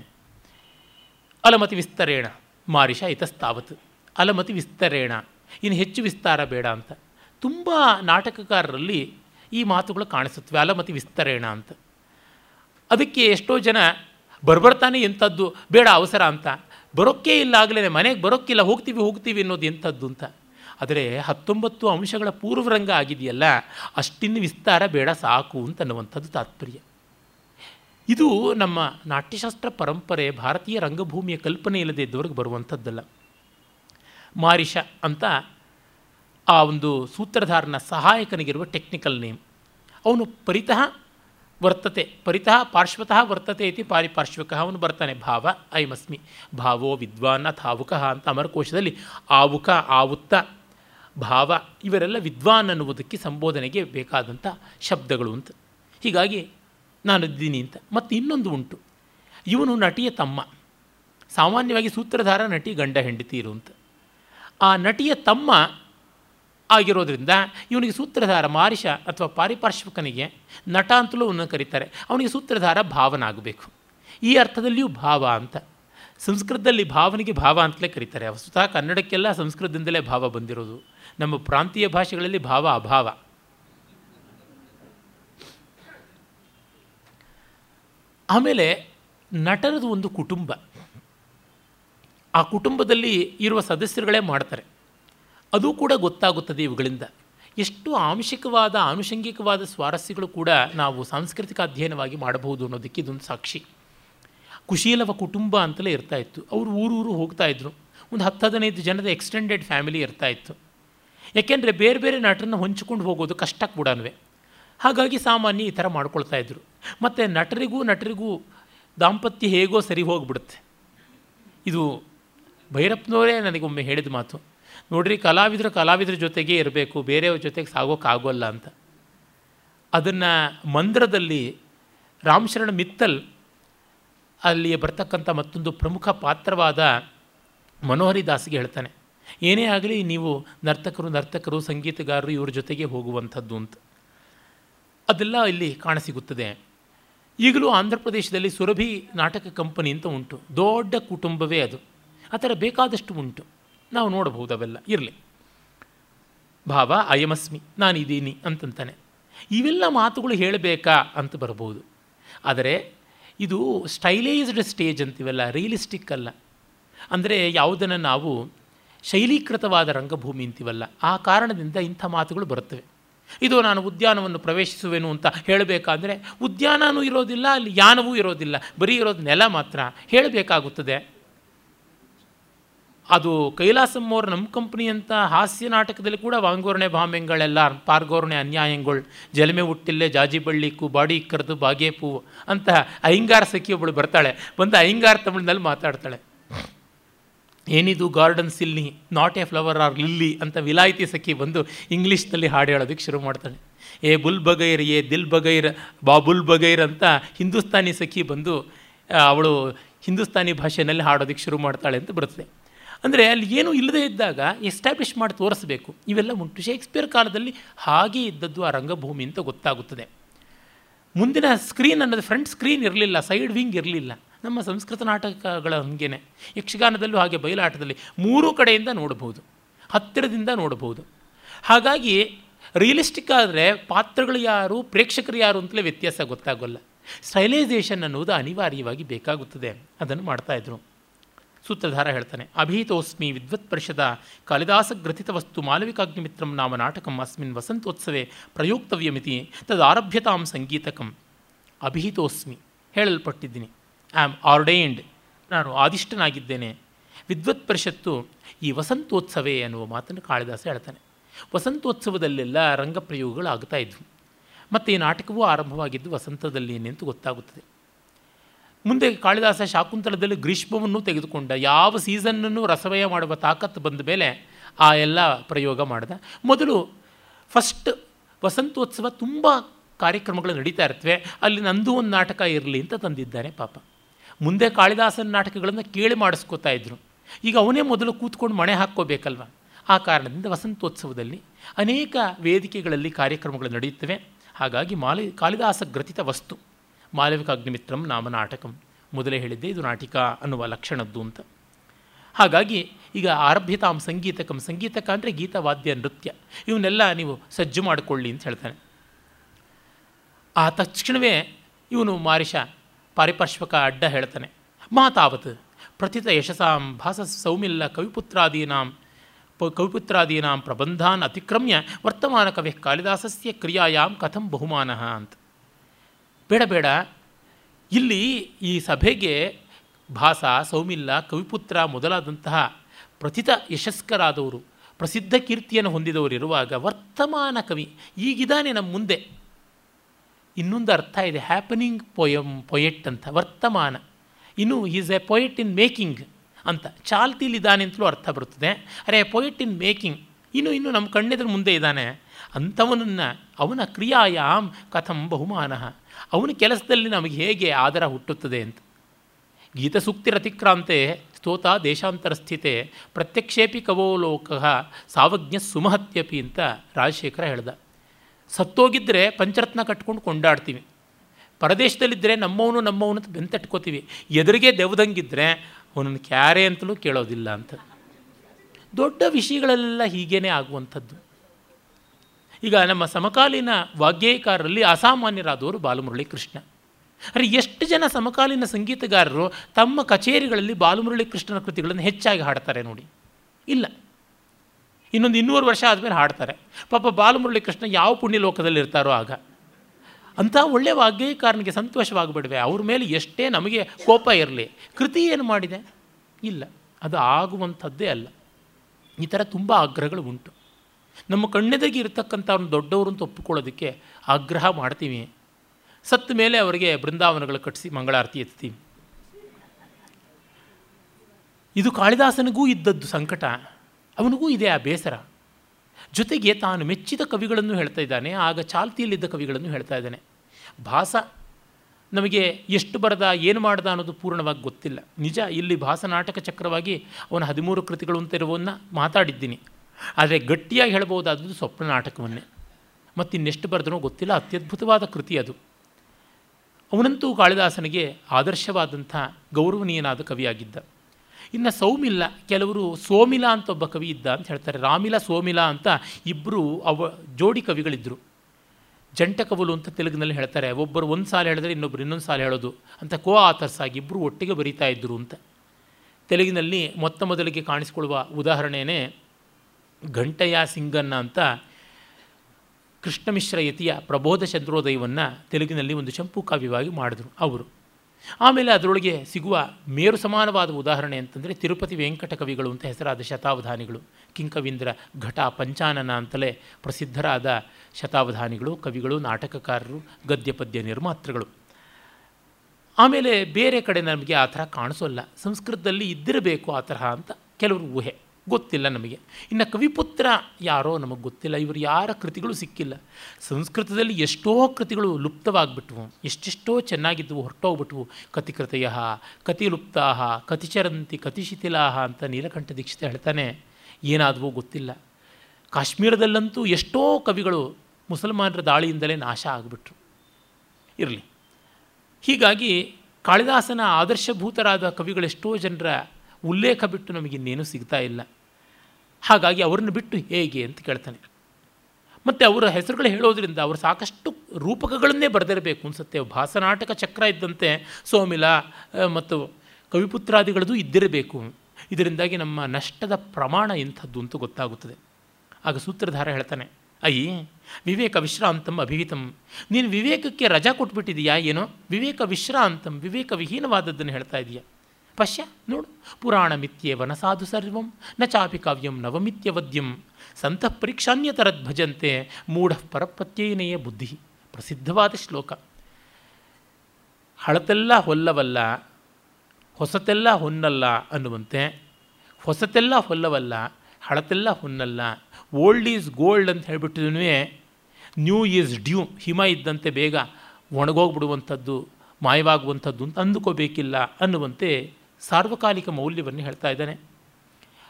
ಅಲಮತಿ ವಿಸ್ತರೇಣ ಮಾರಿಷ ಇತಸ್ತಾವತ್ ಅಲಮತಿ ವಿಸ್ತರೇಣ, ಇನ್ನು ಹೆಚ್ಚು ವಿಸ್ತಾರ ಬೇಡ ಅಂತ. ತುಂಬ ನಾಟಕಕಾರರಲ್ಲಿ ಈ ಮಾತುಗಳು ಕಾಣಿಸುತ್ತವೆ, ಅಲಮತಿ ವಿಸ್ತರೇಣ ಅಂತ. ಅದಕ್ಕೆ ಎಷ್ಟೋ ಜನ ಬರ್ಬರ್ತಾನೆ ಎಂಥದ್ದು? ಬೇಡ, ಅವಸರ ಅಂತ. ಬರೋಕ್ಕೇ ಇಲ್ಲ ಆಗಲೇ ಮನೆಗೆ ಬರೋಕ್ಕಿಲ್ಲ, ಹೋಗ್ತೀವಿ ಹೋಗ್ತೀವಿ ಅನ್ನೋದು ಎಂಥದ್ದು ಅಂತ. ಆದರೆ ಹತ್ತೊಂಬತ್ತು ಅಂಶಗಳ ಪೂರ್ವರಂಗ ಆಗಿದೆಯಲ್ಲ, ಅಷ್ಟಿನ್ನು ವಿಸ್ತಾರ ಬೇಡ, ಸಾಕು ಅಂತ ಅನ್ನುವಂಥದ್ದು ತಾತ್ಪರ್ಯ. ಇದು ನಮ್ಮ ನಾಟ್ಯಶಾಸ್ತ್ರ ಪರಂಪರೆ, ಭಾರತೀಯ ರಂಗಭೂಮಿಯ ಕಲ್ಪನೆ ಇಲ್ಲದೆ ಇದ್ದವ್ರಿಗೆ ಬರುವಂಥದ್ದಲ್ಲ. ಮಾರಿಷ ಅಂತ ಆ ಒಂದು ಸೂತ್ರಧಾರನ ಸಹಾಯಕನಿಗಿರುವ ಟೆಕ್ನಿಕಲ್ ನೇಮ್ ಅವನು ಪರಿತಃ ವರ್ತತೆ, ಪರಿತಃ ಪಾರ್ಶ್ವತಃ ವರ್ತತೆ ಇತಿ ಪಾರಿಪಾರ್ಶ್ವಿಕ ಅವನು ಬರ್ತಾನೆ. ಭಾವ, ಐಮಸ್ಮಿ. ಭಾವೋ ವಿದ್ವಾನ್ ಅಥಾವುಕಃ ಅಂತ ಅಮರಕೋಶದಲ್ಲಿ ಆವುಕ, ಆವುತ್ತ, ಭಾವ ಇವರೆಲ್ಲ ವಿದ್ವಾನ್ ಅನ್ನುವುದಕ್ಕೆ ಸಂಬೋಧನೆಗೆ ಬೇಕಾದಂಥ ಶಬ್ದಗಳು ಅಂತ. ಹೀಗಾಗಿ ನಾನು ಇದ್ದೀನಿ ಅಂತ. ಮತ್ತು ಇನ್ನೊಂದು ಉಂಟು. ಇವನು ನಟಿಯ ತಮ್ಮ. ಸಾಮಾನ್ಯವಾಗಿ ಸೂತ್ರಧಾರ ನಟಿ ಗಂಡ ಹೆಂಡತಿ ಇರುವಂತ. ಆ ನಟಿಯ ತಮ್ಮ ಆಗಿರೋದ್ರಿಂದ ಇವನಿಗೆ ಸೂತ್ರಧಾರ ಮಾರಿಷ ಅಥವಾ ಪಾರಿಪಾರ್ಶ್ವಿಕನಿಗೆ ನಟ ಅಂತಲೂ ಅವನನ್ನು ಕರೀತಾರೆ. ಅವನಿಗೆ ಸೂತ್ರಧಾರ ಭಾವನ ಆಗಬೇಕು. ಈ ಅರ್ಥದಲ್ಲಿಯೂ ಭಾವ ಅಂತ. ಸಂಸ್ಕೃತದಲ್ಲಿ ಭಾವನಿಗೆ ಭಾವ ಅಂತಲೇ ಕರೀತಾರೆ. ವಸ್ತುತಃ ಕನ್ನಡಕ್ಕೆಲ್ಲ ಸಂಸ್ಕೃತದಿಂದಲೇ ಭಾವ ಬಂದಿರೋದು. ನಮ್ಮ ಪ್ರಾಂತೀಯ ಭಾಷೆಗಳಲ್ಲಿ ಭಾವ ಅಭಾವ. ಆಮೇಲೆ ನಟರದು ಒಂದು ಕುಟುಂಬ. ಆ ಕುಟುಂಬದಲ್ಲಿ ಇರುವ ಸದಸ್ಯರುಗಳೇ ಮಾಡ್ತಾರೆ. ಅದು ಕೂಡ ಗೊತ್ತಾಗುತ್ತದೆ ಇವುಗಳಿಂದ. ಎಷ್ಟು ಆಂಶಿಕವಾದ ಆನುಷಂಗಿಕವಾದ ಸ್ವಾರಸ್ಯಗಳು ಕೂಡ ನಾವು ಸಾಂಸ್ಕೃತಿಕ ಅಧ್ಯಯನವಾಗಿ ಮಾಡಬಹುದು ಅನ್ನೋದಕ್ಕೆ ಇದೊಂದು ಸಾಕ್ಷಿ. ಕುಶೀಲವ ಕುಟುಂಬ ಅಂತಲೇ ಇರ್ತಾ ಇತ್ತು. ಅವರು ಊರೂರು ಹೋಗ್ತಾ ಇದ್ರು. ಒಂದು ಹತ್ತು, ಹದಿನೈದು ಜನದ ಎಕ್ಸ್ಟೆಂಡೆಡ್ ಫ್ಯಾಮಿಲಿ ಇರ್ತಾ ಇತ್ತು. ಯಾಕೆಂದರೆ ಬೇರೆ ಬೇರೆ ನಟರನ್ನು ಹೊಂಚಿಕೊಂಡು ಹೋಗೋದು ಕಷ್ಟ ಕೂಡ ಹಾಗಾಗಿ ಸಾಮಾನ್ಯ ಈ ಥರ ಮಾಡ್ಕೊಳ್ತಾ ಇದ್ರು. ಮತ್ತು ನಟರಿಗೂ ನಟರಿಗೂ ದಾಂಪತ್ಯ ಹೇಗೋ ಸರಿ ಹೋಗ್ಬಿಡುತ್ತೆ. ಇದು ಭೈರಪ್ಪನವರೇ ನನಗೊಮ್ಮೆ ಹೇಳಿದ ಮಾತು. ನೋಡ್ರಿ, ಕಲಾವಿದರು ಕಲಾವಿದರ ಜೊತೆಗೇ ಇರಬೇಕು, ಬೇರೆಯವ್ರ ಜೊತೆಗೆ ಸಾಗೋಕ್ಕಾಗೋಲ್ಲ ಅಂತ. ಅದನ್ನು ಮಂದ್ರದಲ್ಲಿ ರಾಮಶರಣ ಮಿತ್ತಲ್ ಅಲ್ಲಿ ಬರ್ತಕ್ಕಂಥ ಮತ್ತೊಂದು ಪ್ರಮುಖ ಪಾತ್ರವಾದ ಮನೋಹರಿ ದಾಸ್ಗೆ ಹೇಳ್ತಾನೆ, ಏನೇ ಆಗಲಿ ನೀವು ನರ್ತಕರು ನರ್ತಕರು, ಸಂಗೀತಗಾರರು ಇವ್ರ ಜೊತೆಗೆ ಹೋಗುವಂಥದ್ದು ಅಂತ. ಅದೆಲ್ಲ ಇಲ್ಲಿ ಕಾಣಸಿಗುತ್ತದೆ. ಈಗಲೂ ಆಂಧ್ರ ಪ್ರದೇಶದಲ್ಲಿ ಸುರಭಿ ನಾಟಕ ಕಂಪನಿ ಅಂತ ಉಂಟು, ದೊಡ್ಡ ಕುಟುಂಬವೇ ಅದು. ಆ ಥರ ಬೇಕಾದಷ್ಟು ಉಂಟು. ನಾವು ನೋಡಬಹುದು ಅವೆಲ್ಲ. ಇರಲಿ. ಭಾವ, ಅಯಮಸ್ಮಿ, ನಾನಿದ್ದೀನಿ ಅಂತಂತಾನೆ. ಇವೆಲ್ಲ ಮಾತುಗಳು ಹೇಳಬೇಕಾ ಅಂತ ಬರ್ಬೋದು ಆದರೆ ಇದು ಸ್ಟೈಲೈಸ್ಡ್ ಸ್ಟೇಜ್ ಅಂತೀವಲ್ಲ, ರಿಯಲಿಸ್ಟಿಕ್ ಅಲ್ಲ. ಅಂದರೆ ಯಾವುದನ್ನು ನಾವು ಶೈಲೀಕೃತವಾದ ರಂಗಭೂಮಿ ಅಂತೀವಲ್ಲ, ಆ ಕಾರಣದಿಂದ ಇಂಥ ಮಾತುಗಳು ಬರುತ್ತವೆ. ಇದು ನಾನು ಉದ್ಯಾನವನ್ನು ಪ್ರವೇಶಿಸುವೆನು ಅಂತ ಹೇಳಬೇಕಾದ್ರೆ ಉದ್ಯಾನವೂ ಇರೋದಿಲ್ಲ, ಅಲ್ಲಿ ಯಾನವೂ ಇರೋದಿಲ್ಲ. ಬರೀ ಇರೋದು ನೆಲ ಮಾತ್ರ. ಹೇಳಬೇಕಾಗುತ್ತದೆ ಅದು ಕೈಲಾಸಮ್ಮವ್ರ ನಮ್ಮ ಕಂಪ್ನಿ ಅಂತ ಹಾಸ್ಯ ನಾಟಕದಲ್ಲಿ ಕೂಡ ವಾಂಗೋರ್ಣೆ ಭಾಮೆಂಗಳೆಲ್ಲ ಪಾರ್ಗೋರ್ಣೆ ಅನ್ಯಾಯಗಳು, ಜಲಮೆ ಹುಟ್ಟಿಲ್ಲೆ ಜಾಜಿ ಬಳ್ಳಿಕ್ಕು ಬಾಡಿ ಕರೆದು ಬಾಗೇಪು ಅಂತ ಸಖಿ ಒಬ್ಬಳು ಬರ್ತಾಳೆ, ಬಂದು ಅಹಿಂಗಾರ ತಮಿಳಿನಲ್ಲಿ ಮಾತಾಡ್ತಾಳೆ. ಏನಿದು garden silly, not a flower or lily ಅಂತ ವಿಲಾಯಿತಿ ಸಖಿ ಬಂದು ಇಂಗ್ಲೀಷ್ನಲ್ಲಿ ಹಾಡು ಹೇಳೋದಕ್ಕೆ ಶುರು ಮಾಡ್ತಾಳೆ. ಏ ಬುಲ್ ಬಗೈರ್ ಏ ದಿಲ್ ಬಗೈರ್ ಬಾಬುಲ್ ಬಗೈರ್ ಅಂತ ಹಿಂದೂಸ್ತಾನಿ ಸಖಿ ಬಂದು ಅವಳು ಹಿಂದೂಸ್ತಾನಿ ಭಾಷೆಯಲ್ಲಿ ಹಾಡೋದಕ್ಕೆ ಶುರು ಮಾಡ್ತಾಳೆ ಅಂತ ಬರುತ್ತೆ ಅಂದರೆ ಅಲ್ಲಿ ಏನೂ ಇಲ್ಲದೇ ಇದ್ದಾಗ ಎಸ್ಟಾಬ್ಲಿಷ್ ಮಾಡಿ ತೋರಿಸ್ಬೇಕು. ಇವೆಲ್ಲ ಉಂಟು. ಶೇಕ್ಸ್ಪಿಯರ್ ಕಾಲದಲ್ಲಿ ಹಾಗೆ ಇದ್ದದ್ದು ಆ ರಂಗಭೂಮಿ ಅಂತ ಗೊತ್ತಾಗುತ್ತದೆ. ಮುಂದಿನ ಸ್ಕ್ರೀನ್ ಅನ್ನೋದು ಫ್ರಂಟ್ ಸ್ಕ್ರೀನ್ ಇರಲಿಲ್ಲ, ಸೈಡ್ ವಿಂಗ್ ಇರಲಿಲ್ಲ. ನಮ್ಮ ಸಂಸ್ಕೃತ ನಾಟಕಗಳ ಹಂಗೇನೆ. ಯಕ್ಷಗಾನದಲ್ಲೂ ಹಾಗೆ ಬಯಲಾಟದಲ್ಲಿ ಮೂರೂ ಕಡೆಯಿಂದ ನೋಡಬಹುದು, ಹತ್ತಿರದಿಂದ ನೋಡಬಹುದು. ಹಾಗಾಗಿ ರಿಯಲಿಸ್ಟಿಕ್ ಆದರೆ ಪಾತ್ರಗಳು ಯಾರು, ಪ್ರೇಕ್ಷಕರು ಯಾರು ಅಂತಲೇ ವ್ಯತ್ಯಾಸ ಗೊತ್ತಾಗೋಲ್ಲ. ಸ್ಟೈಲೈಸೇಷನ್ ಅನ್ನೋದು ಅನಿವಾರ್ಯವಾಗಿ ಬೇಕಾಗುತ್ತದೆ. ಅದನ್ನು ಮಾಡ್ತಾಯಿದ್ರು ಸೂತ್ರಧಾರ ಹೇಳ್ತಾನೆ, ಅಭೀತೋಸ್ಮಿ ವಿದ್ವತ್ ಪರಿಷದ ಕಾಳಿದಾಸ ಗ್ರಥಿತ ವಸ್ತು ಮಾಲವಿಕಾಗ್ನಿಮಿತ್ರಂ ನಾಮ ನಾಟಕಂ ಅಸ್ಮಿನ್ ವಸಂತೋತ್ಸವೇ ಪ್ರಯುಕ್ತವ್ಯಮಿತಿ ತದಾರಭ್ಯತಾಂ ಸಂಗೀತಕಂ ಅಭಿಹಿತೋಸ್ಮಿ ಹೇಳಲ್ಪಟ್ಟಿದ್ದೀನಿ. ಐ ಆಮ್ ಆರ್ಡೈನ್ಡ್ ನಾನು ಆದಿಷ್ಟನಾಗಿದ್ದೇನೆ. ವಿದ್ವತ್ ಪರಿಷತ್ತು ಈ ವಸಂತೋತ್ಸವೇ ಅನ್ನುವ ಮಾತನ್ನು ಕಾಳಿದಾಸ ಹೇಳ್ತಾನೆ. ವಸಂತೋತ್ಸವದಲ್ಲೆಲ್ಲ ರಂಗಪ್ರಯೋಗಗಳು ಆಗ್ತಾ ಇದ್ವು. ಮತ್ತು ಈ ನಾಟಕವೂ ಆರಂಭವಾಗಿದ್ದು ವಸಂತದಲ್ಲಿ ಗೊತ್ತಾಗುತ್ತದೆ. ಮುಂದೆ ಕಾಳಿದಾಸ ಶಾಕುಂತಲದಲ್ಲಿ ಗ್ರೀಷ್ಮವನ್ನು ತೆಗೆದುಕೊಂಡ ಯಾವ ಸೀಸನ್ನನ್ನು ರಸವಯ ಮಾಡುವ ತಾಕತ್ತು ಬಂದ ಮೇಲೆ ಆ ಎಲ್ಲ ಪ್ರಯೋಗ ಮಾಡಿದ. ಮೊದಲು ಫಸ್ಟ್ ವಸಂತೋತ್ಸವ ತುಂಬ ಕಾರ್ಯಕ್ರಮಗಳು ನಡೀತಾ ಇರ್ತವೆ. ಅಲ್ಲಿ ನಂದು ಒಂದು ನಾಟಕ ಇರಲಿ ಅಂತ ತಂದಿದ್ದಾರೆ ಪಾಪ. ಮುಂದೆ ಕಾಳಿದಾಸನ ನಾಟಕಗಳನ್ನು ಕೇಳಿ ಮಾಡಿಸ್ಕೋತಾ ಇದ್ದರು ಈಗ ಅವನೇ ಮೊದಲು ಕೂತ್ಕೊಂಡು ಮಣೆ ಹಾಕ್ಕೋಬೇಕಲ್ವ? ಆ ಕಾರಣದಿಂದ ವಸಂತೋತ್ಸವದಲ್ಲಿ ಅನೇಕ ವೇದಿಕೆಗಳಲ್ಲಿ ಕಾರ್ಯಕ್ರಮಗಳು ನಡೆಯುತ್ತವೆ. ಹಾಗಾಗಿ ಮಾಲಿ, ಕಾಳಿದಾಸ ಗ್ರಥಿತ ವಸ್ತು. ಮಾಲವಿಕಾಗ್ನಿಮಿತ್ರಂ ನಾಮ ನಾಟಕಂ. ಮೊದಲೇ ಹೇಳಿದ್ದೆ, ಇದು ನಾಟಿಕ ಅನ್ನುವ ಲಕ್ಷಣದ್ದು ಅಂತ. ಹಾಗಾಗಿ ಈಗ ಆರಭ್ಯತಾಂ ಸಂಗೀತಕಂ. ಸಂಗೀತಕ ಅಂದರೆ ಗೀತವಾದ್ಯ ನೃತ್ಯ. ಇವನ್ನೆಲ್ಲ ನೀವು ಸಜ್ಜು ಮಾಡಿಕೊಳ್ಳಿ ಅಂತ ಹೇಳ್ತಾನೆ. ಆ ತಕ್ಷಣವೇ ಇವನು ಮಾರಿಷ ಪಾರಿಪಾರ್ಶ್ವಕ ಅಡ್ಡ ಹೇಳ್ತಾನೆ. ಮಾತಾವತ್ ಪ್ರಥಿತ ಯಶಸಾಂ ಭಾಸ ಸೌಮಿಲ್ಲ ಕವಿಪುತ್ರಾದೀನಾಂ. ಕವಿಪುತ್ರಾದೀನಾಂ ಪ್ರಬಂಧಾನ್ ಅತಿಕ್ರಮ್ಯ ವರ್ತಮಾನ ಕವಿ ಕಾಳಿದಾಸಸ್ಯ ಕ್ರಿಯಾಯಾಂ ಕಥಂ ಬಹುಮಾನ ಅಂತ. ಬೇಡ ಬೇಡ. ಇಲ್ಲಿ ಈ ಸಭೆಗೆ ಭಾಸ, ಸೌಮಿಲ್ಲ, ಕವಿಪುತ್ರ ಮೊದಲಾದಂತಹ ಪ್ರಥಿತ ಯಶಸ್ಕರಾದವರು, ಪ್ರಸಿದ್ಧ ಕೀರ್ತಿಯನ್ನು ಹೊಂದಿದವರು ಇರುವಾಗ ವರ್ತಮಾನ ಕವಿ ಈಗಿದಾನೆ ನಮ್ಮ ಮುಂದೆ. ಇನ್ನೊಂದು ಅರ್ಥ ಇದೆ ಹ್ಯಾಪನಿಂಗ್ ಪೊಯಮ್ ಪೊಯೆಟ್ ಅಂತ, ವರ್ತಮಾನ. ಇನ್ನು is a poet in making ಅಂತ ಚಾಲ್ತಿಲಿದ್ದಾನೆ ಅಂತಲೂ ಅರ್ಥ ಬರುತ್ತದೆ. ಅರೆ ಪೊಯೆಟ್ ಇನ್ ಮೇಕಿಂಗ್ ಇನ್ನು ಇನ್ನು ನಮ್ಮ ಕಣ್ಣೆದ್ರ ಮುಂದೆ ಇದ್ದಾನೆ. ಅಂಥವನನ್ನು ಅವನ ಕ್ರಿಯಾಯಾಮ್ ಕಥಂ ಬಹುಮಾನ. ಅವನ ಕೆಲಸದಲ್ಲಿ ನಮಗೆ ಹೇಗೆ ಆದರ ಹುಟ್ಟುತ್ತದೆ ಅಂತ. ಗೀತಸೂಕ್ತಿರತಿಕ್ರಾಂತೆ ಸ್ತೋತ ದೇಶಾಂತರ ಸ್ಥಿತೆ ಪ್ರತ್ಯಕ್ಷೇಪಿ ಕವೋಲೋಕ ಸಾವಜ್ಞ ಸುಮಹತ್ಯಪಿ ಅಂತ ರಾಜಶೇಖರ ಹೇಳ್ದ. ಸತ್ತೋಗಿದ್ದರೆ ಪಂಚರತ್ನ ಕಟ್ಕೊಂಡು ಕೊಂಡಾಡ್ತೀವಿ. ಪರದೇಶದಲ್ಲಿದ್ದರೆ ನಮ್ಮವನು ನಮ್ಮವನು ಅಂತ ಬೆಂತಟ್ಕೋತೀವಿ ಎದುರಿಗೆ ದೆವ್ದಂಗಿದ್ದರೆ ಅವನನ್ನು ಕ್ಯಾರೆ ಅಂತಲೂ ಕೇಳೋದಿಲ್ಲ ಅಂತ. ದೊಡ್ಡ ವಿಷಯಗಳೆಲ್ಲ ಹೀಗೇ ಆಗುವಂಥದ್ದು. ಈಗ ನಮ್ಮ ಸಮಕಾಲೀನ ವಾಗ್ಗೇಯಕಾರರಲ್ಲಿ ಅಸಾಮಾನ್ಯರಾದವರು ಬಾಲಮುರಳಿ ಕೃಷ್ಣ. ಅರೆ, ಎಷ್ಟು ಜನ ಸಮಕಾಲೀನ ಸಂಗೀತಗಾರರು ತಮ್ಮ ಕಚೇರಿಗಳಲ್ಲಿ ಬಾಲಮುರಳಿ ಕೃಷ್ಣನ ಕೃತಿಗಳನ್ನು ಹೆಚ್ಚಾಗಿ ಹಾಡ್ತಾರೆ ನೋಡಿ. ಇಲ್ಲ. ಇನ್ನೊಂದು ಇನ್ನೂರು ವರ್ಷ ಆದಮೇಲೆ ಹಾಡ್ತಾರೆ. ಪಾಪ ಬಾಲಮುರಳಿ ಕೃಷ್ಣ ಯಾವ ಪುಣ್ಯಲೋಕದಲ್ಲಿ ಇರ್ತಾರೋ ಆಗ. ಅಂಥ ಒಳ್ಳೆಯ ವಾಗ್ಗೇಯಕಾರನಿಗೆ ಸಂತೋಷವಾಗಿಬಿಡುವೆ. ಅವ್ರ ಮೇಲೆ ಎಷ್ಟೇ ನಮಗೆ ಕೋಪ ಇರಲಿ. ಕೃತಿ ಏನು ಮಾಡಿದೆ? ಇಲ್ಲ. ಅದು ಆಗುವಂಥದ್ದೇ ಅಲ್ಲ. ಈ ಥರ ತುಂಬ ಆಗ್ರಹಗಳು ಉಂಟು. ನಮ್ಮ ಕಣ್ಣೆದಾಗಿ ಇರತಕ್ಕಂಥ ಅವ್ರನ್ನ ದೊಡ್ಡವರು ಅಂತ ಒಪ್ಪಿಕೊಳ್ಳೋದಕ್ಕೆ ಆಗ್ರಹ ಮಾಡ್ತೀವಿ. ಸತ್ತ ಮೇಲೆ ಅವರಿಗೆ ಬೃಂದಾವನಗಳು ಕಟ್ಟಿಸಿ ಮಂಗಳಾರತಿ ಎತ್ತೀವಿ. ಇದು ಕಾಳಿದಾಸನಿಗೂ ಇದ್ದದ್ದು ಸಂಕಟ. ಅವನಿಗೂ ಇದೆ ಆ ಬೇಸರ. ಜೊತೆಗೆ ತಾನು ಮೆಚ್ಚಿದ ಕವಿಗಳನ್ನು ಹೇಳ್ತಾ ಇದ್ದಾನೆ, ಆಗ ಚಾಲ್ತಿಯಲ್ಲಿದ್ದ ಕವಿಗಳನ್ನು ಹೇಳ್ತಾ ಇದ್ದಾನೆ. ಭಾಸ ನಮಗೆ ಎಷ್ಟು ಬರೆದ, ಏನು ಮಾಡ್ದ ಅನ್ನೋದು ಪೂರ್ಣವಾಗಿ ಗೊತ್ತಿಲ್ಲ. ನಿಜ, ಇಲ್ಲಿ ಭಾಸ ನಾಟಕ ಚಕ್ರವಾಗಿ ಅವನ ಹದಿಮೂರು ಕೃತಿಗಳು ಅಂತ ಇರುವನ್ನ ಮಾತಾಡಿದ್ದೀನಿ. ಆದರೆ ಗಟ್ಟಿಯಾಗಿ ಹೇಳ್ಬೋದಾದದ್ದು ಸ್ವಪ್ನ ನಾಟಕವನ್ನೇ. ಮತ್ತು ಇನ್ನೆಷ್ಟು ಬರೆದನೋ ಗೊತ್ತಿಲ್ಲ, ಅತ್ಯದ್ಭುತವಾದ ಕೃತಿ ಅದು. ಅವನಂತೂ ಕಾಳಿದಾಸನಿಗೆ ಆದರ್ಶವಾದಂಥ ಗೌರವನೀಯನಾದ ಕವಿಯಾಗಿದ್ದ. ಇನ್ನು ಸೌಮಿಲ್ಲ, ಕೆಲವರು ಸೋಮಿಲ ಅಂತ ಒಬ್ಬ ಕವಿ ಇದ್ದ ಅಂತ ಹೇಳ್ತಾರೆ. ರಾಮಿಲ ಸೋಮಿಲ ಅಂತ ಇಬ್ಬರು ಅವ ಜೋಡಿ ಕವಿಗಳಿದ್ದರು ಜಂಟ ಕವಲು ಅಂತ ತೆಲುಗಿನಲ್ಲಿ ಹೇಳ್ತಾರೆ, ಒಬ್ಬರು ಒಂದು ಸಾಲ ಹೇಳಿದ್ರೆ ಇನ್ನೊಬ್ಬರು ಇನ್ನೊಂದು ಸಾಲ ಹೇಳೋದು ಅಂತ ಕೋ ಆಥರ್ಸ್ ಆಗಿ ಇಬ್ಬರು ಒಟ್ಟಿಗೆ ಬರೀತಾ ಇದ್ದರು ಅಂತ. ತೆಲುಗಿನಲ್ಲಿ ಮೊತ್ತ ಮೊದಲಿಗೆ ಕಾಣಿಸಿಕೊಳ್ಳುವ ಉದಾಹರಣೆಯೇ ಘಂಟಯ್ಯ ಸಿಂಗನ್ನ ಅಂತ ಕೃಷ್ಣಮಿಶ್ರ ಯತಿಯ ಪ್ರಬೋಧ ಚಂದ್ರೋದಯವನ್ನು ತೆಲುಗಿನಲ್ಲಿ ಒಂದು ಚಂಪು ಕಾವ್ಯವಾಗಿ ಮಾಡಿದ್ರು ಅವರು. ಆಮೇಲೆ ಅದರೊಳಗೆ ಸಿಗುವ ಮೇರು ಸಮಾನವಾದ ಉದಾಹರಣೆ ಅಂತಂದರೆ ತಿರುಪತಿ ವೆಂಕಟ ಕವಿಗಳು ಅಂತ ಹೆಸರಾದ ಶತಾವಧಾನಿಗಳು. ಕಿಂಕವೀಂದ್ರ ಘಟ ಪಂಚಾನನ ಅಂತಲೇ ಪ್ರಸಿದ್ಧರಾದ ಶತಾವಧಾನಿಗಳು, ಕವಿಗಳು, ನಾಟಕಕಾರರು ಗದ್ಯ ಪದ್ಯ ನಿರ್ಮಾತೃಗಳು. ಆಮೇಲೆ ಬೇರೆ ಕಡೆ ನಮಗೆ ಆ ಥರ ಕಾಣಿಸೋಲ್ಲ. ಸಂಸ್ಕೃತದಲ್ಲಿ ಇದ್ದಿರಬೇಕು ಆ ತರಹ ಅಂತ ಕೆಲವರು ಊಹೆ. ಗೊತ್ತಿಲ್ಲ ನಮಗೆ. ಇನ್ನು ಕವಿಪುತ್ರ ಯಾರೋ ನಮಗೆ ಗೊತ್ತಿಲ್ಲ. ಇವರು ಯಾರ ಕೃತಿಗಳು ಸಿಕ್ಕಿಲ್ಲ. ಸಂಸ್ಕೃತದಲ್ಲಿ ಎಷ್ಟೋ ಕೃತಿಗಳು ಲುಪ್ತವಾಗಿಬಿಟ್ವು. ಎಷ್ಟೆಷ್ಟೋ ಚೆನ್ನಾಗಿದ್ದವು ಹೊರಟೋಗ್ಬಿಟ್ವು. ಕತಿಕೃತಯ ಕತಿಲುಪ್ತಾ ಕತಿಚರಂತಿ ಕತಿಶಿಥಿಲಾಹ ಅಂತ ನೀಲಕಂಠ ದೀಕ್ಷಿತ ಹೇಳ್ತಾನೆ. ಏನಾದವೋ ಗೊತ್ತಿಲ್ಲ. ಕಾಶ್ಮೀರದಲ್ಲಂತೂ ಎಷ್ಟೋ ಕವಿಗಳು ಮುಸಲ್ಮಾನರ ದಾಳಿಯಿಂದಲೇ ನಾಶ ಆಗಿಬಿಟ್ರು. ಇರಲಿ. ಹೀಗಾಗಿ ಕಾಳಿದಾಸನ ಆದರ್ಶಭೂತರಾದ ಕವಿಗಳೆಷ್ಟೋ ಜನರ ಉಲ್ಲೇಖ ಬಿಟ್ಟು ನಮಗಿನ್ನೇನು ಸಿಗ್ತಾ ಇಲ್ಲ. ಹಾಗಾಗಿ ಅವ್ರನ್ನ ಬಿಟ್ಟು ಹೇಗೆ ಅಂತ ಕೇಳ್ತಾನೆ. ಮತ್ತು ಅವರ ಹೆಸರುಗಳು ಹೇಳೋದ್ರಿಂದ ಅವರು ಸಾಕಷ್ಟು ರೂಪಕಗಳನ್ನೇ ಬರೆದಿರಬೇಕು ಅನಿಸುತ್ತೆ. ಭಾಸನಾಟಕ ಚಕ್ರ ಇದ್ದಂತೆ ಸೋಮಿಲ ಮತ್ತು ಕವಿಪುತ್ರಾದಿಗಳದ್ದು ಇದ್ದಿರಬೇಕು. ಇದರಿಂದಾಗಿ ನಮ್ಮ ನಷ್ಟದ ಪ್ರಮಾಣ ಇಂಥದ್ದು ಅಂತ ಗೊತ್ತಾಗುತ್ತದೆ. ಆಗ ಸೂತ್ರಧಾರ ಹೇಳ್ತಾನೆ, ಅಯ್ಯ, ವಿವೇಕ ವಿಶ್ರಾಂತಂ ಅಭಿಹಿತಂ. ನೀನು ವಿವೇಕಕ್ಕೆ ರಜಾ ಕೊಟ್ಬಿಟ್ಟಿದೀಯಾ ಏನೋ? ವಿವೇಕ ವಿಶ್ರಾಂತಂ, ವಿವೇಕ ವಿಹೀನವಾದದ್ದನ್ನು ಹೇಳ್ತಾ ಇದೆಯಾ? ಪಶ್ಯ, ನೋಡು. ಪುರಾಣ ಮಿತ್ಯೇವನ ಸಾಧು ಸರ್ವಂ, ನ ಚಾಪಿ ಕಾವ್ಯಂ ನವಮಿತ್ಯವದ್ಯಂ. ಸಂತಃ ಪರೀಕ್ಷಾನ್ಯತರದ್ ಭಜಂತೆ ಮೂಢ ಪರಪ್ರತ್ಯಯನೆಯ ಬುದ್ಧಿ. ಪ್ರಸಿದ್ಧವಾದ ಶ್ಲೋಕ. ಹಳತೆಲ್ಲ ಹೊಲ್ಲವಲ್ಲ, ಹೊಸತೆಲ್ಲ ಹೊನ್ನಲ್ಲ ಅನ್ನುವಂತೆ. ಹೊಸತೆಲ್ಲ ಹೊಲ್ಲವಲ್ಲ, ಹಳತೆಲ್ಲ ಹೊನ್ನಲ್ಲ. ಓಲ್ಡ್ ಈಸ್ ಗೋಲ್ಡ್ ಅಂತ ಹೇಳಿಬಿಟ್ಟಿದ್ನೂ ನ್ಯೂ ಈಸ್ ಡ್ಯೂ ಹಿಮ ಇದ್ದಂತೆ ಬೇಗ ಒಣಗೋಗ್ಬಿಡುವಂಥದ್ದು, ಮಾಯವಾಗುವಂಥದ್ದು ಅಂತ ಅಂದುಕೋಬೇಕಿಲ್ಲ ಅನ್ನುವಂತೆ ಸಾರ್ವಕಾಲಿಕ ಮೌಲ್ಯವನ್ನು ಹೇಳ್ತಾ ಇದ್ದಾನೆ.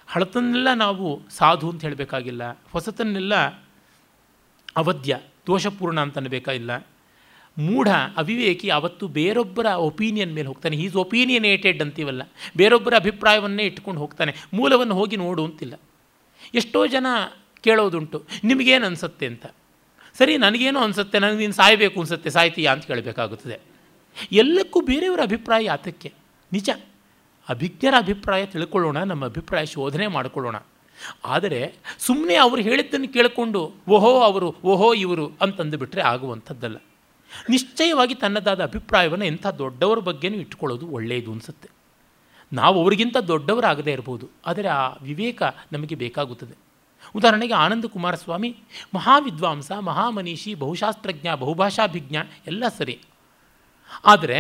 ಹಳತನ್ನೆಲ್ಲ ನಾವು ಸಾಧು ಅಂತ ಹೇಳಬೇಕಾಗಿಲ್ಲ. ಹೊಸತನ್ನೆಲ್ಲ ಅವಧ್ಯ, ದೋಷಪೂರ್ಣ ಅಂತ ಅನ್ನಬೇಕಾಗಿಲ್ಲ. ಮೂಢ, ಅವಿವೇಕಿ ಅವತ್ತು ಬೇರೊಬ್ಬರ ಒಪಿನಿಯನ್ ಮೇಲೆ ಹೋಗ್ತಾನೆ. ಈಸ್ ಒಪಿನಿಯನೇಟೆಡ್ ಅಂತೀವಲ್ಲ. ಬೇರೊಬ್ಬರ ಅಭಿಪ್ರಾಯವನ್ನೇ ಇಟ್ಕೊಂಡು ಹೋಗ್ತಾನೆ. ಮೂಲವನ್ನು ಹೋಗಿ ನೋಡು ಅಂತಿಲ್ಲ. ಎಷ್ಟೋ ಜನ ಕೇಳೋದುಂಟು. ನಿಮಗೇನು ಅನಿಸುತ್ತೆ ಅಂತ. ಸರಿ, ನನಗೇನು ಅನಿಸುತ್ತೆ, ನನಗೆ ನೀನು ಸಾಯಬೇಕು ಅನಿಸುತ್ತೆ, ಸಾಯ್ತೀಯಾ ಅಂತ ಕೇಳಬೇಕಾಗುತ್ತದೆ. ಎಲ್ಲಕ್ಕೂ ಬೇರೆಯವರ ಅಭಿಪ್ರಾಯ ಆತಕ್ಕೆ. ನಿಜ. ಅಭಿಜ್ಞರ ಅಭಿಪ್ರಾಯ ತಿಳ್ಕೊಳ್ಳೋಣ, ನಮ್ಮ ಅಭಿಪ್ರಾಯ ಶೋಧನೆ ಮಾಡಿಕೊಳ್ಳೋಣ. ಆದರೆ ಸುಮ್ಮನೆ ಅವರು ಹೇಳಿದ್ದನ್ನು ಕೇಳಿಕೊಂಡು, ಓಹೋ ಅವರು, ಓಹೋ ಇವರು ಅಂತಂದು ಬಿಟ್ಟರೆ ಆಗುವಂಥದ್ದಲ್ಲ. ನಿಶ್ಚಯವಾಗಿ ತನ್ನದಾದ ಅಭಿಪ್ರಾಯವನ್ನು ಎಂಥ ದೊಡ್ಡವರ ಬಗ್ಗೆನೂ ಇಟ್ಕೊಳ್ಳೋದು ಒಳ್ಳೆಯದು ಅನಿಸುತ್ತೆ. ನಾವು ಅವರಿಗಿಂತ ದೊಡ್ಡವರಾಗದೇ ಇರ್ಬೋದು, ಆದರೆ ಆ ವಿವೇಕ ನಮಗೆ ಬೇಕಾಗುತ್ತದೆ. ಉದಾಹರಣೆಗೆ ಆನಂದ ಕುಮಾರಸ್ವಾಮಿ, ಮಹಾವಿದ್ವಾಂಸ, ಮಹಾಮನೀಷಿ, ಬಹುಶಾಸ್ತ್ರಜ್ಞ, ಬಹುಭಾಷಾಭಿಜ್ಞ ಎಲ್ಲ ಸರಿ. ಆದರೆ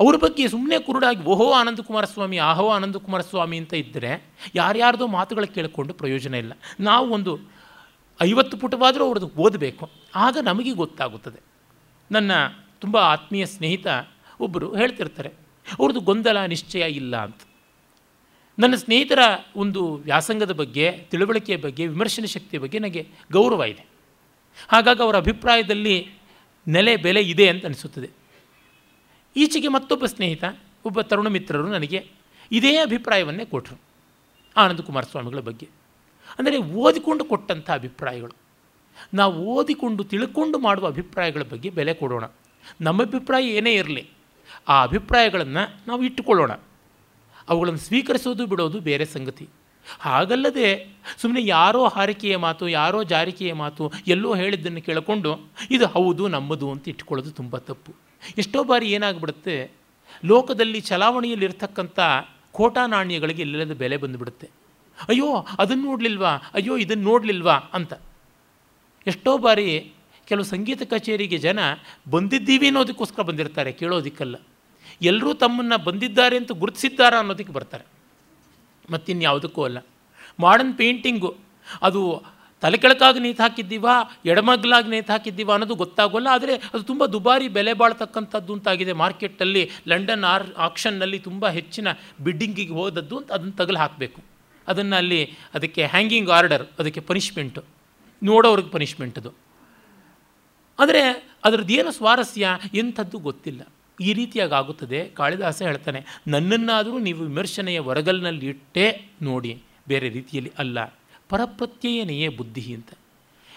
ಅವ್ರ ಬಗ್ಗೆ ಸುಮ್ಮನೆ ಕುರುಡಾಗಿ, ಓಹೋ ಆನಂದ ಕುಮಾರಸ್ವಾಮಿ ಆಹೋ ಆನಂದ ಕುಮಾರಸ್ವಾಮಿ ಅಂತ ಇದ್ದರೆ ಯಾರ್ಯಾರ್ದೋ ಮಾತುಗಳು ಕೇಳಿಕೊಂಡು ಪ್ರಯೋಜನ ಇಲ್ಲ. ನಾವು ಒಂದು ಐವತ್ತು ಪುಟವಾದರೂ ಅವ್ರದ್ದು ಓದಬೇಕು. ಆಗ ನಮಗೆ ಗೊತ್ತಾಗುತ್ತದೆ. ನನ್ನ ತುಂಬ ಆತ್ಮೀಯ ಸ್ನೇಹಿತ ಒಬ್ಬರು ಹೇಳ್ತಿರ್ತಾರೆ, ಅವ್ರದ್ದು ಗೊಂದಲ, ನಿಶ್ಚಯ ಇಲ್ಲ ಅಂತ. ನನ್ನ ಸ್ನೇಹಿತರ ಒಂದು ವ್ಯಾಸಂಗದ ಬಗ್ಗೆ, ತಿಳುವಳಿಕೆಯ ಬಗ್ಗೆ, ವಿಮರ್ಶನ ಶಕ್ತಿಯ ಬಗ್ಗೆ ನನಗೆ ಗೌರವ ಇದೆ. ಹಾಗಾಗಿ ಅವರ ಅಭಿಪ್ರಾಯದಲ್ಲಿ ನೆಲೆ, ಬೆಲೆ ಇದೆ ಅಂತ ಅನಿಸುತ್ತದೆ. ಈಚೆಗೆ ಮತ್ತೊಬ್ಬ ಸ್ನೇಹಿತ, ಒಬ್ಬ ತರುಣ ಮಿತ್ರರು ನನಗೆ ಇದೇ ಅಭಿಪ್ರಾಯವನ್ನೇ ಕೊಟ್ಟರು ಆನಂದ ಕುಮಾರಸ್ವಾಮಿಗಳ ಬಗ್ಗೆ. ಅಂದರೆ ಓದಿಕೊಂಡು ಕೊಟ್ಟಂಥ ಅಭಿಪ್ರಾಯಗಳು. ನಾವು ಓದಿಕೊಂಡು ತಿಳ್ಕೊಂಡು ಮಾಡುವ ಅಭಿಪ್ರಾಯಗಳ ಬಗ್ಗೆ ಬೆಲೆ ಕೊಡೋಣ. ನಮ್ಮ ಅಭಿಪ್ರಾಯ ಏನೇ ಇರಲಿ, ಆ ಅಭಿಪ್ರಾಯಗಳನ್ನು ನಾವು ಇಟ್ಟುಕೊಳ್ಳೋಣ. ಅವುಗಳನ್ನು ಸ್ವೀಕರಿಸೋದು ಬಿಡೋದು ಬೇರೆ ಸಂಗತಿ. ಹಾಗಲ್ಲದೆ ಸುಮ್ಮನೆ ಯಾರೋ ಹಾರಿಕೆಯ ಮಾತು, ಯಾರೋ ಜಾರಿಕೆಯ ಮಾತು ಎಲ್ಲೋ ಹೇಳಿದ್ದನ್ನು ಕೇಳಿಕೊಂಡು ಇದು ಹೌದು, ನಮ್ಮದು ಅಂತ ಇಟ್ಕೊಳ್ಳೋದು ತುಂಬ ತಪ್ಪು. ಎಷ್ಟೋ ಬಾರಿ ಏನಾಗ್ಬಿಡುತ್ತೆ? ಲೋಕದಲ್ಲಿ ಚಲಾವಣೆಯಲ್ಲಿರ್ತಕ್ಕಂಥ ಕೋಟಾ ನಾಣ್ಯಗಳಿಗೆ ಇಲ್ಲದ ಬೆಲೆ ಬಂದುಬಿಡುತ್ತೆ. ಅಯ್ಯೋ ಅದನ್ನು ನೋಡಲಿಲ್ವಾ? ಅಯ್ಯೋ ಇದನ್ನು ನೋಡಲಿಲ್ವಾ? ಅಂತ. ಎಷ್ಟೋ ಬಾರಿ ಕೆಲವು ಸಂಗೀತ ಕಚೇರಿಗೆ ಜನ ಬಂದಿದ್ದೀವಿ ಅನ್ನೋದಕ್ಕೋಸ್ಕರ ಬಂದಿರ್ತಾರೆ, ಕೇಳೋದಕ್ಕಲ್ಲ. ಎಲ್ಲರೂ ತಮ್ಮನ್ನು ಬಂದಿದ್ದಾರೆ ಅಂತ ಗುರುತಿಸಿದ್ದಾರಾ ಅನ್ನೋದಕ್ಕೆ ಬರ್ತಾರೆ. ಮತ್ತಿನ್ಯಾವುದಕ್ಕೂ ಅಲ್ಲ. ಮಾಡರ್ನ್ ಪೇಂಟಿಂಗು ಅದು ತಲೆ ಕೆಳಕಾಗಿ ನೇತು ಹಾಕಿದ್ದೀವಾ, ಎಡಮಗ್ಲಾಗಿ ನೇತು ಹಾಕಿದ್ದೀವಾ ಅನ್ನೋದು ಗೊತ್ತಾಗೋಲ್ಲ, ಆದರೆ ಅದು ತುಂಬ ದುಬಾರಿ ಬೆಲೆ ಬಾಳ್ತಕ್ಕಂಥದ್ದು ಅಂತಾಗಿದೆ. ಮಾರ್ಕೆಟಲ್ಲಿ ಲಂಡನ್ ಆರ್ ಆಕ್ಷನ್ನಲ್ಲಿ ತುಂಬ ಹೆಚ್ಚಿನ ಬಿಡ್ಡಿಂಗಿಗೆ ಹೋದದ್ದು ಅಂತ ಅದನ್ನು ತಗಲು ಹಾಕಬೇಕು. ಅದನ್ನು ಅಲ್ಲಿ ಅದಕ್ಕೆ ಹ್ಯಾಂಗಿಂಗ್ ಆರ್ಡರ್ ಅದಕ್ಕೆ ಪನಿಷ್ಮೆಂಟು ನೋಡೋರಿಗೆ ಪನಿಷ್ಮೆಂಟ್ ಅದು ಆದರೆ ಅದರದ್ದು ಏನು ಸ್ವಾರಸ್ಯ? ಎಂಥದ್ದು ಗೊತ್ತಿಲ್ಲ. ಈ ರೀತಿಯಾಗಿ ಆಗುತ್ತದೆ. ಕಾಳಿದಾಸ ಹೇಳ್ತಾನೆ, ನನ್ನನ್ನಾದರೂ ನೀವು ವಿಮರ್ಶನೆಯ ಹೊರಗಲ್ನಲ್ಲಿ ಇಟ್ಟೇ ನೋಡಿ, ಬೇರೆ ರೀತಿಯಲ್ಲಿ ಅಲ್ಲ. ಪರಪ್ರತ್ಯಯನೆಯೇ ಬುದ್ಧಿ ಅಂತ.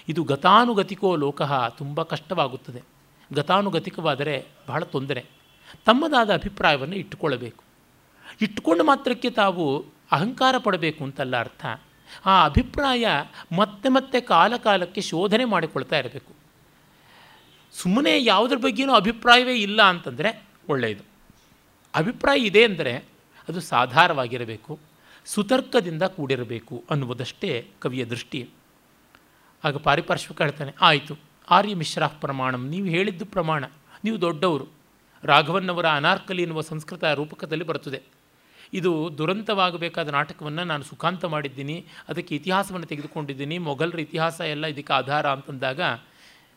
ಇದು ಗತಾನುಗತಿಕೋ ಲೋಕಃ ತುಂಬ ಕಷ್ಟವಾಗುತ್ತದೆ. ಗತಾನುಗತಿಕವಾದರೆ ಬಹಳ ತೊಂದರೆ. ತಮ್ಮದಾದ ಅಭಿಪ್ರಾಯವನ್ನು ಇಟ್ಟುಕೊಳ್ಳಬೇಕು. ಇಟ್ಟುಕೊಂಡು ಮಾತ್ರಕ್ಕೆ ತಾವು ಅಹಂಕಾರ ಪಡಬೇಕು ಅಂತಲ್ಲ ಅರ್ಥ. ಆ ಅಭಿಪ್ರಾಯ ಮತ್ತೆ ಮತ್ತೆ ಕಾಲಕಾಲಕ್ಕೆ ಶೋಧನೆ ಮಾಡಿಕೊಳ್ತಾ ಇರಬೇಕು. ಸುಮ್ಮನೆ ಯಾವುದ್ರ ಬಗ್ಗೆಯೂ ಅಭಿಪ್ರಾಯವೇ ಇಲ್ಲ ಅಂತಂದರೆ ಒಳ್ಳೆಯದು. ಅಭಿಪ್ರಾಯ ಇದೆ ಅಂದರೆ ಅದು ಸಾಧಾರವಾಗಿರಬೇಕು. ಸುತರ್ಕದಿಂದ ಕೂಡಿರಬೇಕು ಅನ್ನುವುದಷ್ಟೇ ಕವಿಯ ದೃಷ್ಟಿ. ಆಗ ಪಾರಿಪಾರ್ಶ್ವಿಕ ಹೇಳ್ತಾನೆ, ಆಯಿತು, ಆರ್ಯ ಮಿಶ್ರಾ ಪ್ರಮಾಣಂ, ನೀವು ಹೇಳಿದ್ದು ಪ್ರಮಾಣ, ನೀವು ದೊಡ್ಡವರು. ರಾಘವನ್ನವರ ಅನಾರ್ಕಲಿ ಎನ್ನುವ ಸಂಸ್ಕೃತ ರೂಪಕದಲ್ಲಿ ಬರುತ್ತದೆ. ಇದು ದುರಂತವಾಗಬೇಕಾದ ನಾಟಕವನ್ನು ನಾನು ಸುಖಾಂತ ಮಾಡಿದ್ದೀನಿ, ಅದಕ್ಕೆ ಇತಿಹಾಸವನ್ನು ತೆಗೆದುಕೊಂಡಿದ್ದೀನಿ, ಮೊಘಲರ ಇತಿಹಾಸ ಎಲ್ಲ ಇದಕ್ಕೆ ಆಧಾರ ಅಂತಂದಾಗ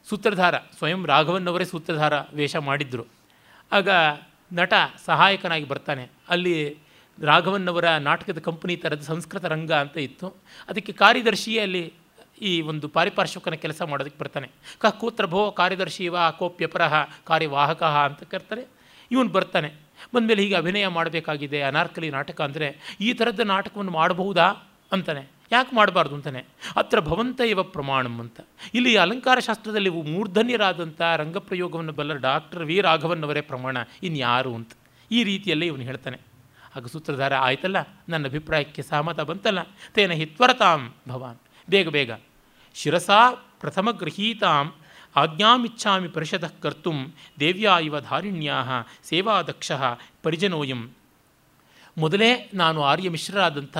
ಸೂತ್ರಧಾರ, ಸ್ವಯಂ ರಾಘವನ್ನವರೇ ಸೂತ್ರಧಾರ ವೇಷ ಮಾಡಿದ್ದರು ಆಗ ನಟ ಸಹಾಯಕನಾಗಿ ಬರ್ತಾನೆ, ಅಲ್ಲಿ ರಾಘವನ್ನವರ ನಾಟಕದ ಕಂಪನಿ ಥರದ ಸಂಸ್ಕೃತ ರಂಗ ಅಂತ ಇತ್ತು. ಅದಕ್ಕೆ ಕಾರ್ಯದರ್ಶಿಯೇ ಅಲ್ಲಿ ಈ ಒಂದು ಪಾರಿಪಾರ್ಶ್ವಿಕನ ಕೆಲಸ ಮಾಡೋದಕ್ಕೆ ಬರ್ತಾನೆ. ಕ ಕೂತ್ರ ಭೋ ಕಾರ್ಯದರ್ಶಿ ವಾ ಕೋಪ್ಯಪರಹ ಕಾರ್ಯವಾಹಕ ಅಂತ ಕರ್ತಾರೆ. ಇವನು ಬರ್ತಾನೆ. ಬಂದಮೇಲೆ ಹೀಗೆ ಅಭಿನಯ ಮಾಡಬೇಕಾಗಿದೆ, ಅನಾರ್ಕಲಿ ನಾಟಕ ಅಂದರೆ ಈ ಥರದ ನಾಟಕವನ್ನು ಮಾಡಬಹುದಾ ಅಂತಾನೆ. ಯಾಕೆ ಮಾಡಬಾರ್ದು ಅಂತಾನೆ. ಅತ್ರ ಭವಂತ ಇವ ಪ್ರಮಾಣಂ ಅಂತ. ಇಲ್ಲಿ ಅಲಂಕಾರ ಶಾಸ್ತ್ರದಲ್ಲಿ ಮೂರ್ಧನ್ಯರಾದಂಥ ರಂಗಪ್ರಯೋಗವನ್ನು ಬಲ್ಲ ಡಾಕ್ಟರ್ ವಿ ರಾಘವನ್ನವರೇ ಪ್ರಮಾಣ ಇನ್ಯಾರು ಅಂತ. ಈ ರೀತಿಯಲ್ಲೇ ಇವನು ಹೇಳ್ತಾನೆ. ಆಗ ಸೂತ್ರಧಾರ ಆಯ್ತಲ್ಲ? ನನ್ನ ಅಭಿಪ್ರಾಯಕ್ಕೆ ಸಹಮತ ಬಂತಲ್ಲ? ತೇನ ಹಿತ್ವರತಾಂ ಭವಾನ್. ಬೇಗ ಬೇಗ. ಶಿರಸಾ ಪ್ರಥಮ ಗೃಹೀತಾಂ ಆಜ್ಞಾಮಿಚ್ಛಾಮಿ ಪರಿಷದಃ ಕರ್ತು ದೇವ್ಯಾ ಇವ ಧಾರಿಣ್ಯಾ ಸೇವಾದಕ್ಷ ಪರಿಜನೋಯಂ. ಮೊದಲೇ ನಾನು ಆರ್ಯ ಮಿಶ್ರರಾದಂಥ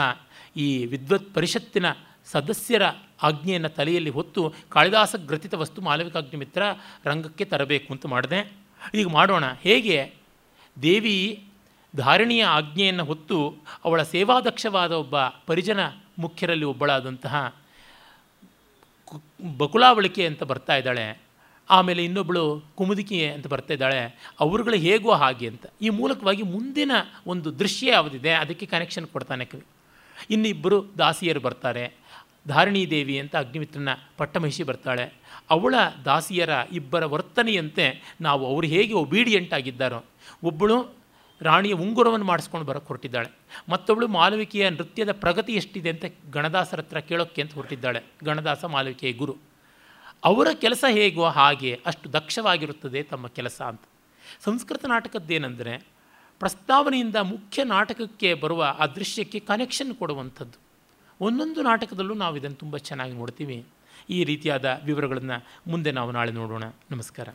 ಈ ವಿದ್ವತ್ ಪರಿಷತ್ತಿನ ಸದಸ್ಯರ ಆಜ್ಞೆಯನ್ನು ತಲೆಯಲ್ಲಿ ಹೊತ್ತು ಕಾಳಿದಾಸ ಗ್ರಥಿತ ವಸ್ತು ಮಾಲವಿಕಾಗ್ನಿಮಿತ್ರ ರಂಗಕ್ಕೆ ತರಬೇಕು ಅಂತ ಮಾಡಿದೆ. ಈಗ ಮಾಡೋಣ. ಹೇಗೆ? ದೇವಿ ಧಾರಿಣಿಯ ಆಜ್ಞೆಯನ್ನು ಹೊತ್ತು ಅವಳ ಸೇವಾದಕ್ಷವಾದ ಒಬ್ಬ ಪರಿಜನ ಮುಖ್ಯರಲ್ಲಿ ಒಬ್ಬಳಾದಂತಹ ಬಕುಲಾವಳಿಕೆ ಅಂತ ಬರ್ತಾ ಇದ್ದಾಳೆ. ಆಮೇಲೆ ಇನ್ನೊಬ್ಬಳು ಕುಮುದಿಕೆ ಅಂತ ಬರ್ತಾ ಇದ್ದಾಳೆ. ಅವರುಗಳು ಹೇಗೋ ಹಾಗೆ ಅಂತ. ಈ ಮೂಲಕವಾಗಿ ಮುಂದಿನ ಒಂದು ದೃಶ್ಯ ಯಾವುದಿದೆ ಅದಕ್ಕೆ ಕನೆಕ್ಷನ್ ಕೊಡ್ತಾನೆ ಕವಿ. ಇನ್ನಿಬ್ಬರು ದಾಸಿಯರು ಬರ್ತಾರೆ. ಧಾರಿಣಿ ದೇವಿ ಅಂತ ಅಗ್ನಿಮಿತ್ರನ ಪಟ್ಟಮಹಿಷಿ ಬರ್ತಾಳೆ. ಅವಳ ದಾಸಿಯರ ಇಬ್ಬರ ವರ್ತನೆಯಂತೆ ನಾವು ಅವರು ಹೇಗೆ ಒಬೀಡಿಯಂಟ್ ಆಗಿದ್ದಾರೋ. ಒಬ್ಬಳು ರಾಣಿಯ ಉಂಗುರವನ್ನು ಮಾಡಿಸ್ಕೊಂಡು ಬರೋಕ್ಕೆ ಹೊರಟಿದ್ದಾಳೆ. ಮತ್ತೊಬ್ಬಳು ಮಾಲವಿಕೆಯ ನೃತ್ಯದ ಪ್ರಗತಿ ಎಷ್ಟಿದೆ ಅಂತ ಗಣದಾಸರ ಹತ್ರ ಕೇಳೋಕ್ಕೆ ಅಂತ ಹೊರಟಿದ್ದಾಳೆ. ಗಣದಾಸ ಮಾಲವಿಕೆಯ ಗುರು. ಅವರ ಕೆಲಸ ಹೇಗೋ ಹಾಗೆ ಅಷ್ಟು ದಕ್ಷವಾಗಿರುತ್ತದೆ ತಮ್ಮ ಕೆಲಸ ಅಂತ. ಸಂಸ್ಕೃತ ನಾಟಕದ್ದೇನೆಂದರೆ ಪ್ರಸ್ತಾವನೆಯಿಂದ ಮುಖ್ಯ ನಾಟಕಕ್ಕೆ ಬರುವ ಆ ದೃಶ್ಯಕ್ಕೆ ಕನೆಕ್ಷನ್ ಕೊಡುವಂಥದ್ದು. ಒಂದೊಂದು ನಾಟಕದಲ್ಲೂ ನಾವು ಇದನ್ನು ತುಂಬ ಚೆನ್ನಾಗಿ ನೋಡ್ತೀವಿ. ಈ ರೀತಿಯಾದ ವಿವರಗಳನ್ನು ಮುಂದೆ ನಾವು ನಾಳೆ ನೋಡೋಣ. ನಮಸ್ಕಾರ.